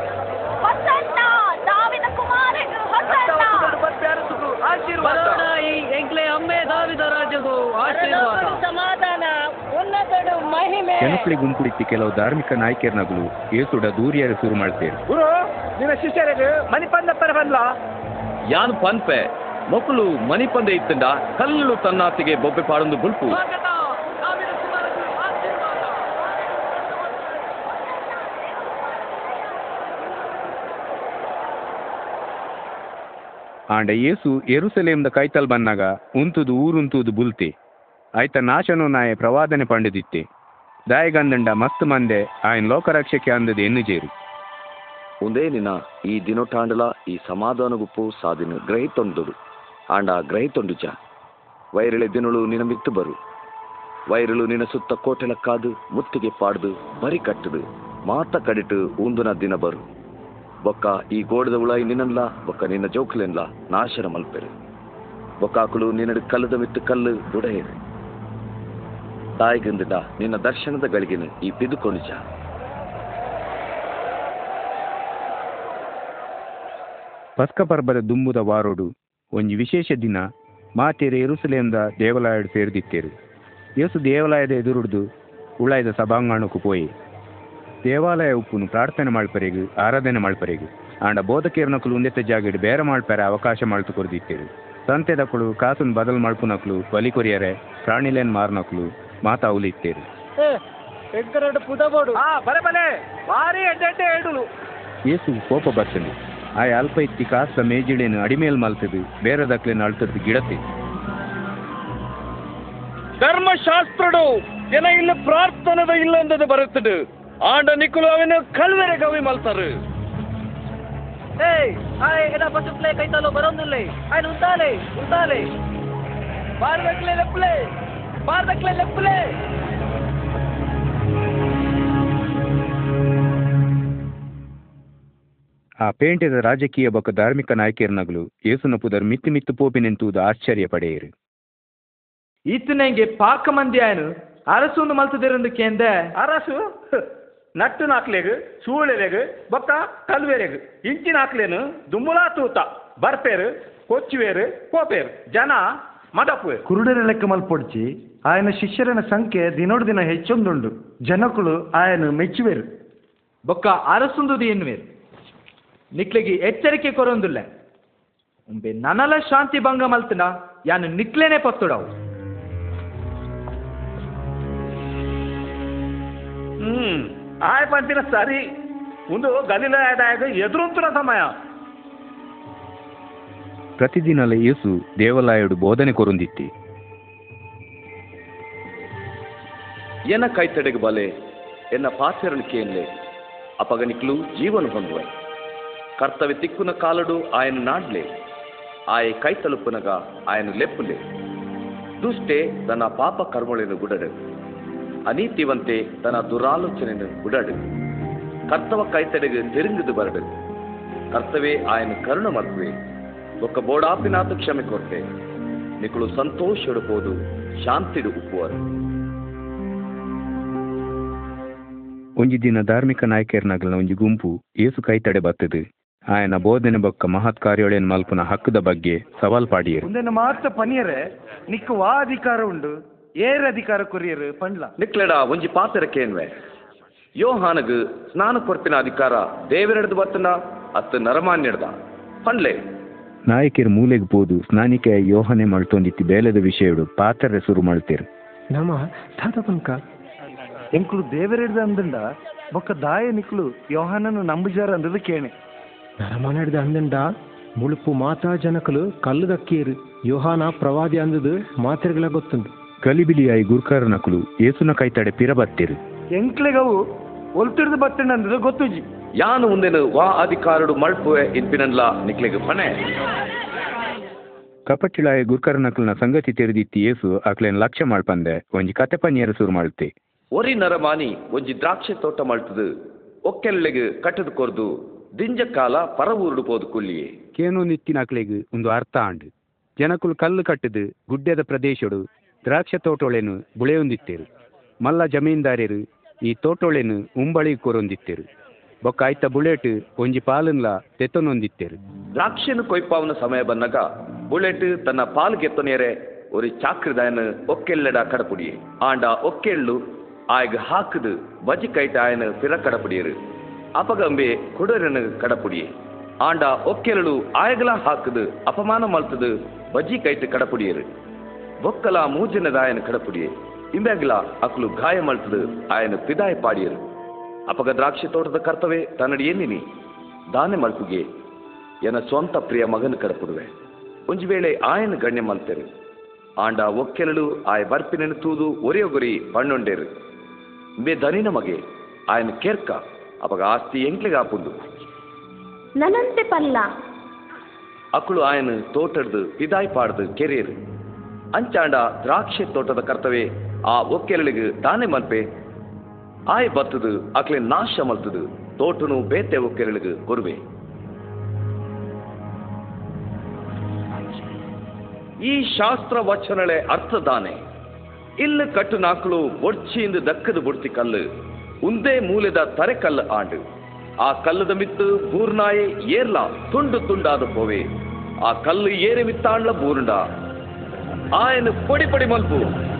ಉನ್ನತಡು ಗುಂಪುಡಿಸಿ ಕೆಲವು ಧಾರ್ಮಿಕ ನಾಯಕರ್ನಗಳು ಏಸುಡ ದೂರಿಯರು ಶುರು ಮಾಡ್ತೇವೆ ಗುರು ನಿನ್ನ ಶಿಷ್ಯರಿಗೆ ಮಣಿಪಂದ ಪರ ಬಂದ್ಲ? ಯಾನ್ ಪನ್ಪೆ ಮಕ್ಕಳು ಮನಿ ಪಂದೆ ಇತ್ತಂಡ ಕಲ್ಲು ತನ್ನಾತಿಗೆ ಬೊಬ್ಬೆ ಪಾಡೊಂದು ಗುಲ್ಪು. ಆಂಡ ಏಸು ಎರುಸಲೇಮ್ದ ಕೈತಲ್ ಬನ್ನಾಗ ಉಂತುದು ಊರುಂತುದು ಬುಲ್ತೆ. ಆಯ್ತ ನಾಶನು ನಾಯ ಪ್ರವಾದನೆ ಪಂಡದಿತ್ತೆ. ದಾಯಗಂದಂಡ ಮಸ್ತ್ ಮಂದೆ ಆಯನ್ ಲೋಕರಕ್ಷಕ್ಕೆ ಅಂದದೆ ಎನ್ನು ಜೇರು. ಒಂದೇ ದಿನ ಈ ದಿನೊಟಾಂಡಲ ಈ ಸಮಾಧಾನ ಗುಪ್ಪು ಸಾಧಿನ ಗ್ರಹಿತೊಂದುಡು ಆಂಡ ಗ್ರಹಿತೊಂಡುಜ ವೈರಳೆ ದಿನಳು ನಿನ ಮಿತ್ತು ಬರು. ವೈರಳು ನಿನ ಸುತ್ತ ಕೋಟೆಲ ಕಾದು ಮುತ್ತಿಗೆ ಪಾಡ್ದು ಬರಿ ಕಟ್ಟದು. ಮಾತ ಕಡಿಟು ಉಂದುನ ದಿನ ಬರು. ಬೊಕ್ಕ ಈ ಗೋಡದ ಉಳಾಯಿ ನಿನ್ನಲ್ಲ, ಬೊಕ್ಕ ನಿನ್ನ ಜೋಕಲೆನ್ಲ ನಾಶನ ಮಲ್ಪೆರು. ಬೊಕ್ಕಾಕುಳು ನಿನ್ನಡು ಕಲ್ಲದ ಮಿತ್ತು ಕಲ್ಲು ದುಡೆಯರು ತಾಯಿಗಂದಿಡ ನಿನ್ನ ದರ್ಶನದ ಗಳಿಗೆನು ಈ ಪಿದುಕೊಂಡಿಜ ಪಸ್ಕ ಪರ್ಬದ ದುಂಬುದ ವಾರೋಡು, ಒಂಜಿ ವಿಶೇಷ ದಿನ ಮಾತೆರೆ ಎರುಸಲೆಂದ ದೇವಾಲಯಡು ಸೇರಿದಿತ್ತೇರು. ಯೇಸು ದೇವಾಲಯದ ಎದುರುಡ್ದು ಉಳಾಯ್ದ ಸಭಾಂಗಣಕ್ಕೂ ಪೋಯಿ. ದೇವಾಲಯ ಉಪ್ಪುನು ಪ್ರಾರ್ಥನೆ ಮಾಡ್ಪರೆಗು, ಆರಾಧನೆ ಮಾಡ್ಪರೆಗು. ಆಂಡ ಬೋಧಕೇರ್ನಕಲು ಉಂದೆತ್ತ ಜಾಗಡ್ ಬೇರೆ ಮಾಡ್ಪರೆ ಅವಕಾಶ ಮಾಡ್ತು ಕೊರದಿತ್ತೇರು. ಸಂತೆದಕ್ಕಳು ಕಾಸನ್ನು ಬದಲು ಮಾಡ್ಪುನಕ್ಲು ಬಲಿ ಕೊರಿಯರೆ, ಪ್ರಾಣಿಲೇನ್ ಮಾತಾ ಉಲಿತ್ತೇರು ಎಗ್ಗರಡು ಪುದಬೋಡು ಹಾ ಬಲೆ ಬಲೆ ಭಾರಿ ಎಡ್ಡೆ ಎಡ್ಡೆ ಹೇಳುಲು ಏಸು ಕೋಪ ಬರ್ತದೆ ಆ ಅಲ್ಪ ಇತ್ತಿ ಕಾಸ್ತ ಮೇಜಿಳೇನು ಅಡಿಮೇಲ್ ಮಲ್ತದು ಬೇರೆ ದಕ್ಲೇನು ಅಳ್ತದ್ದು ಗಿಡತೆ ಧರ್ಮಶಾಸ್ತ್ರಡು ಜನ ಇಲ್ಲ ಪ್ರಾರ್ಥನದ ಇಲ್ಲಂದದ ಬರುತ್ತದೆ ಆಂಡ ನಿಕ್ಕಲು ಅವನು ಕಲ್ವೆರೆ ಗವಿ ಮಲ್ತಾರೆ ಏಯ್ ಆಯ್ ಎಡ ಪಸುಪ್ಲೆ ಕೈತಲು ಬರೋಂದಿಲ್ಲೆ ಆಯ್ನ ಉಂತಾಲೆ ಬಾರ್ದಕ್ಲೆ ಲೆಪ್ಲೆ ಆ ಪೇಂಟೆದ ರಾಜಕೀಯ ಬಕ ಧಾರ್ಮಿಕ ನಾಯಕಿಯರ್ನಗಲು ಏಸುನ ಪುದರ್ ಮಿತ್ತು ಮಿತ್ತು ನಿಂತುವುದು ಆಶ್ಚರ್ಯ ಪಡೆಯಿರು. ಈತನೆಂಗೆ ಪಾಕ ಮಂದಿ ಆಯನು. ಅರಸುಂದು ಮಲ್ತದಿರಂದು ಕೇಂದೆ. ಅರಸು? ನಟ್ಟು ನಾಕ್ಲೆಗ್ ಸೂಳೆಲೆಗ್ ಬೊಕ್ಕ ಕಲ್ವೇರೆಗು. ಇಂಚಿನ ಹಾಕ್ಲೇನು ದುಮ್ಮುಲಾ ತೂತ. ಬರ್ಪೇರು ಕೊಚ್ಚುವೇರು ಕೋಪೇರು. ಜನ ಮದಪುವೆ. ಕುರುಡರ ಲೆಕ್ಕ ಮಲ್ಪೊಡ್ಚಿ ಆಯನ ಶಿಷ್ಯರನ ಸಂಖ್ಯೆ ದಿನೋಡು ದಿನ ಹೆಚ್ಚೊಂದುಂಡು ಜನಕುಳು ಆಯನ ಮೆಚ್ಚುವೆರು. ಬೊಕ್ಕ ಅರಸುಂದು ಎನ್ನುವೆರು ನಿಕ್ಲೆಗೆ ಎಚ್ಚರಿಕೆ ಕೊರೊಂದುಲ್ಲ. ಉಂಬೆ ನನಲ ಶಾಂತಿ ಭಂಗ ಮಲ್ತನ ಯಾನು ನಿಕ್ಲೇನೆ ಪತ್ತುಡವು. ಹ್ಮ್ ಆಯ್ ಪಂತಿನ ಸರಿ. ಒಂದು ಗಲೀಲ ಎದುರುಂತುನ ಸಮಯ. ಪ್ರತಿದಿನ ಯೇಸು ದೇವಾಲಯಡು ಬೋಧನೆ ಕೊರೊಂದಿತ್ತಿ ಎನ ಕೈತಡೆಗೆ ಬಲೆ ಎನ್ನ ಪಾಚರಣಿಕೆಯಲ್ಲೇ ಅಪಗನಿಕಲು ಜೀವನ ಹೊಂದುವ ಕರ್ತವ್ಯ ತಿಕ್ಕುನ ಕಾಲಡು ಆಯನ ನಾಡ್ಲೆ ಆಯ ಕೈ ತಲುಪುನಗ ಆಯನ ಲೆಪ್ಪುಲೆ ದುಷ್ಟೆ ತನ್ನ ಪಾಪ ಕರ್ಮಳೆಯನ್ನು ಗುಡಡು ಅನೀತಿವಂತೆ ತನ್ನ ದುರಾಲೋಚನೆಯನ್ನು ಗುಡಡು ಕರ್ತವ ಕೈತಡೆಗೆ ತೆರುಂಗಿದು ಬರಡು ಕರ್ತವೇ ಆಯನ ಕರುಣ ಮರ್ತುವೆ ఒక ಬೋಡಾಪಿನಾಥ ಕ್ಷಮೆ ಕೊರ್ತೆ ನಿಕಳು ಸಂತೋಷ ಇಡಬಹುದು ಶಾಂತಿಡು ಉಪ್ಪುವರು ಒಂಜಿ ದಿನ ಧಾರ್ಮಿಕ ನಾಯಕರ್ನಗಲ್ನ ಒಂಜಿ ಗುಂಪು ಏಸು ಕೈತಡೆ ಬತ್ತದು. ಆಯನ ಬೋಧನೆ ಬೊಕ್ಕ ಮಹತ್ ಕಾರ್ಯೋಳೆನ್ ಮಲ್ಪುನ ಹಕ್ಕದ ಬಗ್ಗೆ ಸವಾಲ್ ಪಾಡಿಯರು. ಒಂದನ್ನು ಮಾತ್ರ ಪನಿಯರೆ ನಿಕ್ಕು ವಾ ಅಧಿಕಾರ ಉಂಡು ಏರ ಅಧಿಕಾರ ಕೊರಿಯರು ಪಂಡ್ಲ ನಿಕ್ಲೆಡ ಒಂಜಿ ಪಾತ್ರಕ್ಕೇನ್ವೆ ಯೋಹಾನಗ್ ಸ್ನಾನ ಕೊರ್ಪಿನ ಅಧಿಕಾರ ದೇವರೆಡ್ದು ಬತ್ತನ ಅತ್ತ ನರಮಾನ್ಯಡ್ದ. ಪಂಡ್ಲೆ ನಾಯಕರು ಮೂಲೆಗೆ ಬೋದು ಸ್ನಾನಿಕ ಯೋಹನೆ ಮಳ್ತೊಂದಿತ್ತಿ ಬೇಲದ ವಿಷಯಡು ಪಾತ್ರ ಶುರು ಮಾಡ್ತೀರ ನಮ್ಮ ತಾತ ಪಂಕ ಎಂಕುಲು ದೇವರಿಡ್ದ ಅಂದಂಡ ಬೊಕ್ಕ ದಾಯ ನಿಕ್ಲು ಯೋಹಾನನು ನಂಬುಜಾರ ಅಂದದ ಕೇಣೆ. ನರಮನೆಡ್ದ ಅಂದಂಡ ಮುಳುಪು ಮಾತಾ ಜನಕಲು ಕಲ್ಲು ದಕ್ಕೀರು ಯೋಹಾನ ಪ್ರವಾದಿ ಅಂದದು ಮಾತ್ರೆಗಳ ಗೊತ್ತುಂಡು ಕಲಿಬಿಲಿಯಾಯಿ ಗುರ್ಕಾರ ನಕಲು ಏಸುನ ಕೈತಡೆ ಪಿರ ಬತ್ತಿರು ಎಂಕ್ಲೆಗವು ಒಲ್ತಿಡ್ದು ಬತ್ತಿಂಡ ಅಂದದು ಗೊತ್ತುಜಿ. ಯಾನು ಮುಂದೆನು ವಾ ಅಧಿಕಾರಡು ಮಳ್ಪುವೆ ಇನ್ಪಿನಲ್ಲ ನಿಕ್ಲೆಗ್ ಪನೆ ಕಪಟಿಳಾಯ ಗುರ್ಕಾರ ನಕಲ್ನ ಸಂಗತಿ ತೆರೆದಿತ್ತಿ ಏಸು ಆಕ್ಲೆನ್ ಲಕ್ಷ್ಯ ಮಾಡ್ಪಂದೆ ಒಂಜಿ ಕತೆ ಪನ್ಯರ ಸುರು ಮಾಡ್ತಿ. ಒರಿ ನರಮಾನಿ ಒಂಜಿ ದ್ರಾಕ್ಷೆ ತೋಟ ಮಾಡ್ತದು ಒಕ್ಕೆಲ್ಲೆಗ್ ಕಟ್ಟದು ಕೊರ್ದು ದಿಂಜ ಕಾಲ ಪರವೂರುಡು ಪೋದು ಕುಳ್ಳಿಯೇ. ಕೇನೋ ನಿತ್ತಿನಕ್ಲೆಗ್ ಒಂದು ಅರ್ಥ ಆಂಡು. ಜನಕುಲು ಕಲ್ಲು ಕಟ್ಟದು ಗುಡ್ಡದ ಪ್ರದೇಶಡು ದ್ರಾಕ್ಷ ತೋಟೊಳೆನು ಬುಳೆಯೊಂದಿತ್ತೇರು. ಮಲ್ಲ ಜಮೀನ್ದಾರ್ಯರು ಈ ತೋಟೊಳೆನು ಉಂಬಳಿ ಕೊರೊಂದಿತ್ತೇರು. ಬೊಕ್ಕ ಐತ ಬುಲೆಟ್ ಒಂಜಿ ಪಾಲನ್ಲ ತೆತ್ತೊನೊಂದಿತ್ತೇರು ದ್ರಾಕ್ಷೆನು ಕೊಯ್ಪಾವನ ಸಮಯ ಬನ್ನಗ ಬುಲೆಟ್ ತನ್ನ ಪಾಲು ಗೆತ್ತೊನೆಯರೆ ஒரு சாக்கிரதாயனு ஒக்கெல்லட கடப்புடியே ஆண்டா ஒக்கெள்ளு ஆய்கு ஹாக்குது வஜி கைட்டாயனு பிற கடப்புடியரு ಅಪಗಂಬೆ ಕುಡರನು ಕಡಪುಡಿಯೆ ಆಂಡ ಒಕ್ಕೆರಳು ಆಯಗಲ ಹಾಕದು ಅಪಮಾನ ಮಲ್ತದು ಬಜ್ಜಿ ಕೈಟ್ ಕಡಪುಡಿಯರು ಬೊಕ್ಕಲ ಮೂಜನದಾಯನ ಕಡಪುಡಿಯೆ ಇಂಬ್ಯಾಗಿಲ ಅಕ್ಲು ಗಾಯ ಮಲ್ತದು ಆಯನ ಪಿದಾಯ ಪಾಡಿಯರು ಅಪಗ ದ್ರಾಕ್ಷಿ ತೋಟದ ಕರ್ತವೆ ತನ್ನಡಿ ಏನಿನಿ ದಾನೆ ಮಲ್ಪುಗೆ ಎನ ಸ್ವಂತ ಪ್ರಿಯ ಮಗನ ಕಡಪುಡುವೆ ಒಂಜಿ ವೇಳೆ ಆಯನ ಗಣ್ಯ ಮಲ್ತೆರು. ಆಂಡ ಒಕ್ಕೆಲಳು ಆಯ ಬರ್ಪಿನನ್ನು ತೂದು ಒರೆಯೊಗೊರಿ ಬಣ್ಣೊಂಡೇರು. ಮೇ ದನಿನ ಮಗೆ ಆಯನ ಕೆರ್ಕ ಅಪಗ ಆಸ್ತಿ ಎಂಕ್ಲೆಗೆ ಆಪುಂಡು. ನನಂತೆ ಪಲ್ಲ. ಅಕುಳು ಆಯನ ತೋಟಡ್ದು ಪಿದಾಯ್ ಪಾಡ್ದು ಕೆರೆಯರು. ಅಂಚಾಂಡ ದ್ರಾಕ್ಷಿ ತೋಟದ ಕರ್ತವೆ ಆ ಒಕ್ಕೆಲಳಿಗೆ ತಾನೇ ಮಲ್ಪೆ ಆಯ್ ಬತ್ತದು, ಅಕ್ಲೆ ನಾಶ ಮಲ್ತದು, ತೋಟನು ಬೇತೆ ಕೆರಳಿಗೆ ಕೊರುವೆ. ಈ ಶಾಸ್ತ್ರ ವಚನಳೆ ಅರ್ಥದಾನೆ. ಇಲ್ಲ ಕಟ್ಟು ನಾಕಲು ಬೊಡ್ಚಿಯಿಂದ ದಕ್ಕದ ಬುಡ್ತಿ ಕಲ್ಲು, ಉಂದೇ ಮೂಲೆದ ತರೆ ಕಲ್ಲು ಆಂಡು. ಆ ಕಲ್ಲದ ಮಿತ್ತು ಬೂರ್ನಾಯೆ ಏರ್ಲ ತುಂಡು ತುಂಡಾದ ಪೋವೆ. ಆ ಕಲ್ಲು ಏರಿ ಮಿತ್ತಾಂಡ್ಲ ಬೂರುಂಡ. ಆಯನ ಪೊಡಿ ಪೊಡಿ ಮಲ್ಪು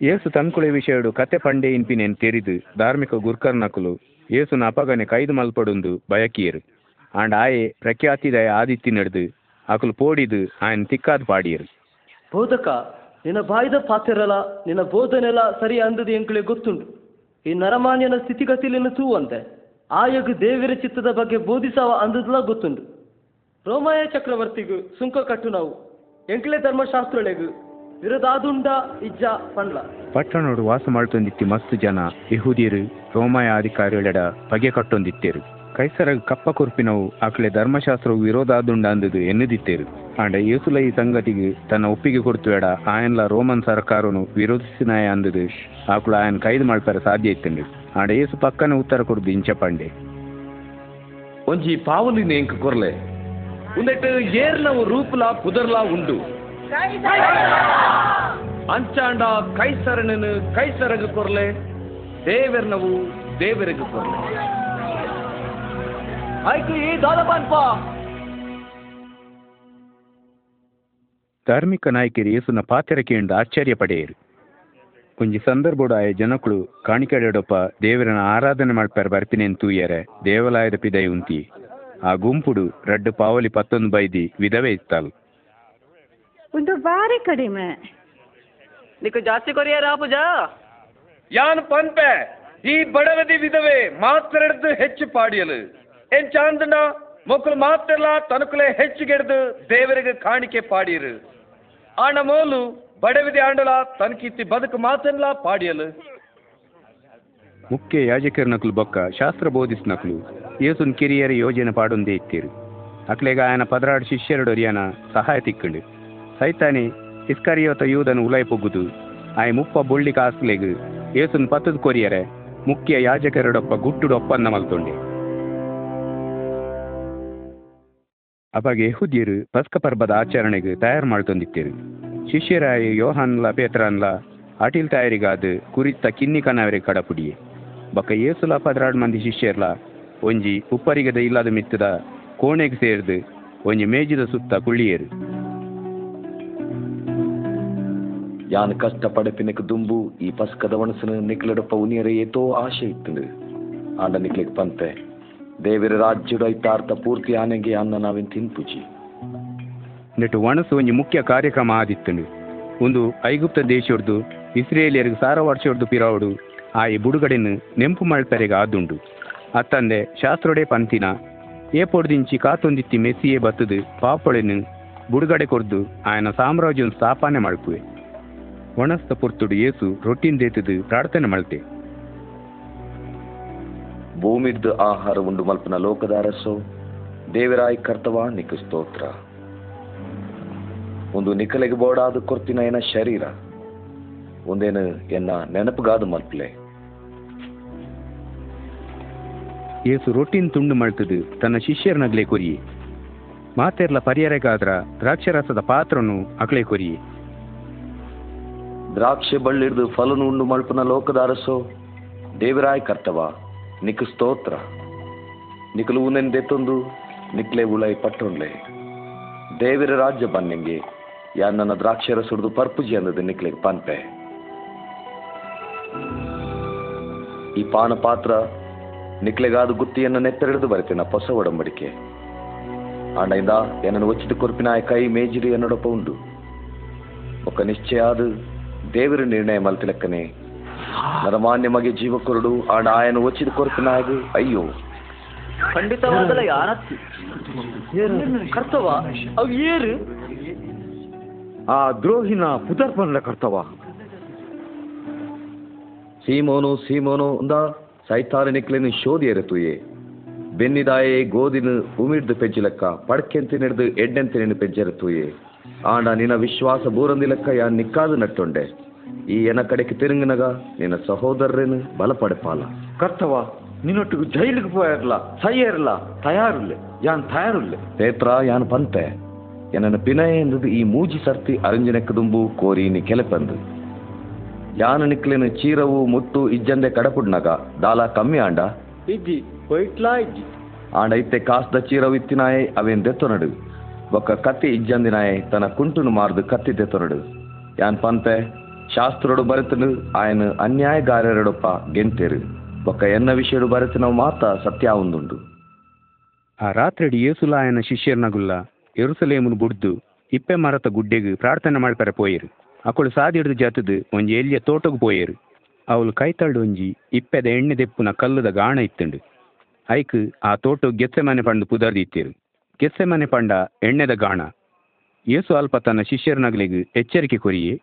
ಏಸು ತನ್ಕುಳೆ ವಿಷಯಡು ಕತೆ ಪಂಡೆ ಇನ್ಪಿನೆನ್ ತೆರಿದು ಧಾರ್ಮಿಕ ಗುರ್ಕರ್ನಕುಲು ಏಸುನ ಅಪಗನೆ ಕೈದು ಮಲ್ಪಡೊಂದು ಬಯಕಿಯರು. ಆಂಡ್ ಆಯೆ ಪ್ರಖ್ಯಾತಿದಯ ಆದಿತ್ಯ ನಡೆದು ಅಕುಲು ಪೋಡಿದು ಆಯನ ತಿಕ್ಕಾದ ಪಾಡಿಯರು. ಬೋಧಕ, ನಿನ್ನ ಬಾಯ್ದ ಪಾತೆರಲ ನಿನ್ನ ಬೋಧನೆಲ ಸರಿ ಅಂದದು ಎಂಕ್ಲೆ ಗೊತ್ತುಂಡು ಈ ನರಮಾನ್ಯನ ಸ್ಥಿತಿಗತಿಲಿನ ತೂವಂತೆ. ಆಯೋಗ ದೇವರ ಚಿತ್ತದ ಬಗ್ಗೆ ಬೋಧಿಸವ ಅಂದದಲ್ಲ ಗೊತ್ತುಂಡು ರೋಮಾಯ ಚಕ್ರವರ್ತಿಗೂ ಸುಂಕ ಕಟ್ಟು ನಾವು. ಎಂಕ್ಲೆ ಧರ್ಮಶಾಸ್ತ್ರಳೆಗು ವಿರೋಧಾದುಂಡ ಇಜ್ಜ ಪಂಡ್ಲ. ಪಟ್ಟಣೋಡು ವಾಸ ಮಾಡ್ತೊಂದಿತ್ತಿ ಮಸ್ತ್ ಜನ ಯಹೂದಿಯರು ರೋಮಾಯ ಅಧಿಕಾರಿಗಳೆಡ ಬಗೆ ಕಟ್ಟೊಂದಿತ್ತೇರು. ಕೈಸರ ಕಪ್ಪ ಕುರ್ಪಿನವು ಆಕಳೆ ಧರ್ಮಶಾಸ್ತ್ರವು ವಿರೋಧ ಆದುಂಡ ಅಂದದು ಎನ್ನುದಿತ್ತೇರು. ಆಂಡ ಏಸುಲ ಈ ಸಂಗತಿಗೆ ತನ್ನ ಒಪ್ಪಿಗೆ ಕೊಡ್ತುವೇಡ ಆಯನ್ಲ ರೋಮನ್ ಸರ್ಕಾರನು ವಿರೋಧಿಸಿನಾಯ ಅಂದದು ಆಕಳು ಆಯನ್ ಕೈದು ಮಾಡ್ತಾರೆ ಸಾಧ್ಯ ಇತ್ತಂಡು ಆಂಡ ಏಸು ಪಕ್ಕನ ಉತ್ತರ ಕೊಡುದು ಇಂಚ ಪಂಡೆ. ಒಂಜಿ ಪಾವಲಿನ ಎಂಕ್ ಕೊರ್ಲೆ. ಉಂದೆಟ್ ಏರ್ನವು ರೂಪಲ ಪುದರ್ಲ ಉಂಡು. ಅಂಚಾಂಡ ಕೈಸರನನು ಕೈಸರಗ ಕೊರ್ಲೆ ದೇವೆರ್ನವು ದೇವರಿಗೆ ಕೊರ್ಲೆ ಆಯ್ತು ಈ ದಾದಪಾನ್ಪ ಧಾರ್ಮಿಕ ನಾಯಕರು ಯೇಸುನ ಪಾತೆರಕೆಯಿಂದ ಆಶ್ಚರ್ಯ ಪಡೆಯರು ಒಂಜಿ ಸಂದರ್ಭಡು ಆಯ ಜನಕ್ಕಳು ಕಾಣಿಕೆಡೊಪ್ಪ ದೇವರನ ಆರಾಧನೆ ಮಾಡ್ಪಾರ ಬರ್ಪಿನೆನ್ ತೂಯರೆ ದೇವಾಲಯದ ಪಿದೈ ಉಂತಿ ಆ ಗುಂಪುಡು ರಡ್ಡು ಪಾವಲಿ ಪತ್ತೊಂದು ಬೈದಿ ವಿಧವೆ ಇತ್ತಾಳು ಒಂದು ಬಾರಿ ಕಡಿಮೆ. ನಿಕ್ಕ ಜಾಸ್ತಿ ಕೊರಿಯರ ಪೂಜಾ? ಯಾನ್ ಪನ್ಪೆ ಈ ಬಡವದಿ ವಿಧವೆ ಮಾತ್ರಡ್ದು ಹೆಚ್ಚು ಪಾಡಿಯಲು. ಏನ್ ಚಾಂದನ ಮಕ್ಕಳು ಮಾತ್ರೆಲ್ಲ ತನಕಲೆ ಹೆಚ್ಚಿಗೆಡ್ದು ದೇವರಿಗೆ ಕಾಣಿಕೆ ಪಾಡಿಯರು. ಆಣ ಮೋಲು ಬಡವಿದೆ ಆಂಡಲ ತನಕಿತ್ತಿ ಬದುಕು ಮಾತೆಲ್ಲ ಪಾಡಿಯಲು. ಮುಖ್ಯ ಯಾಜಕರ್ನಕ್ಲು ಬೊಕ್ಕ ಶಾಸ್ತ್ರ ಬೋಧಿಸ್ನಕ್ಲು ಯೇಸುನ್ ಕಿರಿಯರ ಯೋಜನೆ ಪಾಡೊಂದೇ ಇತ್ತೀರು. ಅಕ್ಲೆಗ ಆಯನ ಪದರಾಡು ಶಿಷ್ಯರಡೊರಿಯನ ಸಹಾಯ ತಿಕ್ಕಂಡು. ಸೈತಾನೆ, ಇಸ್ಕರಿಯೋತ யூதன் உலை ಪೊಗ್ಗುದು. ಆಯ್ ಮುಪ್ಪ ಬುಳ್ಳಿ ಕಾಸ್ಲೆಗ್. ಏಸುನ್ ಪತ್ತದ ಕೊರಿಯರೆ, ಮುಖ್ಯ ಯಾಜಕರಡೊಪ್ಪ ಗುಟ್ಟುಡು ಒಪ್ಪಂದ ಮಲ್ತೊಂಡೆ. ಅವಾಗ ಯಹುದ್ಯರು ಪಸ್ಕ ಪರ್ಬದ ಆಚರಣೆಗೆ ತಯಾರು ಮಾಡ್ತೊಂದಿತ್ತೇರು. ಶಿಷ್ಯರಾಯ ಯೋಹಾನ್ಲ, ಪೇತ್ರನ್ಲ, ಅಟಿಲ್ ತಯಾರಿಗಾದ ಕುರಿತ ಕಿನ್ನಿ ಕನವರೆ ಕಡಪುಡಿಯೆ. ಬಕ ಏಸುಲ ಪದ್ರಾಡ್ ಮಂದಿ ಶಿಷ್ಯರ್ಲ, ಒಂಜಿ ಉಪ್ಪರಿಗದ ಇಲ್ಲದ ಮಿತ್ತದ ಕೋಣೆಗೆ ಸೇರ್ದು, ಒಂಜಿ ಮೇಜಿದ ಸುತ್ತ ಕುಳ್ಳಿಯರು. ಯಾನ್ ಕಷ್ಟಪಡಪಿನಕ್ ದುಂಬು, ಈ ಪಸ್ಕದ മനസ്സിന് നിങ്ങളുടെ ಉನಿಯರ ಏತೋ ಆಶೆ ಆಂಡ ನಿಕ್ಲಿಕ್ ಪಂತೆ, ದೇವಿರ ರಾಜ್ಯದ ಇತ್ತಾರ್ಥ ಪೂರ್ತಿ ಆನೆಗೆ ಅನ್ನ ನಾವೇನ್ ತಿನ್ಪುಜಿ. ನೆಟ್ಟು ವಣಸು ಒಂಜಿ ಮುಖ್ಯ ಕಾರ್ಯಕ್ರಮ ಆದಿತ್ತುಂಡು. ಒಂದು ಐಗುಪ್ತ ದೇಶರ್ದು ಇಸ್ರೇಲಿಯರಿಗೆ ಸಾರ ವರ್ಷರ್ದು ಪಿರಾವುಡು, ಆಯಿ ಬುಡುಗಡೆನು ನೆಂಪು ಮಳ್ಪೆರೆಗೆ ಆದುಂಡು. ಅತ್ತಂದೆ ಶಾಸ್ತ್ರೊಡೆ ಪಂತಿನ ಏಪೊಡ್ದಿಂಚಿ ಕಾತೊಂದಿತ್ತಿ ಮೆಸ್ಸಿಯೇ ಬತ್ತದು, ಪಾಪೊಳೆನು ಬುಡುಗಡೆ ಕೊರ್ದು ಆಯನ ಸಾಮ್ರಾಜ್ಯನ ಸ್ಥಾಪನೆ ಮಲ್ಪುವೆ ಒಣಸ್ತ ಪುರ್ತುಡು ಏಸು ರೊಟ್ಟಿನ್ ದೇತದು ಪ್ರಾರ್ಥನೆ ಮಲ್ತೆ. ಭೂಮಿದ್ದು ಆಹಾರ ಉಂಡು ಮಲ್ಪನ ಲೋಕದ ಅರಸೋ ದೇವರಾಯ್ ಕರ್ತವ ನಿಕ ಸ್ತೋತ್ರ. ಒಂದು ನಿಕಲೆಗೆ ಬೋಡಾದ ಕೊರ್ತಿನ ಏನ ಶರೀರ ಒಂದೇನು ಎನ್ನ ನೆನಪುಗಾದ ಮಲ್ಪಲೆ. ಏಸು ರೊಟ್ಟಿನ ತುಂಡು ಮಳ್ತದು ತನ್ನ ಶಿಷ್ಯರ್ನಗ್ಲೆ ಕೊರಿಯೆ. ಮಾತೆರ್ಲ ಪರಿಯರೆಗಾದ್ರ ದ್ರಾಕ್ಷರಸದ ಪಾತ್ರನು ಅಕ್ಲೆ ಕೊರಿಯೆ. ದ್ರಾಕ್ಷಿ ಬಳ್ಳಿಡ್ದು ಫಲನು ಉಂಡು ಮಳ್ಪನ ಲೋಕದ ದೇವಿರಾಯ ಕರ್ತವ ನಿಕ್ ಸ್ತೋತ್ರ. ನಿಖಲು ಊನೆಂದೆತ್ತೊಂದು ನಿಕ್ಲೆ ಉಳೈ ಪಟ್ಟೊಂಡ್ಲೆ ದೇವಿರ ರಾಜ್ಯ ಬನ್ನಿಂಗೆ, ಯಾ ನನ್ನ ದ್ರಾಕ್ಷಿ ಸುಡ್ದು ಪರ್ಪುಜಿ ಅಂದದ ನಿಕ್ಲೆಗೆ ಪನ್ಪೆ. ಈ ಪಾನ ಪಾತ್ರ ನಿಕ್ಲೆಗಾದ ಗುತ್ತಿಯನ್ನು ನೆತ್ತರಿಡಿದು ಬರೆತಿನ ಹೊಸ ಒಡಂಬಡಿಕೆ. ಆಂಡಿಂದ ಏನನ್ನು ಒಚ್ಚಿದ ಕೊರ್ಪಿನಾಯ ಕೈ ಮೇಜಿರಿ ಅನ್ನೋಡಪ್ಪ ಉಂಡು. ಒಕ್ಕ ನಿಶ್ಚಯ దేవుని నిర్ణయం తిలక్కనే ನರಮಾನ್ಯಮಗೆ ಜೀವ ಕೊರಡು ಆ ಆಯನ ಒಚ್ಚಿದ ಕೊರತನಾಗಿ ಅಯ್ಯೋ. ಖಂಡಿತವಾಗಲ್ಲ ಕರ್ತವ ಅವ ಏರು. ಆ ದ್ರೋಹಿನ ಪುತರ್ಪನಲ ಕರ್ತವ ಸೀಮೋನು ಸೀಮೋನು ಅಂದ ಸೈತಾರ ನಿಕ್ಲೆನ ಶೋಧಿಯರ ತುಯೆ ಬೆನ್ನಿದಾಯೆ ಗೋದಿನ ಉಮಿಡ್ದು ಪೆಜ್ಜಿಲಕ್ಕ ಪಡ್ಕೆಂತ ನಡೆದು ಎಡ್ಡೆಂತ ನೆನೆ ಪೆಜ್ಜರ ನಿನ್ನ ವಿಶ್ವಾಸ ಬೂರಂದಿ ಲೆಕ್ಕ ಯಾ ನಿಕ್ಕಾದು ನಟ್ಟೊಂಡೆ ಈ ಎನ ಕಡೆಗೆ ತಿರುಗಿನಗ ನಿನ್ನ ಸಹೋದರರೇನು ಬಲಪಡೆಪಾಲ ಕರ್ತವ ನಿನ್ನೊಟ್ಟಿಗೆ ಜೈಲಿಗೆ పోయర్ల ಸಯ್ಯರ್ಲ ತಯಾರುಲ್ಲೆ ಯಾನ್ ತಯಾರುಲ್ಲೆ ಪೇತ್ರ ಯಾನ್ ಪಂತೆ ಎನ್ನ ಪಿನಯ ಎಂದದು ಈ ಮೂಜಿ ಸರ್ತಿ ಅರಂಜನೆಕ್ಕದುಂಬು ಕೋರಿನಿ ಕೆಲೆಪಂದು ಯಾನ ನಿಕ್ಲೆನು ಚೀರವು ಮುಟ್ಟು ಇಜ್ಜಂದೆ ಕಡಪುಡ್ನಗ ದಾಲ ಕಮ್ಮಿ ಆಂಡ ಇಜ್ಜಿ ಹೊಯ್ಟ್ಲಾ ಇಜ್ಜಿ ಆಂಡ ಇತ್ತೆ ಕಾಸ್ದ ಚೀರವು ಇತ್ತಿನಾಯೆ ಅವೇನ್ ದೆತ್ತೊನಡು ಕತ್ತಿ ఇజ్జందినాయ్ ತನ್ನ ಕುಂಟುನು ಮಾರ್ದು ಕತ್ತಿ ದೆತ್ತೊನಡು ಯಾನ್ ಪಂತೆ, ಶಾಸ್ತ್ರಡು ಬರೆತನು, ಆಯನ ಅನ್ಯಾಯಗಾರರಡೊಪ್ಪ ಗೆಂತೆರು ಬೊಕ್ಕ ಎನ್ನ ವಿಷಯಡು ಬರೆತನ ಮಾತ ಸತ್ಯ ಒಂದುಂಡು ಆ ರಾತ್ರಿಡಿ ಏಸುಲಾಯನ ಶಿಷ್ಯರ್ನಗುಲ್ಲ ಎರುಸಲೇಮುನು ಬುಡ್ದು, ಇಪ್ಪೆ ಮರತ ಗುಡ್ಡೆಗ್ ಪ್ರಾರ್ಥನೆ ಮಾಡ್ಪರೆ ಪೋಯರು. ಅಕುಳು ಸಾದಿಡ್ದು ಜಾತದು, ಒಂಜಿ ಎಲ್ಲಿಯ ತೋಟಗ್ ಪೋಯರು. ಅವಳು ಕೈತಳ್ಡು ಒಂಜಿ ಇಪ್ಪೆದ ಎಣ್ಣೆ ದೆಪ್ಪುನ ಕಲ್ಲುದ ಗಾಣ ಇತ್ತುಂಡು. ಐಕ್ ಆ ತೋಟ ಗೆಸ್ಸೆಮನೆ ಪಂಡು ಪುದರ್ದು ಗೆತ್ಸೆಮನೆ ಪಂಡ ಎಣ್ಣೆದ ಗಾಣ. ಯೇಸು ಅಲ್ಪ ತನ್ನ ಶಿಷ್ಯರನಗಲಿಗೆ ಎಚ್ಚರಿಕೆ ಕೊರಿಯೆ.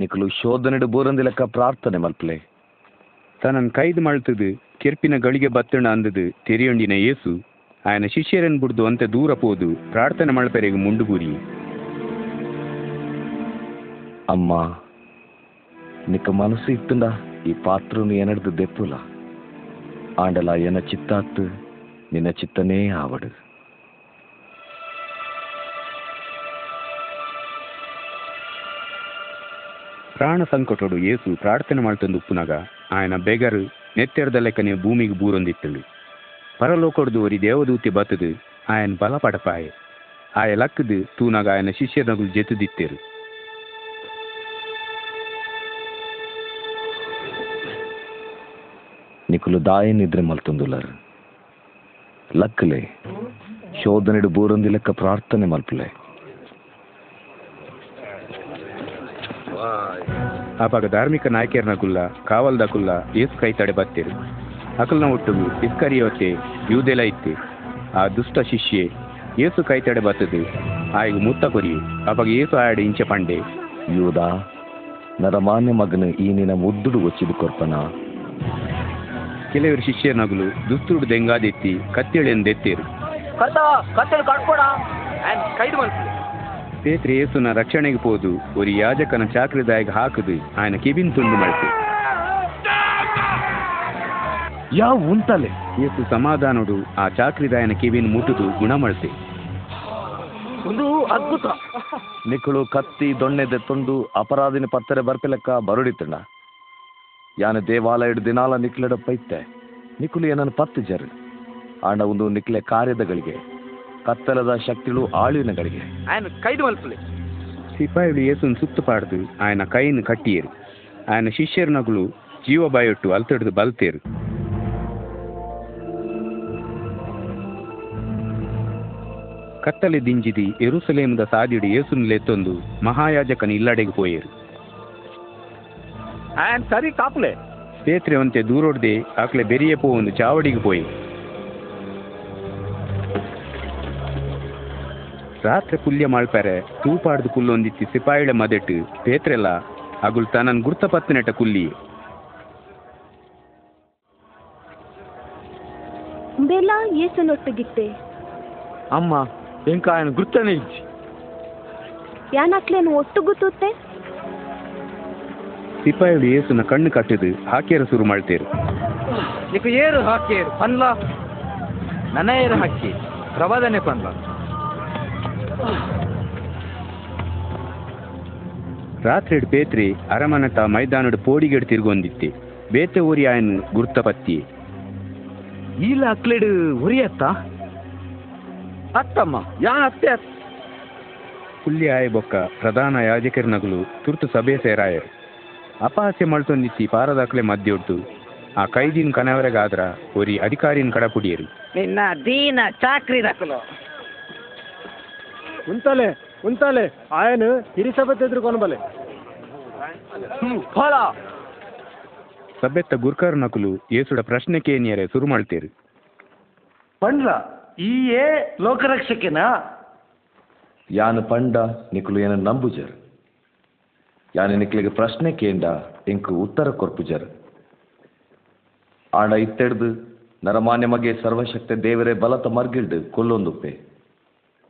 ನಿಕಲು ಶೋಧನೆಡು ಬೂರಂದಿಲಕ್ಕ ಪ್ರಾರ್ಥನೆ ಮಲ್ಪಲೆ. ತನ್ನನ್ನು ಕೈದು ಮಾಡ್ತದು ಕೆರ್ಪಿನ ಗಳಿಗೆ ಬತ್ತಣ ಅಂದದು ತೆರಿಯೊಂಡಿನ ಯೇಸು ಆಯನ ಶಿಷ್ಯರನ್ನು ಬಿಡ್ದು ಅಂತೆ ದೂರ ಪೋದು ಪ್ರಾರ್ಥನೆ ಮಾಡ್ಪೆರೆಗೆ ಮುಂಡುಗೂರಿ ಅಮ್ಮ ನಿಕ್ಕ ಮನಸ್ಸು ಇತ್ತುಂಡ ಈ ಪಾತ್ರನು ಎನಡ್ದು ದೆಪ್ಪುಲ. ಆಂಡಲ ಎನ ಚಿತ್ತಾತ್ ನಿನ್ನ ಚಿತ್ತನೇ ಆವಡು ಪ್ರಾಣ ಸಂಕಟೋಡು ಏಸು ಪ್ರಾರ್ಥನೆ ಮಾಡ್ತಂದು ಉಪ್ಪುನಾಗ ఆయన ಬೆಗರು ನೆತ್ತೆರ್ದ ಲೆಕ್ಕನೆ ಭೂಮಿಗೆ ಬೂರೊಂದಿತ್ತಳು ಪರಲೋಕಡ್ದು ಒರಿ ದೇವದೂತಿ ಬತ್ತದು ఆయన ಬಲಪಡಪಾಯೆ ಆಯ ಲಕ್ಕದು ತೂನಾಗ ఆయన ಶಿಷ್ಯನಗಳು ಜೆತುದಿತ್ತೇರು ನಿಕುಲು ದಾಯ ನಿದ್ರೆ ಮಲ್ತೊಂದುಲ್ಲರ್ ಲಕ್ಕಲೆ ಶೋಧನೆಡು ಬೂರೊಂದಿ ಲೆಕ್ಕ ಪ್ರಾರ್ಥನೆ ಮಲ್ಪಲೆ ಆಪಾಗ ಧಾರ್ಮಿಕ ನಾಯಕರನಗುಲ್ಲ ಕಾವಲ್ದಕುಲ್ಲ ಏಸು ಕೈ ತಡೆ ಬತ್ತೇರು. ಅಕಲ್ನ ಒಟ್ಟುಗು ಇಸ್ಕರಿಯೋತೆ, ಯೂದೆಲ ಇತ್ತೆ. ಆ ದುಷ್ಟ ಶಿಷ್ಯೆ, ಏಸು ಕೈ ತಡೆ ಬತ್ತದೆ. ಆಯ್ಗ ಮುತ್ತ ಕೊರಿ. ಅಪಾಗ ಏಸು ಆಡಿ ಇಂಚೆ ಪಂಡೆ. ಯೂದ ನರ ಮಾನ್ಯ ಮಗನು ಈ ನಿನ ಮುದ್ದುಡು ಒಚ್ಚಿದು ಕೊರ್ಪನ? ಕೆಲವರು ಶಿಷ್ಯನಗುಲು ದುಸ್ತುಡು ದೆಂಗಾದೆತ್ತಿ ಕತ್ತಲು ಕಟ್ಕೊಡ ಕೈದು பேர் ಏಸುನ ರಕ್ಷಣೆಗೆ ಪೋದು. ಒರಿ ಯಾಜಕನ சாக்கிரதாயிக்கு ಹಾಕುದು. ಆಯನ ಕಿವಿನ್ ತುಂಡು ಮಾಡ್ತಿ ಯಾವ ಉಂತಲೆ ಏಸು ಸಮಾಧಾನಡು ಆ ಚಾಕ್ರಿದಾಯನ ಕಿವಿನ್ ಮುಟ್ಟುದು ಗುಣಮಳ್ತಿ ಒಂದು ಅದ್ಭುತ. ನಿಕ್ಕಳು ಕತ್ತಿ ದೊಣ್ಣೆದ ತುಂಡು ಅಪರಾಧಿನ ಪತ್ತರೆ ಬರ್ಪಿಲಕ್ಕ ಬರುಡಿತಣ್ಣ ಯಾನ ದೇವಾಲಯಡ್ ದಿನಾಲ ನಿಕ್ಲೆಡ ಪೈತೆ ನಿಕ್ಕುಲು ಏನನ್ನು ಪತ್ತು ಜರ್ ಆಂಡ ಒಂದು ನಿಕ್ಲೆ ಕಾರ್ಯದಗಳಿಗೆ ಕತ್ತಲದ ಶಕ್ತಿಗಳು ಆಳುವಿನಗಳಿಗೆ ಆಯನ ಕೈದು ಮನಸ್ಸಲ್ಲಿ ಸಿಪಾಯಿಗಳು ಯೇಸುವನ್ನು ಸುತ್ತು ಪಾಡ್ದು ಆಯನ ಕೈಯನ್ನು ಕಟ್ಟಿಯರು ಆಯನ ಶಿಷ್ಯರು ನಗುಲು ಜೀವ ಬಾಯೊಟ್ಟು ಅಲ್ತೊಡೆದು ಬಲ್ತೇರು ಕತ್ತಲೆ ದಿಂಜಿದಿ ಎರುಸಲೇಮದ ಸಾದಿಡು ಏಸುನಿಲೆತ್ತೊಂದು ಮಹಾಯಾಜಕನ ಇಲ್ಲಡೆಗೆ ಹೋಯರು ಆಯನ್ ಸರಿ ಕಾಪುಲೆ ಪೇತ್ರೆ ಒಂತೆ ದೂರೊಡ್ದೆ ಆಕಲೆ ಬೆರಿಯ ಪೋ ಒಂದು ಚಾವಡಿಗೆ ಹೋಯರು ರಾತ್ರಿ ಪುಲ್ಯ ಮಾಡ್ಪಾರೆ ತೂಪಾಡ್ದು ಕುಲ್ಲೊಂದಿತ್ತಿ ಸಿಪಾಯಿಳೆ ಮದೆಟ್ ಪೇತ್ರೆಲ್ಲ ಅಗುಲ್ ತನನ್ ಗುರ್ತ ಪತ್ತಿನೆಟ ಕುಲ್ಲಿ. ಬೆಲ ಅಮ್ಮ ಎಂಕ ಗುರ್ತನೆ ಗುರ್ತನೇ ಯಾನಕ್ಲೇನು ಒಟ್ಟು ಗುತ್ತುತ್ತೆ? ಸಿಪಾಯಿಳು ಏಸುನ ಕಣ್ಣು ಕಟ್ಟಿದು ಹಾಕೇರ ಶುರು ಮಾಡ್ತೇರು ಏರು ಹಾಕೇರು ಪನ್ಲ. ನನಯರು ಹಾಕಿ ಪ್ರವಾದನೆ ಪನ್ಲ. ராத்திரிடு பேத்ரி ಪೋಡಿಗೆಡ್ மைதானோட ಬೇತೆ ಊರಿ பேத்த ಗುರ್ತ ಪತ್ತಿ ಇಲ್ಲ ಅಕ್ಲೆಡ್ ಉರಿ ಅತ್ತ? ಅತ್ತಮ್ಮ ಯಾ ಅತ್ತೆ ಹುಲ್ಲಿ ಆಯ ಬೊಕ್ಕ ಪ್ರಧಾನ ಯಾಜಕರನಗಳು ತುರ್ತು ಸಭೆ ಸೇರಾಯ ಅಪಹಾಸ್ಯ ಮಳ್ತೊಂದಿತ್ತಿ ಪಾರದಾಕ್ಲೆ ಮಧ್ಯೆ ಉಂಟು ಆ ಕೈದಿನ ಕನವರೆಗಾದ್ರ ಒರಿ ಅಧಿಕಾರಿನ ಕಡಪುಡಿಯರು. ನಿನ್ನ ದೀನ ಚಾಕ್ರಿ ನಕಲು. ఉంతలే ఉంతలే ఆయన ಹಿರಿಸಭೆ ಎದುರುಕೊನಬಲೆ ಫಲ ಸಭೆತ್ತ ಗುರ್ಕರ್ ನಕುಲು ಏಸುಡ ಪ್ರಶ್ನೆ ಕೇನಿಯರೆ ಶುರು ಮಾಡ್ತೇರು పండ్ల ఈ ఏ లోకరక్షకేనా ಯಾನ ಪಂಡ ನಿಕುಲು ಏನ ನಂಬುಜರ್ ಯಾನ ನಿಕ್ಲಿಗೆ ಪ್ರಶ್ನೆ ಕೇಂಡ ಎಂಕು ಉತ್ತರ ಕೊರ್ಪುಜರ್ ಆಂಡ ಇತ್ತೆಡ್ದು ನರಮಾನ್ಯ ಮಗೆ ಸರ್ವಶಕ್ತ ದೇವರೇ ಬಲತ ಮರ್ಗಿಲ್ಡು ಕೊಲ್ಲೊಂದುಪ್ಪೆ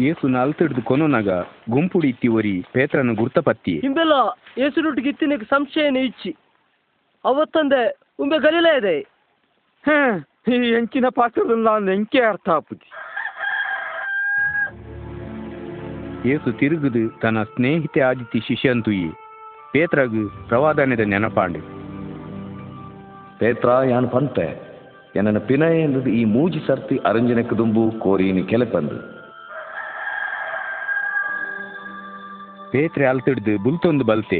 ಏಸುನ ಅಲ್ತಿಡ್ದು ಕೊನೊನಗ ಗುಂಪುಡಿ ಇತ್ತಿ ಒರಿ ಪೇತ್ರನ ಗುರ್ತಪತ್ತಿ. ಹಿಂಬೆಲ್ಲ ಏಸುನೊಟ್ಟಿಗೆ ಇತ್ತಿನಕ್ಕೆ ಸಂಶಯನೇ ಇಚ್ಚಿ. ಅವತ್ತಂದೆ ಉಂಬೆ ಗಲಿಲ ಇದೆ ಈ ಎಂಚಿನ ಪಾತ್ರದಲ್ಲಿ ನಾನು ಎಂಕೆ ಅರ್ಥ ಆಪುದಿ ಏಸು ತಿರುಗುದು ತನ್ನ ಸ್ನೇಹಿತೆ ಆದಿತ್ಯ ಶಿಷ್ಯಂತುಯಿ. ಪೇತ್ರಗು ಪ್ರವಾದನೆದ ನೆನಪಾಂಡೆ. ಪೇತ್ರ ಯಾನ್ ಪಂತೆ ಎನ್ನ ಪಿನಯ ಎಂದದು ಈ ಮೂಜಿ ಸರ್ತಿ ಅರಂಜನಕ್ಕೆ ದುಂಬು ಕೋರಿನಿ ಕೆಲೆಪಂದು. ಪೇತ್ರೆ ಅಲ್ತಿಡ್ದು, ಬುಲ್ತೊಂದು ಬಲ್ತೆ.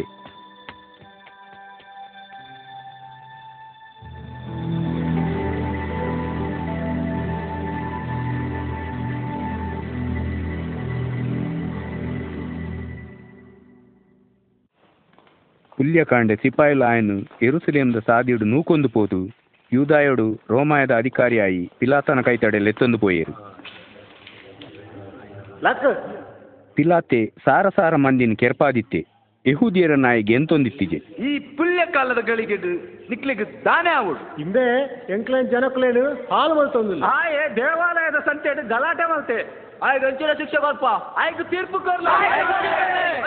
ಕುಲ್ಯಕಾಂಡೆ ಸಿಪಾಯಿಲ ಆಯನು ಎರುಸಲೇಮ್ದ ಸಾದಿಯುಡು ನೂಕೊಂದು ಪೋದು. ಯೂದಾಯೋಡು ರೋಮಾಯದ ಅಧಿಕಾರಿಯಾಗಿ ಪಿಲಾತನ ಕೈತಡೆ ಲೆತ್ತೊಂದು ಪೋಯೇರು. ಪಿಲಾತೆ ಸಾರ ಸಾರ ಮಂದಿನ ಕೆರ್ಪಾದಿತ್ತೆ. ಯಹೂದಿಯರ ನಾಯಿಗೆ ಎಂತೊಂದಿತ್ತಿಗೆ ಈ ಪುಲ್ಯ ಕಾಲದ ಗಳಿಗೆ ನಿಕ್ಲಿಗೆ ದಾನೆ ಆವುಡು ಹಿಂದೆ ಎಂಕ್ಲೇನ್ ಜನಕ್ಲೇನು ಹಾಲು ಮಲ್ತೊಂದು ಆಯೇ ದೇವಾಲಯದ ಸಂತೆಡ್ ಗಲಾಟೆ ಮಲ್ತೆ.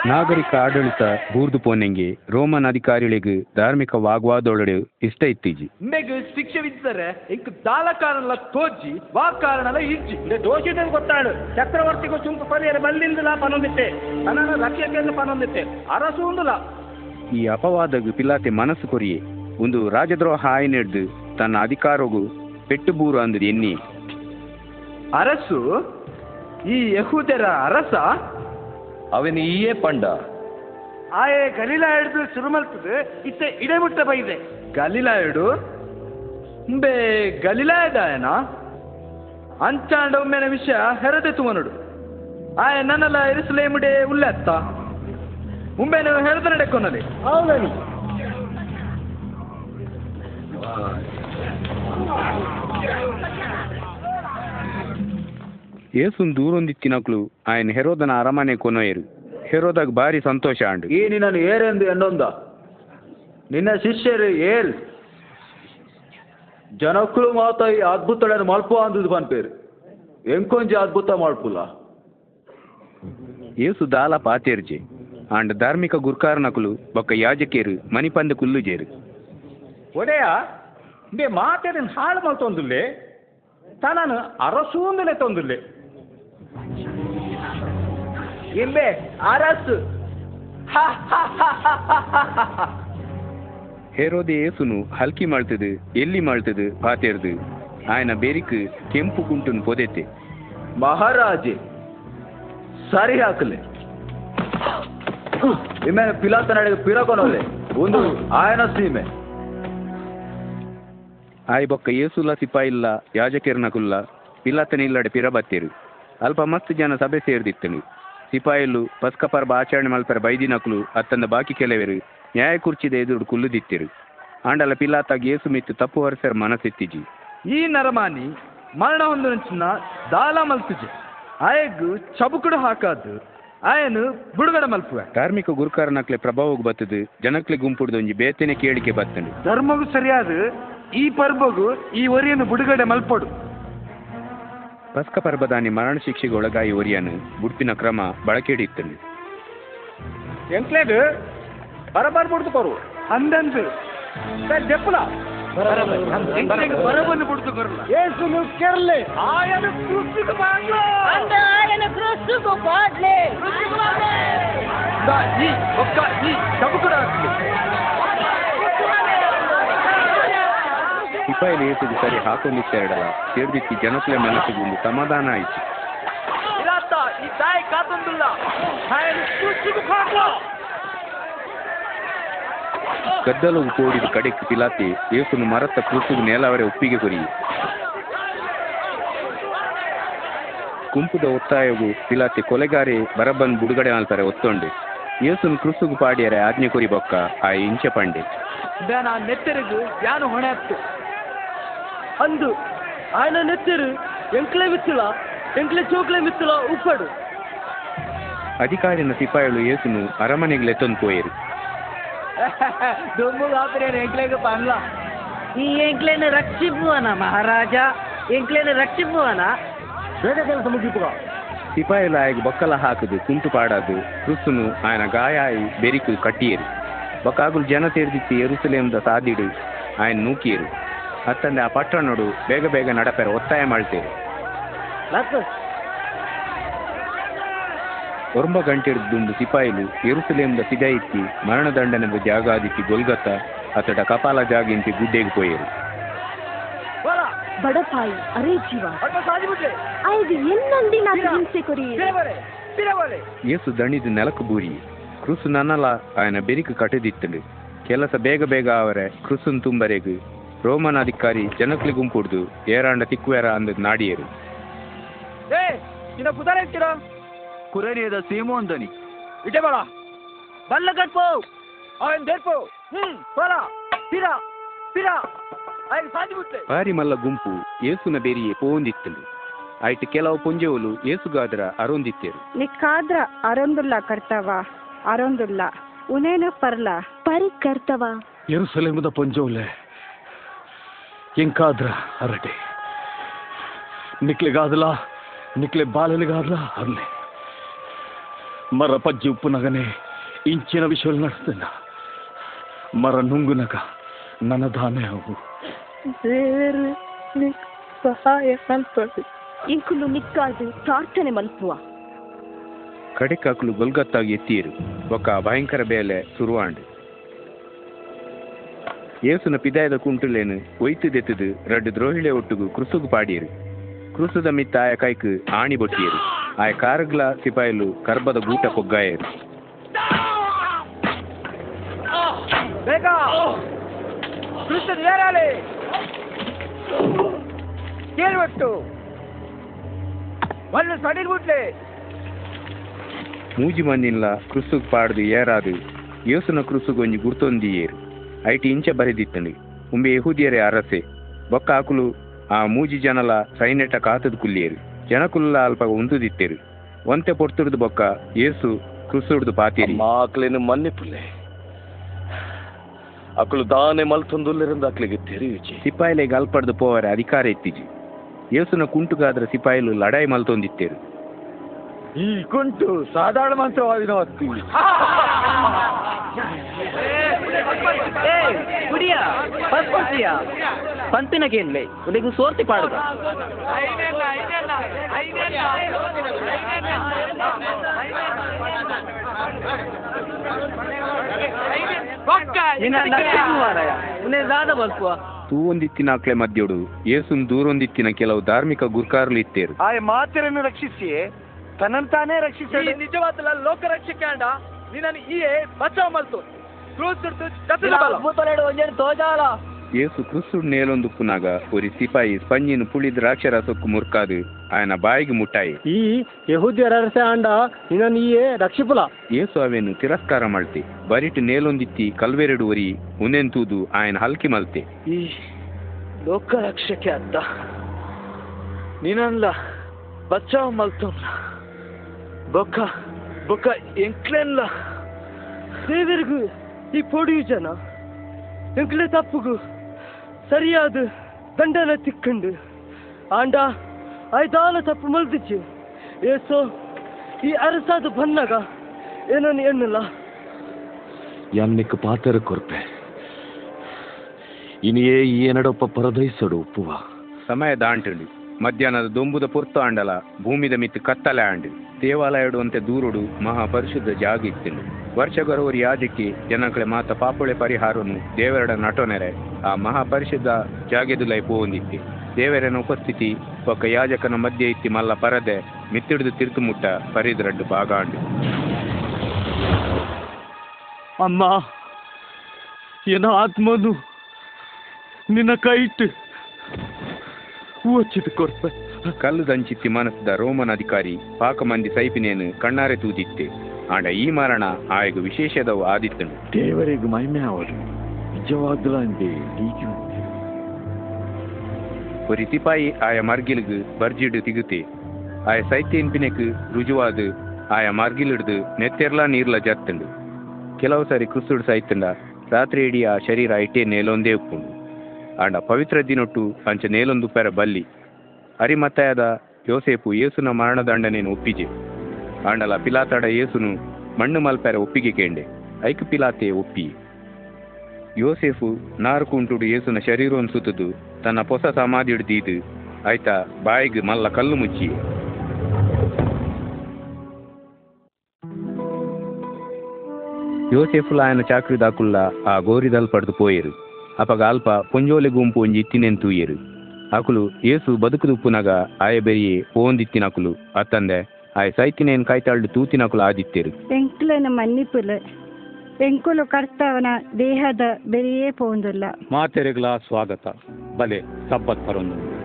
ನಾಗರಿಕ ಆಡಳಿತ ಬೂರ್ದು ಪೋನೆಂಗೆ ರೋಮನ್ ಅಧಿಕಾರಿಗಳಿಗೆ ಧಾರ್ಮಿಕ ವಾಗ್ವಾದೊಳಡೆ ಇಷ್ಟ ಇತ್ತೀಜಿ ನಿಮಗೆ ಶಿಕ್ಷೆ ವಿಧಿಸಿದರೆ ಇಂಕ್ ದಾಲ ಕಾರಣ ತೋಜಿ ವಾ ಕಾರಣಲ ಇಜ್ಜಿ ದೋಷಿತ ಗೊತ್ತಾಡು ಚಕ್ರವರ್ತಿಗೂ ಚುಂಪು ಪರಿಯರ ಬಲ್ಲಿಂದಲ ಪನೊಂದಿತ್ತೆ ಲಕ್ಷ್ಯ ಕೇಂದ್ರ ಪನೊಂದಿತ್ತೆ ಅರಸು ಉಂದುಲ ಈ ಅಪವಾದಗ್ ಪಿಲಾತೆ ಮನಸ್ಸು ಕೊರಿಯೆ. ಒಂದು ರಾಜದ್ರೋಹ ಆಯ್ನೆಡ್ದು ತನ್ನ ಅಧಿಕಾರಗೂ ಪೆಟ್ಟು ಬೂರು ಅಂದ್ರೆ ಎನ್ನಿ. ಅರಸು ಈ ಯಹೂದರ ಅರಸ? ಅವನು ಈಯೇ ಪಂಡ. ಆಯೆ ಗಲೀಲ ಹಿಡಿದು ಶುರು ಮಲ್ತದು ಇತ್ತೆ ಇಡೆಮುಟ್ಟ ಬೈದೆ. ಗಲೀಲ ಹಿಡು ಬೇ ಗಲೀಲಾಯದಾಯನ? ಅಂಚಾಂಡ ಒಮ್ಮೆನ ವಿಷಯ ಹೆರದೆ ತುಮನುಡು ಆಯ ನನ್ನೆಲ್ಲ ಎರಿಸಲೇಮುಡೆ ಉಲ್ಲೆತ್ತ. ಮುಂಬೆನು ಹೇಳ್ದ ನಡೆಕೊನಲಿ. ಹೌದನಿ. ಯೇಸುನ್ ದೂರೊಂದಿತ್ತಿನಕ್ಲು ಆಯನ್ ಹೆರೋದನ ಅರಮನೆ ಕೊನೊಯರು ಹೆರೋದಾಗ ಭಾರಿ ಸಂತೋಷ ಆಂಡು ಈ ನಿನ್ನನ್ನು ಏರೆಂದು ಎನ್ನೊಂದ ನಿನ್ನ ಶಿಷ್ಯರು ಏಲ್ ಜನಕ್ಕಳು ಮಾತ ಈ ಅದ್ಭುತಗಳನ್ನು ಮಲ್ಪ ಅಂದದು ಪನ್ಪೇರು ಎಂಕೊಂಜಿ ಅದ್ಭುತ ಮಾಡ್ಪುಲ್ಲ ಏಸು ದಾಲ ಪಾತೇರ್ಜೆ ಆಂಡ್ ಧಾರ್ಮಿಕ ಗುರ್ಕಾರನಕುಲು ಬೊಕ್ಕ ಯಾಜಕೇರು ಮನಿಪಂದ ಕುಲ್ಲುಜೇರು ಒಡೆಯ ಬೇ ಮಾತೇರನ್ ಹಾಳು ಮಲ್ತೊಂದುಲ್ಲೆ ತಾನನ್ನು ಅರಸೂಂದಲೇ ತೊಂದುಲ್ಲೆ ಎಂಬೆ ಆರಸ್. ಹೇರೋದೇ ಏಸುನು ಹಲ್ಕಿ ಮಾಡ್ತದೆ ಎಲ್ಲಿ ಮಾಡ್ತದೆ ಪಾತೆರ್ದು ಆಯ್ನ ಬೇರಿಕ್ ಕೆಂಪು ಕುಂಟುನ್ ಪೊದೆತೆ. ಮಹಾರಾಜೆ ಸರಿ ಹಾಕಲೆ. ಇಮ್ಮೆ ಪಿಲಾತ ನಡೆಗೆ ಪಿರಕೊನೋಲೆ ಒಂದು ಆಯನ ಸೀಮೆ. ಆಯ್ ಬೊಕ್ಕ ಏಸುಲ ಸಿಪಾಯಿಲ್ಲ ಯಾಜಕೇರ್ನಕುಲ್ಲ ಪಿಲಾತನ ಇಲ್ಲಡೆ ಪಿರಬತ್ತೇರು ಅಲ್ಪ ಮಸ್ತ್ ಜನ ಸಭೆ ಸೇರ್ದಿತ್ತನು ಸಿಪಾಯಿಲು ಪಸ್ಕ ಪರ್ಬ ಆಚರಣೆ ಮಲ್ಪರ ಬೈದಿನಕುಲು ಅತ್ತಂದ ಬಾಕಿ ಕೆಲವರು ನ್ಯಾಯ ಕುರ್ಚಿದ ಎದುರು ಕುಲ್ಲುದಿತ್ತಿರು ಆಂಡಲ ಪಿಲಾತಾಗಿ ಏಸು ಮಿತ್ತು ತಪ್ಪು ಹೊರಸರ ಮನಸ್ಸಿತ್ತಿಜಿ. ಈ ನರಮಾನಿ ಮರಣ ಹೊಂದಿನ ದಾಲ ಮಲ್ತುಜೆ. ಆಯಗು ಚಬುಕುಡು ಹಾಕಾದು ಆಯನು ಬುಡುಗಡೆ ಮಲ್ಪುವೆ. ಧಾರ್ಮಿಕ ಗುರುಕಾರನಕ್ಲೆ ಪ್ರಭಾವಕ್ಕೆ ಬತ್ತದು ಜನಕ್ಲೆ ಗುಂಪುಡ್ದು ಒಂಜಿ ಬೇತೆನೆ ಕೇಳಿಕೆ ಬತ್ತಂಡು ಧರ್ಮಗೂ ಸರಿಯಾದ ಈ ಪರ್ಬಗೂ ಈ ಒರಿಯನ್ನು ಬುಡುಗಡೆ ಮಲ್ಪಡು. ಪಸ್ಕ ಪರ್ಬದಾನಿ ಮರಣ ಶಿಕ್ಷೆಗೆ ಒಳಗಾಯಿ ಒರಿಯನು. ಬುಡ್ಪಿನ ಕ್ರಮ ಬಳಕೆಡಿತ್ತನು ಎಂಕ್ಲೇದು? ಬರಬರ್ ಬಿಡ್ತು ಕೊರು ಅಂದಂದು ದೆಪ್ಪಲ ಬರಬನ್ನು ಬಿಡ್ತು ಬರಲ್ಲ ಏಸುನು ಕೆರ್ಲೆ ಆಯನು ಕೃಷಿಗೆ ಈ ಒಕ್ಕ ಈ ಚಬುಕುಡ ಸಿಪಾಯಿಲು ಏಸುದು ಸರಿ ಹಾಕೊಂಡಿತ್ತೆರಡಲ ಸೇರ್ದಿಕ್ಕಿ ಜನಕ್ಲೆ ಮನಸ್ಸಿಗೆ ಒಂದು ಸಮಾಧಾನ ಆಯ್ತು. ಗದ್ದಲವು ಕೋಡಿದ ಕಡೆಕ್ ಪಿಲಾತಿ ಏಸುನು ಮರತ್ತ ಕೃಸುಗು ನೇಲವರೆ ಒಪ್ಪಿಗೆ ಕೊರಿ. ಗುಂಪುದ ಒತ್ತಾಯವು ಪಿಲಾತಿ ಕೊಲೆಗಾರಿ ಬರಬಂದ್ ಬುಡುಗಡೆ ಮಾಡ್ತಾರೆ ಒತ್ತೊಂಡೆ ಏಸುನು ಕೃಸುಗು ಪಾಡಿಯರೆ ಆಜ್ಞೆ ಕೊರಿ ಬೊಕ್ಕ ಆ ಇಂಚೆ ಪಂಡೆ. ನೆತ್ತರಿಗೂ ಯಾನು ಹೊಣೆ ಹತ್ತು. ಅಂದು ಆಯನ ನೆತ್ತರು ಎಂಕ್ಲೆ ಮಿತ್ತುಲ ಎಂಕ್ಲೆ ಚೋಕ್ಲೆ ಮಿತ್ತುಲ ಉಪ್ಪಡು ಅಧಿಕಾರಿನ ಸಿಪಾಯಿಗಳು ಏಸುನು ಅರಮನೆಗೆ ಎತ್ತೊಂದು ಪೋಯರು ದೊಂಬು ಕಾಪಿರೇನು ಎಂಕ್ಲೆಗೆ ಪನ್ಲ ಈ ಎಂಕ್ಲೆನ ರಕ್ಷಿಪುವನ ಮಹಾರಾಜ ಎಂಕ್ಲೆನ ರಕ್ಷಿಪುವನ ಬೇಗ ಕೆಲಸ ಮುಗಿಪುಗ ಸಿಪಾಯಿಲ ಆಯ್ಗೆ ಬೊಕ್ಕಲ ಹಾಕುದು ಕುಂಟು ಪಾಡದು ರುಸುನು ಆಯನ ಗಾಯಾಯಿ ಬೆರಿಕು ಕಟ್ಟಿಯರು ಬೊಕ್ಕಾಗುಲು ಜನ ಸೇರಿದಿತ್ತು ಎರುಸಲೇಮ್ದ ಸಾದಿಡು ಆಯನ ನೂಕಿಯರು ಮತ್ತೊಂದು ಆ ಪಟ್ಟ ನೋಡು ಬೇಗ ಬೇಗ ನಡಪೆರ ಒತ್ತಾಯ ಮಾಡ್ತೀರಿ. ಒರ್ಮ ಗಂಟೆಡ್ದುಂಡು ಸಿಪಾಯಿಲು ಇರುಸುಲೆಂಬ ಸಿದಾಯಿತ್ತಿ ಜಾಗ ಜಾಗಾದಿತ್ತಿ ಗೊಲ್ಗತ್ತ ಅತಡ ಕಪಾಲ ಜಾಗಿಂತಿ ಗುಡ್ಡೆಗೆ ಪೋಯರು ಬಡಪಾಯಿ ಅರೇ ಜೀವ. ಏಸು ದಣಿದ ನೆಲಕು ಬೂರಿ. ಕೃಸು ನನ್ನಲ ಆಯನ ಬೆರಿಕು ಕಟದಿತ್ತಳು ಕೆಲಸ ಬೇಗ ಬೇಗ ಅವರೇ ಕ್ರಿಸುನ್ ತುಂಬರೆಗು ரோமன் அதிகாரி ஜனக்களி கும்பிடுது ஏறாண்ட திக்குவேற அந்த நாடியரு ಇನ್ನ ಕುದಾರ ಇರ್ತೀರ ಕುರಡಿಯದ ಸೀಮೋ ಅಂದನಿ ಇಟೆ ಬೇಡ ಬಲ್ಲ ಕಟ್ಪೋ. ಅವನ್ ದೇರ್ಪೋ ಹ್ಮ್ ಬರ ಪಿರ ಪಿರ ಆಯ್ತು ಸಾಧಿ ಬಿಟ್ಲೆ. ಬಾರಿ ಮಲ್ಲ ಗುಂಪು ಏಸುನ ಬೇರಿಯೇ ಪೋಂದಿತ್ತಲು. ಆಯ್ತು ಕೆಲವು ಪುಂಜೆವಲು ಏಸುಗಾದ್ರ ಅರೊಂದಿತ್ತೇರು. ನಿಕ್ಕಾದ್ರ ಅರೊಂದುಲ್ಲ ಕರ್ತವ ಅರೊಂದುಲ್ಲ. ಉನೇನ ಪರ್ಲ. ಪರಿ ಕರ್ತವ ಎರುಸಲೇಮದ ಪುಂಜವಲೆ. ಪೊಂಜೋಲೆ ಎಂಕಾದ್ರ ಅರಟೆ ನಿಕ್ಲೆಗಾದಲ ನಿಕ್ಲೆ ಬಾಲಲಿಗಾದಲ ಅರ್ಲೆ ಮರ ಪಜ್ಜಿ ಉಪ್ಪುನಗನೆ ಇಂಚಿನ ವಿಷಯಗಳು ನಡೆಸ್ತೇನ ಮರ ನುಂಗುನಗ ನನ್ನ ದಾನೆ ಅವು ದೇವರು ನಿಕ್ ಸಹಾಯ ಮಲ್ಪಡು ಇಂಕುಲು ನಿಕ್ಕಾದು ಪ್ರಾರ್ಥನೆ ಮಲ್ಪುವ ಕಡೆಕಾಕಲು ಗೊಲ್ಗತ್ತಾಗಿ ಎತ್ತೀರು ಬೊಕ್ಕ ಭಯಂಕರ ಬೇಲೆ ಸುರುವಾಂಡು ಏಸುನ ಪಿದಾಯದ ಕುಂಟುಲೇನು ಒಯ್ತು ದೆತ್ತದು ರಡ್ಡು ದ್ರೋಹಿಳೆ ಒಟ್ಟುಗು ಕೃಸುಗು ಪಾಡಿಯರು. ಕೃಸುದ ಮಿತ್ತ ಆಯ ಕೈಕು ಆಣಿ ಬೊಟ್ಟಿಯರು. ಆಯ ಕಾರಗ್ಲ ಸಿಪಾಯಿಲು ಕರ್ಬದ ಗೂಟ ಕೊಗ್ಗಾಯರು ಬೇಗ! ಮೂಜಿ ಮಂದಿನ್ಲ ಕೃಸುಗ್ ಪಾಡ್ದು ಏರಾದು. ಏಸುನ ಕೃಸುಗ್ ಒಂಜಿ ಗುರ್ತೊಂದಿಯೇರು. ಐಟಿ ಇಂಚೆ ಬರೆದಿತ್ತಂಡು ಉಂಬೆ ಯಹೂದಿಯರೇ ಅರಸೆ. ಬೊಕ್ಕ ಆಕುಲು ಆ ಮೂಜಿ ಜನಲ ಸೈನೆಟ ಕಾತದ ಕುಲ್ಲಿಯರು ಜನಕುಲ್ಲ ಅಲ್ಪ ಉಂತುದಿತ್ತೆರು ಒಂತೆ ಪೊರ್ತುಡ್ದು ಬೊಕ್ಕ ಏಸು ಕೃಸುಡ್ದು ಪಾತಿರಿ. ಆಕ್ಲೇನು ಮನ್ನಿಪುಲ್ಲೆ. ಅಕ್ಕಳು ದಾನೆ ಮಲ್ತೊಂದುಲ್ಲಿರಂದ ಅಕ್ಲಿಗೆ ತೆರೆಯುಚಿ. ಸಿಪಾಯಿಲೆಗೆ ಅಲ್ಪಡ್ದು ಪೋವರೆ ಅಧಿಕಾರ ಎತ್ತಿಜಿ. ಏಸುನ ಕುಂಟುಗಾದ್ರ ಸಿಪಾಯಿಲು ಲಡಾಯಿ ಮಲ್ತೊಂದಿತ್ತೇರು. ಈ ಕುಂಟು ಸಾಧಾರಣ ಮಂತ್ರವಾದಿನ ಹೊತ್ತಿ [LAUGHS] ಕುಡಿಯ ಪಸ್ಪಸಿಯ ಪಂಪಿನ ಕೇನ್ಲೆ ಉದೆಗು ಸೋರ್ತಿ ಪಾಡುಗ ನಿನ್ನ ನಕ್ಷೆಗೂ ಮಾರಾಯ ಉನ್ನೆ ದಾದ ಬಲ್ಪುವ ತೂವೊಂದಿತ್ತಿನ ಆಕ್ಲೆ ಮದ್ಯೋಡು ಏಸುನ್ ದೂರೊಂದಿತ್ತಿನ ಕೆಲವು ಧಾರ್ಮಿಕ ಗುರ್ಕಾರ್ಲು ಇತ್ತೇರು ಆಯ ಮಾತೆರನ್ನು ರಕ್ಷಿಸಿ ತನ್ನಂತಾನೇ ರಕ್ಷಿಸಿ ನಿಜವಾದ ಲೋಕ ರಕ್ಷಕ್ಕೆ ಅಂಡ ನಿನ್ನನ್ನು ಈ ಬಚಾವ್ ಮಲ್ತು ಕ್ರೂಸ್ ಒಂಜೇನು ತೋಜಾಲ ಏಸು ಕ್ರಿಸ್ತುಡ್ ನೇಲೊಂದು ಪುನಾಗ ಒರಿ ಸಿಪಾಯಿ ಸ್ಪಂಜಿನ ಪುಳಿ ದ್ರಾಕ್ಷರಸಕ್ಕು ಮುರ್ಕಾದು ఆయన ಬಾಯಿಗೆ ಮುಟ್ಟಾಯಿ ಈ ಯಹೂದ್ಯರ ಅರಸೆ ಆಂಡ ನಿನ್ನ ಈ ರಕ್ಷಿಪುಲ ಏಸು ಅವೇನು ತಿರಸ್ಕಾರ ಮಲ್ತೆ ಬರಿಟ್ ನೇಲೊಂದಿತ್ತಿ ಕಲ್ವೆರಡು ಒರಿ ಉಂದೆಂತೂದು ఆయన ಹಲ್ಕಿ ಮಲ್ತೆ ಈ ಲೋಕ ರಕ್ಷಕ್ಕೆ ಅದ್ದ ನೀನಲ್ಲ ಬಚಾವ್ ಮಲ್ತೊಂದ ಬೊಕ್ಕ ಬೊಕ್ಕ ಎಂಕ್ಲೆನ್ಲ ದೇವರಿಗೂ ಈ ಪೊಡಿಯು ಜನ ಎಂಕ್ಲೆ ತಪ್ಪುಗು ಸರಿಯಾದ ದಂಡನ ತಿಕ್ಕಂಡು ಆಂಡ ಐದಾಲ ತಪ್ಪು ಮಲ್ದಿಚ್ಚು ಏಸೋ ಈ ಅರಸಾದ ಬನ್ನಗ ಏನನ್ನು ಎನ್ನಲ್ಲ ಯಾನ್ನಿಕ್ ಪಾತರ ಕೊರ್ಪೆ ಇನಿಯೇ ಈ ಏನಡೊಪ್ಪ ಪರದೈಸಡು ಉಪ್ಪುವ ಸಮಯ ದಾಂಟುಂಡು ಮಧ್ಯಾಹ್ನದ ದೊಂಬುದ ಪೊರ್ತು ಆಂಡಲ ಭೂಮಿದ ಮಿತ್ತು ಕತ್ತಲೆ ಆಂಡಿ ದೇವಾಲಯಡು ಅಂತೆ ದೂರುಡು ಮಹಾ ಪರಿಶುದ್ಧ ಜಾಗ ಇತ್ತಿಂಡು ವರ್ಷಗರವರಿ ಯಾಜಕ್ಕೆ ಜನಕಳೆ ಮಾತ ಪಾಪುಳೆ ಪರಿಹಾರನು ದೇವರಡ ನಟನೆರೆ ಆ ಮಹಾ ಪರಿಶುದ್ಧ ಜಾಗೆದುಲೈ ಪೋಂದಿತ್ತಿ. ದೇವರನ ಉಪಸ್ಥಿತಿ ಒಕ್ಕ ಯಾಜಕನ ಮಧ್ಯೆ ಇತ್ತಿ ಮಲ್ಲ ಪರದೆ ಮಿತ್ತಿಡಿದು ತಿರ್ತು ಮುಟ್ಟ ಪರಿದ್ರಡ್ಡು ಬಾಗಾಂಡು ಅಮ್ಮ, ಏನ ಆತ್ಮನು ನಿನ್ನ ಕೈ ಕೈಟ್ ಹೂವಚ್ಚಿಟ್ಟು ಕೊರ್ಪೆ ಕಲ್ಲು ದಂಚಿತ್ತಿ ಮನಸ್ದ ರೋಮನ್ ಅಧಿಕಾರಿ ಪಾಕ ಮಂದಿ ಸೈಪಿನೇನು ಕಣ್ಣಾರೆ ತೂದಿತ್ತೆ ಆಂಡ ಈ ಮರಣ ಆಯಗು ವಿಶೇಷದವು ಆದಿತ್ತನು ದೇವರಿಗೆ ಮಹಿಮೆ ಅವರು ನಿಜವಾಗ್ಲಂದೆ ಹೀಗೆ ஒரு சிப்பாயி ஆய மர்கிலுக்கு பர்ஜிடு திகுத்தே ஆய சைத்தியன் பிணைக்கு ರುಜುವಾದು ಆಯ ಮರ್ಗಿಲಿಡ್ದು ನೆತ್ತೆರ್ಲಾ ನೀರ್ಲ ಜತ್ತಂಡು ಕೆಲವು ಸಾರಿ ಕುಸುಡು ಸೈತಂಡ ರಾತ್ರಿ ಇಡೀ ಆ ಶರೀರ ಇಟ್ಟೆ ನೇಲೊಂದೇ ಉಪ್ಪುಂಡು ಆಂಡ ಪವಿತ್ರ ದಿನೊಟ್ಟು ಅಂಚ ನೇಲೊಂದು ಪೆರ ಬಲ್ಲಿ. ಅರಿಮತಾಯದ ಯೋಸೇಪು ಯೇಸುನ ಮರಣದಂಡನೆಯನ್ನು ಒಪ್ಪಿಜೆ. ಆಂಡಲ ಪಿಲಾತಡ ಯೇಸುನು ಮಣ್ಣು ಮಲ್ಪೆರ ಒಪ್ಪಿಗೆ ಕೇಂಡೆ. ಐಕ್ ಪಿಲಾತೆ ಒಪ್ಪಿ. ಯೋಸೆಫು ನಾರು ಕುಂಟುಡು ಶರೀರವನ್ನು ಸುತ್ತದು ತನ್ನ ಹೊಸ ಸಮಾಧಿ ಹಿಡ್ದೀದು. ಆಯ್ತಾ ಬಾಯಿಗೆ ಮಲ್ಲ ಕಲ್ಲು ಮುಚ್ಚಿ ಯೋಸೆಫುಲ ಆಯನ ಚಾಕ್ರಿ ದಾಕುಲ್ಲ ಆ ಗೋರಿದಲ್ ಪಡೆದು ಪೋಯರು. ಅಪಗ ಅಲ್ಪ ಪೊಂಜೋಲೆ ಗುಂಪು ಒಂಜಿ ಇತ್ತಿನೆನ್ ಅಕುಲು ಏಸು ಬದುಕುದುಪ್ಪುನಗ ಆಯ ಬೆರಿಯೆ ಓಂದಿತ್ತಿನಕುಲು ಅತ್ತಂದೆ ಆಯ ಸೈತಿನೇನ್ ಕಾಯ್ತಾಳು ತೂತಿನಕುಲು ಆದಿತ್ತೇರು. ಎಂಕ್ಲನ ಮನ್ನಿಪುಲು ಎಂಕುಲು ಕರ್ತವನ ದೇಹದ ಬೆರಿಯೇ ಪೋಂದಿಲ್ಲ. ಮಾತೆರೆಗ್ಲ ಸ್ವಾಗತ. ಬಲೆ ಸಬ್ಬತ್ ಪರೊಂದು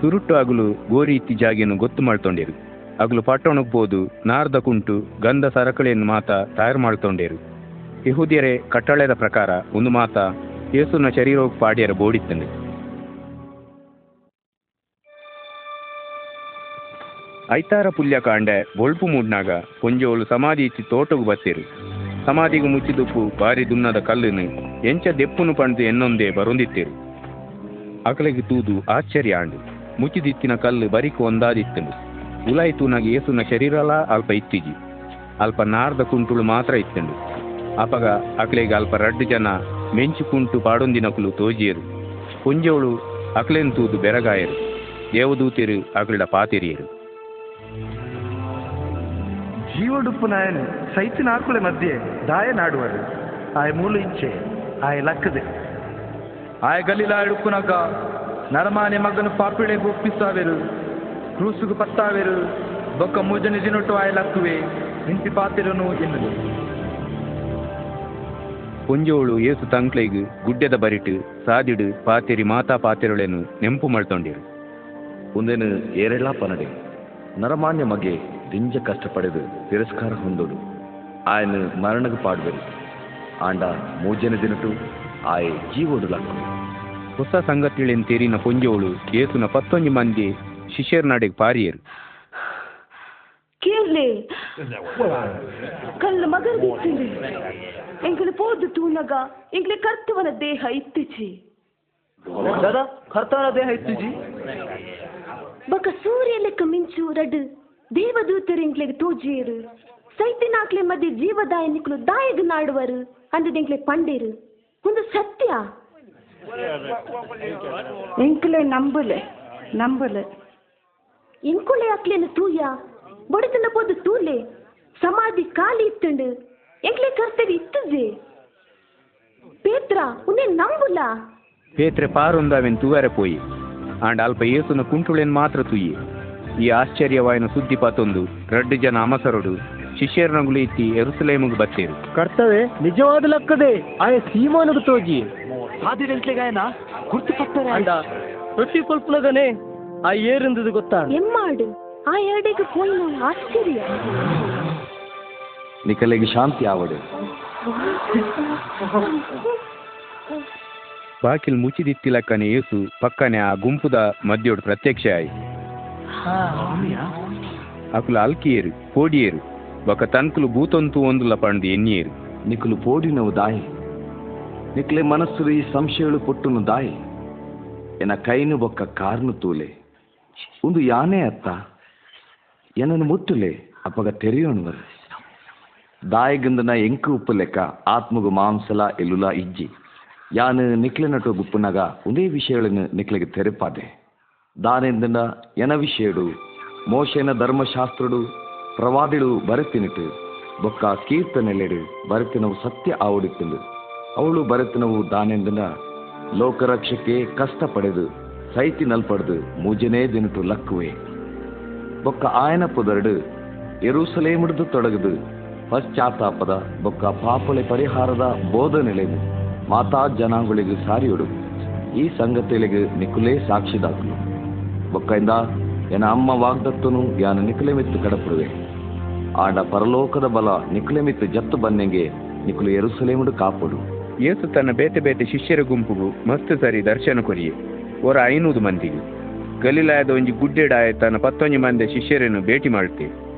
ಸುರುಟ್ಟು ಅಗಲು ಗೋರಿ ಇತ್ತಿ ಜಾಗಿಯನ್ನು ಗೊತ್ತು ಮಾಡ್ತೊಂಡೇರು. ಅಗಲು ಪಟ್ಟಣಕ್ಕೆ ಬೋದು ನಾರ್ದ ಕುಂಟು ಗಂಧ ಸರಕಳೆಯನ್ನು ಮಾತ ತಯಾರು ಮಾಡ್ತೊಂಡೇರು. ಯಹೂದ್ಯರೇ, ಕಟ್ಟಳೆದ ಪ್ರಕಾರ ಒಂದು ಮಾತ ಯೇಸುನ ಶರೀರ ಪಾಡಿಯರ ಬೋಡಿತ್ತಂದೆ ಐತಾರ ಪುಲ್ಯ ಕಾಂಡೆ ಬೊಳ್ಪು ಮೂಡ್ನಾಗ ಪೊಂಜೋಲು ಸಮಾಧಿ ಇಚ್ಚಿ ತೋಟಗು ಬತ್ತೇರು. ಸಮಾಧಿಗೂ ಮುಚ್ಚಿದುಪ್ಪು ಬಾರಿ ದುನ್ನದ ಕಲ್ಲುನು ಎಂಚ ದೆಪ್ಪುನು ಪಣ್ದು ಎನ್ನೊಂದೇ ಬರೊಂದಿತ್ತೇರು. ಅಕಲೆಗೆ ತೂದು ಆಶ್ಚರ್ಯ ಆಂಡು. ಮುಚ್ಚಿದಿತ್ತಿನ ಕಲ್ಲು ಬರಿಕು ಒಂದಾದಿತ್ತನು ಉಲಾಯಿತು ನಗೆ ಏಸುನ ಶರೀರಲ ಅಲ್ಪ ಇತ್ತಿಜಿ ಅಲ್ಪ ನಾರ್ದ ಕುಂಟುಳು ಮಾತ್ರ ಇತ್ತಂಡು ಅಪಗ ಅಕ್ಲೆಗೆ ಅಲ್ಪ ರಡ್ಡು ಜನ ಮೆಂಚು ಕುಂಟು ಪಾಡೊಂದಿನಕುಲು ತೋಜಿಯರು ಪುಂಜವಳು ಅಕ್ಲೆನ್ ತೂದು ಬೆರಗಾಯರು ದೇವದೂತಿರು ಅಕಲಿಡ ಪಾತಿರಿಯರು ಜೀವಡುಪ್ಪು ನಾಯನು ಸೈತಿನ ಆಕುಳೆ ಮಧ್ಯೆ ದಾಯ ನಾಡುವರು ಆಯ ಮೂಲ ಇಚ್ಛೆ ಆಯ ಲಕ್ಕದೆ ಆಯ ಗಲೀಲ ಎಡುಪ್ಪುನಗ ನರಮಾನೆ ಮಗನು ಪಾಪಿಳೆಗೆ ಒಪ್ಪಿಸಾವೆರು ಕ್ರೂಸುಗು ಪತ್ತಾವೆರು ಬೊಕ್ಕ ಮೂಜನೆ ದಿನೊಟ್ಟು ಆಯ ಲಕ್ಕುವೆ ಇಂತಿ ಪಾತಿರನು ಎನ್ನುದು ಪುಂಜೋಳು ಏಸು ತಂಕ್ಲೆಗ್ ಗುಡ್ಡೆದ ಬರಿಟ್ ಸಾದಿಡು ಪಾತೆರಿ ಮಾತಾ ಪಾತೆರೊಳೆನು ನೆಂಪು ಮಳ್ತೊಂಡಿರು. ಒಂದೇನು ಏರೆಲ್ಲ ಪನಡೆ. ನರಮಾನ್ಯ ಮಗೆ ದಿಂಜ ಕಷ್ಟಪಡೆದು ತಿರಸ್ಕಾರ ಹೊಂದೋಡು. ಆಯನ ಮರಣಗ ಪಾಡ್ವೆರು. ಆಂಡ ಮೂಜನ ದಿನಟು ಆಯ ಜೀವೋಡು ಲಕ್ಕ ಹೊಸ ಸಂಗತಿಳೆನ್ ತೆರಿನ ಪುಂಜೋಳು ಏಸುನ ಪತ್ತೊಂಜಿ ಮಂದಿ ಶಿಷ್ಯರ್ ನಡೆಗೆ ಪಾರಿಯರು. ಕೇಳಲೆ ಕಲ್ಲ ಮಗರ್ದಿತ್ತಿಂದೆ ಎಂಕಲು ಪೋದು ತೂನಗ ಎಂಕ್ಲೆ ಕರ್ತವನ ದೇಹ ಇತ್ತಿಚಿ ದಾದಾ ಕರ್ತವನ ದೇಹ ಇತ್ತುಜಿ ಬಕ ಸೂರ್ಯ ಲೆಕ್ಕ ಮಿಂಚು ರಡ್ ದೇವದೂತರು ಎಂಕ್ಲೆಗೆ ತೋಜಿಯರು ಸೈತಿನಾಕ್ಲೆ ಮಧ್ಯೆ ಜೀವದಾಯ ನಿಕ್ಲು ದಾಯಗ ನಾಡುವರು ಅಂದದೆಂಕ್ಲೆ ಪಂಡೇರು ಒಂದು ಸತ್ಯ ಎಂಕ್ಲೆ ನಂಬುಲೆ ನಂಬುಲೆ ಇಂಕುಳೆ ಅಕ್ಲೆನ ತೂಯ ಬಡತನ ಪೋದು ತೂಲೆ ಸಮಾಧಿ ಖಾಲಿ ಇತ್ತಂಡು. ಎಂಕ್ಲೆ ಕರ್ತರಿ ಇತ್ತದೆ ಪೇತ್ರ ಉನ್ನೆ ನಂಬುಲ ಪೇತ್ರೆ ಪಾರೊಂದಾವೆನ್ ತೂವರೆ ಪೋಯಿ. ಆಂಡ ಅಲ್ಪ ಏಸುನ ಕುಂಟುಳೆನ್ ಮಾತ್ರ ತುಯಿ. ಈ ಆಶ್ಚರ್ಯವಾಯಿನ ಸುದ್ದಿ ಪಾತೊಂದು ರಡ್ಡು ಜನ ಅಮಸರೊಡು ಶಿಷ್ಯರ್ನಗುಲು ಇತ್ತಿ ಎರುಸಲೇಮುಗು ಬತ್ತೇರು. ಕರ್ತವೆ ನಿಜವಾದ ಲಕ್ಕದೆ. ಆಯ ಸೀಮಾನುಡು ತೋಜಿ ಆದಿರೆಂಟ್ಲೆಗಾಯನ ಗುರ್ತು ಪತ್ತರೆ ಅಂಡ ರೊಟ್ಟಿ ಕೊಲ್ಪುನಗನೆ ಆ ಏರಿಂದದು ಗೊತ್ತಾ? ಎಮ್ಮಾಡು. ಆ ಎರಡೆಗೆ ಪೋಯಿನ ಆಶ್ಚರ್ಯ. ನಿಖಲೆಗೆ ಶಾಂತಿ ಆವಡೆ. ಬಾಕಿಲ್ ಮುಚ್ಚಿದಿತ್ತಿಲಕ್ಕನೆ ಏಸು. ಪಕ್ಕನೆ ಆ ಗುಂಪುದ ಮಧ್ಯೋಡು ಪ್ರತ್ಯಕ್ಷ ಆಯಿ. ಅಕುಲ ಅಲ್ಕಿಯೇರು ಪೋಡಿಯೇರು. ಬೊಕ ತನ್ಕುಲು ಭೂತೊಂತು ಒಂದುಲ ಪಂಡು ಎನ್ನಿಯೇರು ನಿಕುಲು ಪೋಡಿನವು ದಾಯಿ. ನಿಕ್ಲೆ ಮನಸ್ಸು ಈ ಸಂಶಯಗಳು ಪೊಟ್ಟುನು ದಾಯಿ. ಎನ ಕೈನು ಬೊಕ್ಕ ಕಾರ್ನು ತೂಲೆ. ಒಂದು ಯಾನೆ ಅತ್ತ. ಎನನು ಮುತ್ತುಲೆ ಅಪಗ ತೆರೆಯೋಣ ದಾಯಗಂದನ ಎಂಕು ಉಪ್ಪು ಲೆಕ್ಕ ಆತ್ಮಗು ಮಾಂಸಲ ಎಲ್ಲುಲ ಇಜ್ಜಿ. ಯಾನು ನಿಕ್ಲೆನಟು ಗುಪ್ಪುನಗ ಒಂದೇ ವಿಷಯಗಳನ್ನು ನಿಕ್ಲಿಗೆ ತೆರೆಪಾದೆ. ದಾನೆಂದನ ಎನ ವಿಷಯಡು, ಮೋಶನ ಧರ್ಮಶಾಸ್ತ್ರಡು, ಪ್ರವಾದಿಳು ಬರೆತಿನಿಟ್ಟು ಬೊಕ್ಕ ಕೀರ್ತನೆಲೆಡು ಬರೆತಿನವು ಸತ್ಯ ಆವಡಿತ್ತಿಂದು ಅವಳು ಬರೆತಿನವು ದಾನೆಂದನ ಲೋಕರಕ್ಷಕ್ಕೆ ಕಷ್ಟ ಪಡೆದು ಸೈತಿ ಮುಜನೇ ಮೂಜನೇ ದಿನಟು ಲಕ್ಕುವೆ. ಬೊಕ್ಕ ಆಯನ ಪುದರ್ಡು ಎರುಸಲೇಮಿಡ್ದು ತೊಡಗದು. ಪಶ್ಚಾತ್ತಾಪದ ಬೊಕ್ಕ ಪಾಪಳೆ ಪರಿಹಾರದ ಬೋಧನೆಲೆಗು ಮಾತಾ ಜನಾಂಗುಳಿಗೆ ಸಾರಿಯೊಡು, ಈ ಸಂಗತಿಗಳಿಗೆ ನಿಕುಲೇ ಬೊಕ್ಕ ಇಂದ ಎನ ಅಮ್ಮ ವಾಗ್ದತ್ತನು ಯಾನ ನಿಕಲೆಮಿತ್ತು ಕಡಪುಡುವೆ. ಆಡ ಪರಲೋಕದ ಬಲ ನಿಕಲೆಮಿತ್ತು ಜತ್ತು ಬನ್ನೆಂಗೆ ನಿಕುಲು ಎರುಸಲೇಮುಡು ಕಾಪುಡು. ಏಸು ತನ್ನ ಬೇತೆ ಬೇತೆ ಶಿಷ್ಯರ ಗುಂಪುಗು ಮಸ್ತ್ ಸರಿ ದರ್ಶನ ಕೊರಿಯೆ. ಒರ ಐನೂರು ಮಂದಿಗೆ. ಗಲೀಲಾಯದ ಒಂಜಿ ಗುಡ್ಡೆಡ ತನ್ನ ಪತ್ತೊಂಜಿ ಮಂದೆ ಶಿಷ್ಯರನ್ನು ಭೇಟಿ ಮಾಡ್ತೆ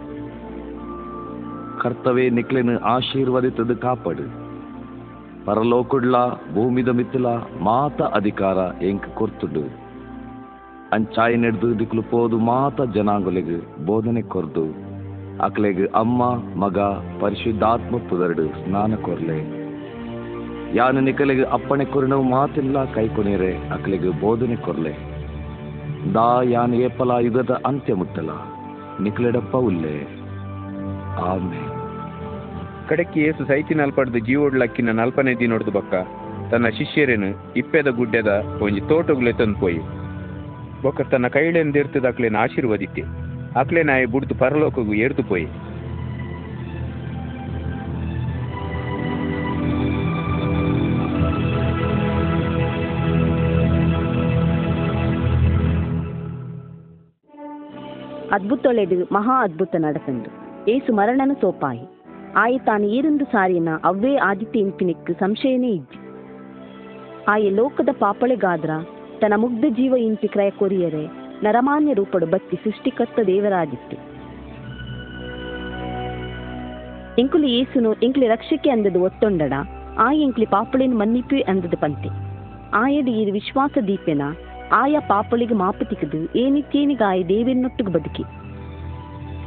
ಕರ್ತವೇ ನಿಕ್ಲೆನು ಆಶೀರ್ವದಿತದ ಕಾಪಾಡು. ಪರಲೋಕುಡ್ಲ, ಭೂಮಿದ ಮಿತ್ತಲ ಮಾತ ಅಧಿಕಾರ ಎಂಕ್ ಕೊರ್ತುಡು. ಅಂಚಾಯಿ ನಡೆದು ದಿಕ್ಲು ಪೋದು ಮಾತ ಜನಾಂಗುಲೆಗ್ ಬೋಧನೆ ಕೊರ್ದು. ಅಕ್ಲೆಗ್ ಅಮ್ಮ, ಮಗ, ಪರಿಶುದ್ಧಾತ್ಮ ಪುದರಡು ಸ್ನಾನ ಕೊರ್ಲೆ. ಯಾನು ನಿಕಲೆಗ್ ಅಪ್ಪಣೆ ಕೊರಿನವು ಮಾತಿಲ್ಲ ಕೈಕೊನಿರೆ ಅಕ್ಲೆಗ್ ಬೋಧನೆ ಕೊರ್ಲೆ. ದಾ ಯಾನ್ ಏಪಲ ಯುಗದ ಅಂತ್ಯ ಮುಟ್ಟಲ ನಿಕ್ಲೆಡಪ್ಪ ಉಲ್ಲೆ ಆಮೆ ಕಡೆಕ್ಕೆ ಏಸು ಸೈತಿ ನಲ್ಪಡ್ದು ಜೀವೋಡ್ಲಕ್ಕಿನ ನಲ್ಪನೆ ದಿನೊಡ್ದು ಬೊಕ್ಕ. ತನ್ನ ಶಿಷ್ಯರೇನು ಇಪ್ಪೆದ ಗುಡ್ಡೆದ ಒಂಜಿ ತೋಟಗುಲೆ ತಂದು ಪೋಯಿ ಬೊಕ್ಕ ತನ್ನ ಕೈಳೆಂದಿರ್ತದ ಅಕ್ಲೇನ ಆಶೀರ್ವದಿತ್ತೆ ಅಕ್ಲೇನ ಆಯ್ ಬುಡ್ದು ಪರಲೋಕಗೂ ಏರ್ದು ಪೋಯಿ అద్భుతొలెడు ಮಹಾ ಅದ್ಭುತ నడసండు ಏಸು మరణను ಸೋಪಾಯಿ. ಆಯೆ ತಾನು ಏರೊಂದು ಸಾರಿನ ಅವ್ವೇ ಆದಿತ್ಯ ಇಂಪಿನಿಕ್ ಸಂಶಯನೇ ಇದ್ದು. ಆಯ ಲೋಕದ ಪಾಪಳೆಗಾದ್ರ, ತನ್ನ ಮುಗ್ಧ ಜೀವ ಇಂಪಿ ಕ್ರಯ ಕೊರಿಯರೆ ನರಮಾನ್ಯ ರೂಪಡು ಬತ್ತಿ ಸೃಷ್ಟಿಕರ್ತ ದೇವರಾಗಿತ್ತು. ಎಂಕುಲಿ ಏಸುನು ಎಂಕ್ಲಿ ರಕ್ಷಕೆ ಅಂದದು ಒತ್ತೊಂಡಡ ಆಯ ಎಂಕ್ಲಿ ಪಾಪಳೆನ್ ಮನ್ನಿಪಿ ಅಂದದು ಪಂತೆ. ಆಯದ ಈ ವಿಶ್ವಾಸ ದೀಪೆನ ಆಯ ಪಾಪಳಿಗೆ ಮಾಪು ತಿಕ್ಕದು ಏನಿತ್ತೇನಿಗಾಯ ದೇವೆನ್ನೊಟ್ಟಿಗೆ ಬದುಕಿ.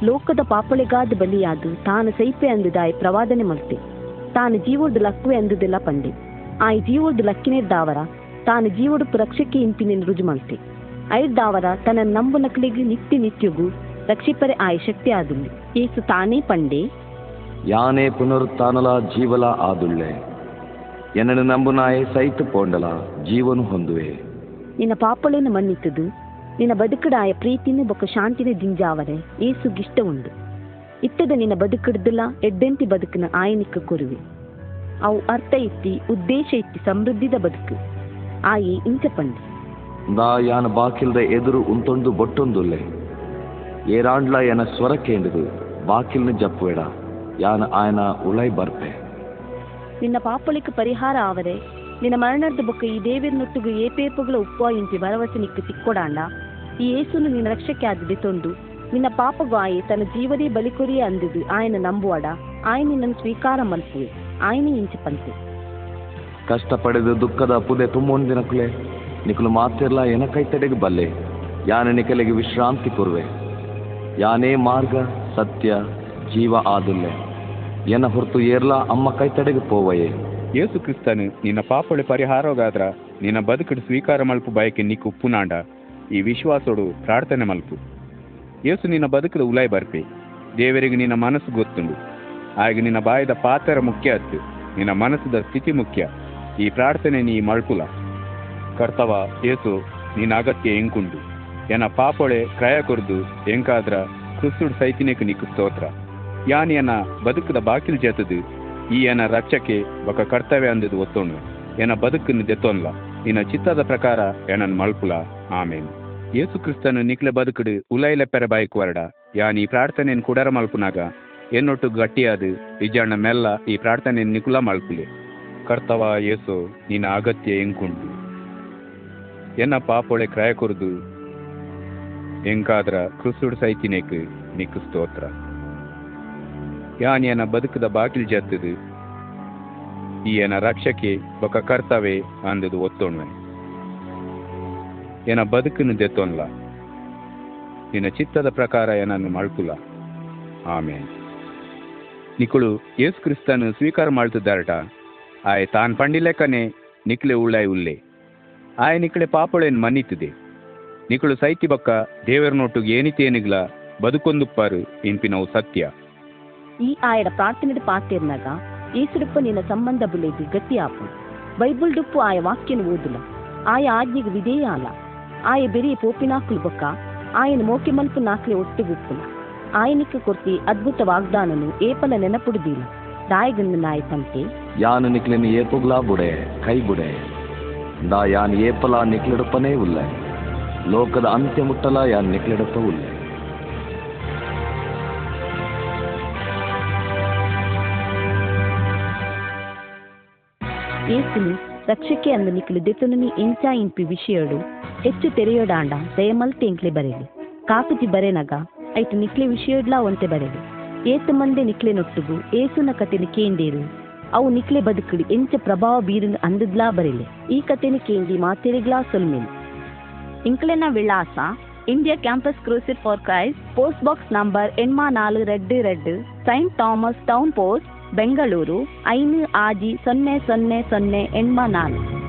ಲೋಕದ ಪಾಪಳಿಗಾದ ಬಲಿಯಾದು, ತಾನು ಸೈಪೆ ಅಂದದಾಯ ಪ್ರವಾದನೆ ಮಲ್ತೆ. ತಾನು ಜೀವೋಡು ಲಕ್ವೆ ಅಂದುದೆಲ್ಲ ಪಂಡೆ. ಆಯ್ ಜೀವೋಡು ಲಕ್ಕಿನೆದ್ದಾವರ ತಾನು ಜೀವೋಡು ರಕ್ಷಕ್ಕೆ ಇಂಪಿನ ರುಜು ಮಲ್ತೆ. ಐದ್ದಾವರ ತನ್ನ ನಂಬು ನಕಲಿಗೆ ನಿತ್ಯ ನಿತ್ಯಗೂ ರಕ್ಷಿಪರೆ ಆಯ ಶಕ್ತಿ ಆದುಲ್ಲೆ. ಏಸು ತಾನೇ ಪಂಡೆ? ಯಾನೇ ಪುನರುತ್ಥಾನಲ ಜೀವಲ ಆದುಳ್ಳೆ ಎನ್ನಡು ನಂಬು ನಾಯೇ ಸೈತು ಪೋಂಡಲ, ಜೀವನು ಹೊಂದುವೆ. ನಿನ್ನ ಪಾಪಳನ್ನು ಮನ್ನಿತದು ನಿನ್ನ ಬದುಕಡಾಯ ಪ್ರೀತಿನ ಬೊಕ್ಕ ಶಾಂತಿನ ದಿಂಜಾವರೆ ಏಸುಗಿಷ್ಟ ಉಂಡು ಇತ್ತದ ನಿನ್ನ ಬದುಕಡ್ದಲ್ಲ ಎಡ್ಡೆಂತಿ ಬದುಕಿನ ಆಯನಿಕ ಕೊರುವೆ. ಅವು ಅರ್ಥ ಇತ್ತಿ ಉದ್ದೇಶ ಇತ್ತಿ ಸಮೃದ್ಧಿದ ಬದುಕು. ಆಯಿ ಇಂಚ ಪಂಡಿ ನಾ ಯಾನ ಬಾಕಿಲ್ದ ಎದುರು ಉಂತೊಂದು ಬೊಟ್ಟೊಂದುಲ್ಲೆ. ಏರಾಂಡ್ಲ ಯನ ಸ್ವರ ಕೇಂದ್ರದು ಬಾಕಿಲ್ನ ಜಪ್ಪುವೆಡ. ಯಾನ ಆಯನ ಉಳೈ ಬರ್ಪೆ. ನಿನ್ನ ಪಾಪಳಿಕ ಪರಿಹಾರ ಆವರೆ ನಿನ್ನ ಮರಣದ ಬೊಕ್ಕ ಈ ದೇವಿರ್ನೊಟ್ಟಿಗೂ ಏಪೇಪುಗಳ ಉಪ್ಪುವ ಇಂತಿ ಭರವಸೆ ನಿಕ್ಕು ತಿಕ್ಕೊಡಾಂಡ ಈ ಏಸುನು ನಿನ್ನ ರಕ್ಷಕ್ಕೆ ಆದಿದೆ ತೊಂದು, ನಿನ್ನ ಪಾಪಗೂ ಆಯೆ ತನ್ನ ಜೀವದೇ ಬಲಿಕೊರಿಯೇ ಅಂದಿದ್ದು ಆಯನ ನಂಬುವಡ. ಆಯ ನಿನ್ನನ್ನು ಸ್ವೀಕಾರ ಮಲ್ಪುವೆ, ಆಯನ ಇಂಚ ಪಂತೆ ಕಷ್ಟಪಡೆದು ದುಃಖದ ಪುದೆ ತುಂಬೊಂದಿನಕುಲೆ ನಿಕುಲು ಮಾತಿರ್ಲ ಎನ ಕೈತಡೆಗೆ ಬಲ್ಲೆ. ಯಾನ ನಿಕಲಿಗೆ ವಿಶ್ರಾಂತಿ ಕೊರುವೆ. ಯಾನೇ ಮಾರ್ಗ, ಸತ್ಯ, ಜೀವ ಆದುಲ್ಲೆ. ಎನ ಹೊರತು ಏರ್ಲ ಅಮ್ಮ ಕೈತಡೆಗೆ ಪೋವಯೇ. ಯೇಸು ಕ್ರಿಸ್ತನು, ನಿನ್ನ ಪಾಪಳೆ ಪರಿಹಾರವಾಗಾದ್ರ ನಿನ್ನ ಬದುಕಡು ಸ್ವೀಕಾರ ಮಲ್ಪು, ಬಯಕೆ ನಿಕ್ಕು ಉಪ್ಪುನಾಂಡ ಈ ವಿಶ್ವಾಸೋಡು ಪ್ರಾರ್ಥನೆ ಮಲ್ಪು. ಯೇಸು ನಿನ್ನ ಬದುಕದ ಉಲಾಯ್ ಬರ್ಪೆ. ದೇವರಿಗೆ ನಿನ್ನ ಮನಸ್ಸು ಗೊತ್ತುಂಡು. ಹಾಗೆ ನಿನ್ನ ಬಾಯದ ಪಾತ್ರ ಮುಖ್ಯ ಅತ್ತು. ನಿನ್ನ ಮನಸ್ಸದ ಸ್ಥಿತಿ ಮುಖ್ಯ. ಈ ಪ್ರಾರ್ಥನೆ ನೀ ಮಲ್ಪುಲ. ಕರ್ತವ ಯೇಸು, ನಿನ್ನ ಅಗತ್ಯ ಎಂಕುಂಡು. ಎನ ಪಾಪೊಳೆ ಕ್ರಯ ಕೊರ್ದು, ಎಂಕಾದ್ರ ಕ್ರಿಸ್ತುಡ್ ಸೈತಿನೇಕು ನಿಕ್ಕು ಸ್ತೋತ್ರ ಯಾನ್ ಎನ ಬದುಕದ ಬಾಕಿಲ್ ಜೇತದು. ಈ ಎನ ಒಕ ಕರ್ತವ್ಯ ಅಂದಿದ್ದು ಒತ್ತೋಣು ಎನ ಬದುಕನ್ನು ದೆತ್ತೋನ್ಲ ನಿನ್ನ ಚಿತ್ತದ ಪ್ರಕಾರ ಏನನ್ ಮಲ್ಪುಲ. ಆಮೇನ್. ಯೇಸು ಕ್ರಿಸ್ತನು ನಿಕ್ಲೆ ಬದುಕುಡು, ಉಲೈಲ ಪೆರ ಬಾಯ್ಕ್ ವರಡ. ಯಾನ್ ಈ ಪ್ರಾರ್ಥನೆಯನ್ನು ಕುಡರ ಮಲ್ಪುನಾಗ? ಎನ್ನೊಟ್ಟು ಗಟ್ಟಿಯಾದು ಇಜಣ್ಣ ಮೆಲ್ಲ ಈ ಪ್ರಾರ್ಥನೆನ್ ನಿಕುಲ ಮಲ್ಪುಲೆ. ಕರ್ತವ ಯೇಸು ನಿನ್ನ ಅಗತ್ಯ ಎಂಕುಂಡು ಎನ್ನ ಪಾಪೊಳೆ ಕ್ರಯ ಕೊರ್ದು ಎಂಕಾದ್ರ ಕ್ರಿಸ್ತುಡ್ ಸೈತಿನೇಕ್ ನಿಕ್ಕು ಸ್ತೋತ್ರ. ಯಾನ್ ಎನ ಬದುಕದ ಬಾಕಿಲ್ ಜತ್ತದು. ಈ ರಕ್ಷಕೆ ಬೊಕ ಕರ್ತವೆ ಅಂದದು ಒತ್ತೊಣ್ವೆ ಏನ ಬದುಕನ್ನು ದೆತ್ತೊನ್ಲ ನಿನ್ನ ಚಿತ್ತದ ಪ್ರಕಾರ ಏನನ್ನು ಮಳ್ಪುಲ ಆಮೇಲೆ ನಿಕುಳು ಯೇಸು ಕ್ರಿಸ್ತನು ಸ್ವೀಕಾರ ಮಾಡ್ತಿದ್ದಾರಟ. ಆಯ್ ತಾನ್ ಪಂಡಿಲೆಕ್ಕನೆ ನಿಕ್ಲೆ ಉಳ್ಳಾಯ್ ಉಲ್ಲೆ. ಆಯ್ ನಿಕ್ಳೆ ಪಾಪಳೇನ್ ಮನ್ನಿತ್ತಿದೆ. ನಿಕುಳು ಸೈತಿ ಬಕ್ಕ ದೇವರ ನೋಟುಗೆ ಏನಿತೇನಿಗ್ಲ ಬದುಕೊಂದುಪ್ಪಾರು ಇಂಪಿನವು ಸತ್ಯ. ಈ ആയുടെ പ്രാർത്ഥനയുടെ ಪಾತೆರ್ನಾಗ ಏಸುಡುಪ್ಪ ನಿನ್ನ ಸಂಬಂಧ ಬುಲೆದು ಗಟ್ಟಿ ಆಪು ಬೈಬಲ್ ಡುಪ್ಪು ಆಯ ವಾಕ್ಯನ ಓದುಲ. ಆಯ ಆಜ್ಞೆಗೆ ವಿಧೇಯ ಅಲ್ಲ. ಆಯ ಬೆರಿ ಪೋಪಿನಾಕ್ಲು ಬೊಕ್ಕ ಆಯನ ಮೋಕೆ ಮಲ್ಪು ನಾಕ್ಲೆ ಒಟ್ಟುಗುಪ್ಪುಲ ಆಯನಿಕ್ಕ ಕೊರ್ತಿ ಅದ್ಭುತ ವಾಗ್ದಾನನು ಏಪಲ ನೆನಪುಡುದಿಲ್ಲ. ದಾಯಗನ್ನು ನಾಯ ಪಂತೆ ಯಾನು ನಿಕ್ಲೆನ ಏಪುಗ್ಲಾ ಬುಡೆ, ಕೈ ಬುಡೆ. ಯಾನ್ ಏಪಲ ನಿಕ್ಲೆಡಪ್ಪನೇ ಉಲ್ಲೆ. ಲೋಕದ ಅಂತ್ಯ ಮುಟ್ಟಲ ಯಾನ್ ನಿಕ್ಲೆಡಪ್ಪ ಉಲ್ಲೆ. యేసును ರಕ್ಷಕ್ಕೆ ಅಂದು ನಿಖಲು ದೆತುನುನಿ ಎಂಚಾ ಇಂಪಿ ವಿಷಯಡು ಹೆಚ್ಚು ತೆರೆಯೋಡಾಂಡ ದಯಮಲ್ತೆ ಎಂಕ್ಲೆ ಬರೆಲಿ. ಕಾಫುಜಿ ಬರೆನಗ ಐಟು ನಿಕ್ಲೆ ವಿಷಯಡ್ಲಾ ಒಂತೆ ಬರೆಲಿ. ಏತು ಮಂದೆ ನಿಕ್ಲೆ ನೊಟ್ಟುಗು, ಏಸುನ ಕಥೆನ ಕೇಂದೇರು ಅವು ನಿಕ್ಲೆ ಬದುಕುಡು ಎಂಚ ಪ್ರಭಾವ ಬೀರು ಅಂದದ್ಲಾ ಬರೆಲೆ. ಈ ಕಥೆನ ಕೇಂದಿ ಮಾತೆರಿಗ್ಲಾ ಸೊಲ್ಮೆನ್ ಇಂಕ್ಲೆನ ವಿಳಾಸ, India campus crusade for Christ post box number ಎಣ್ಮಾ ನಾಲ್ ರೆಡ್ red Saint Thomas Town post Bengaluru ಐನು ಆಜಿ ಸೊನ್ನೆ ಸೊನ್ನೆ ಸೊನ್ನೆ ಎಂಬ ನಾಲ್ಕು.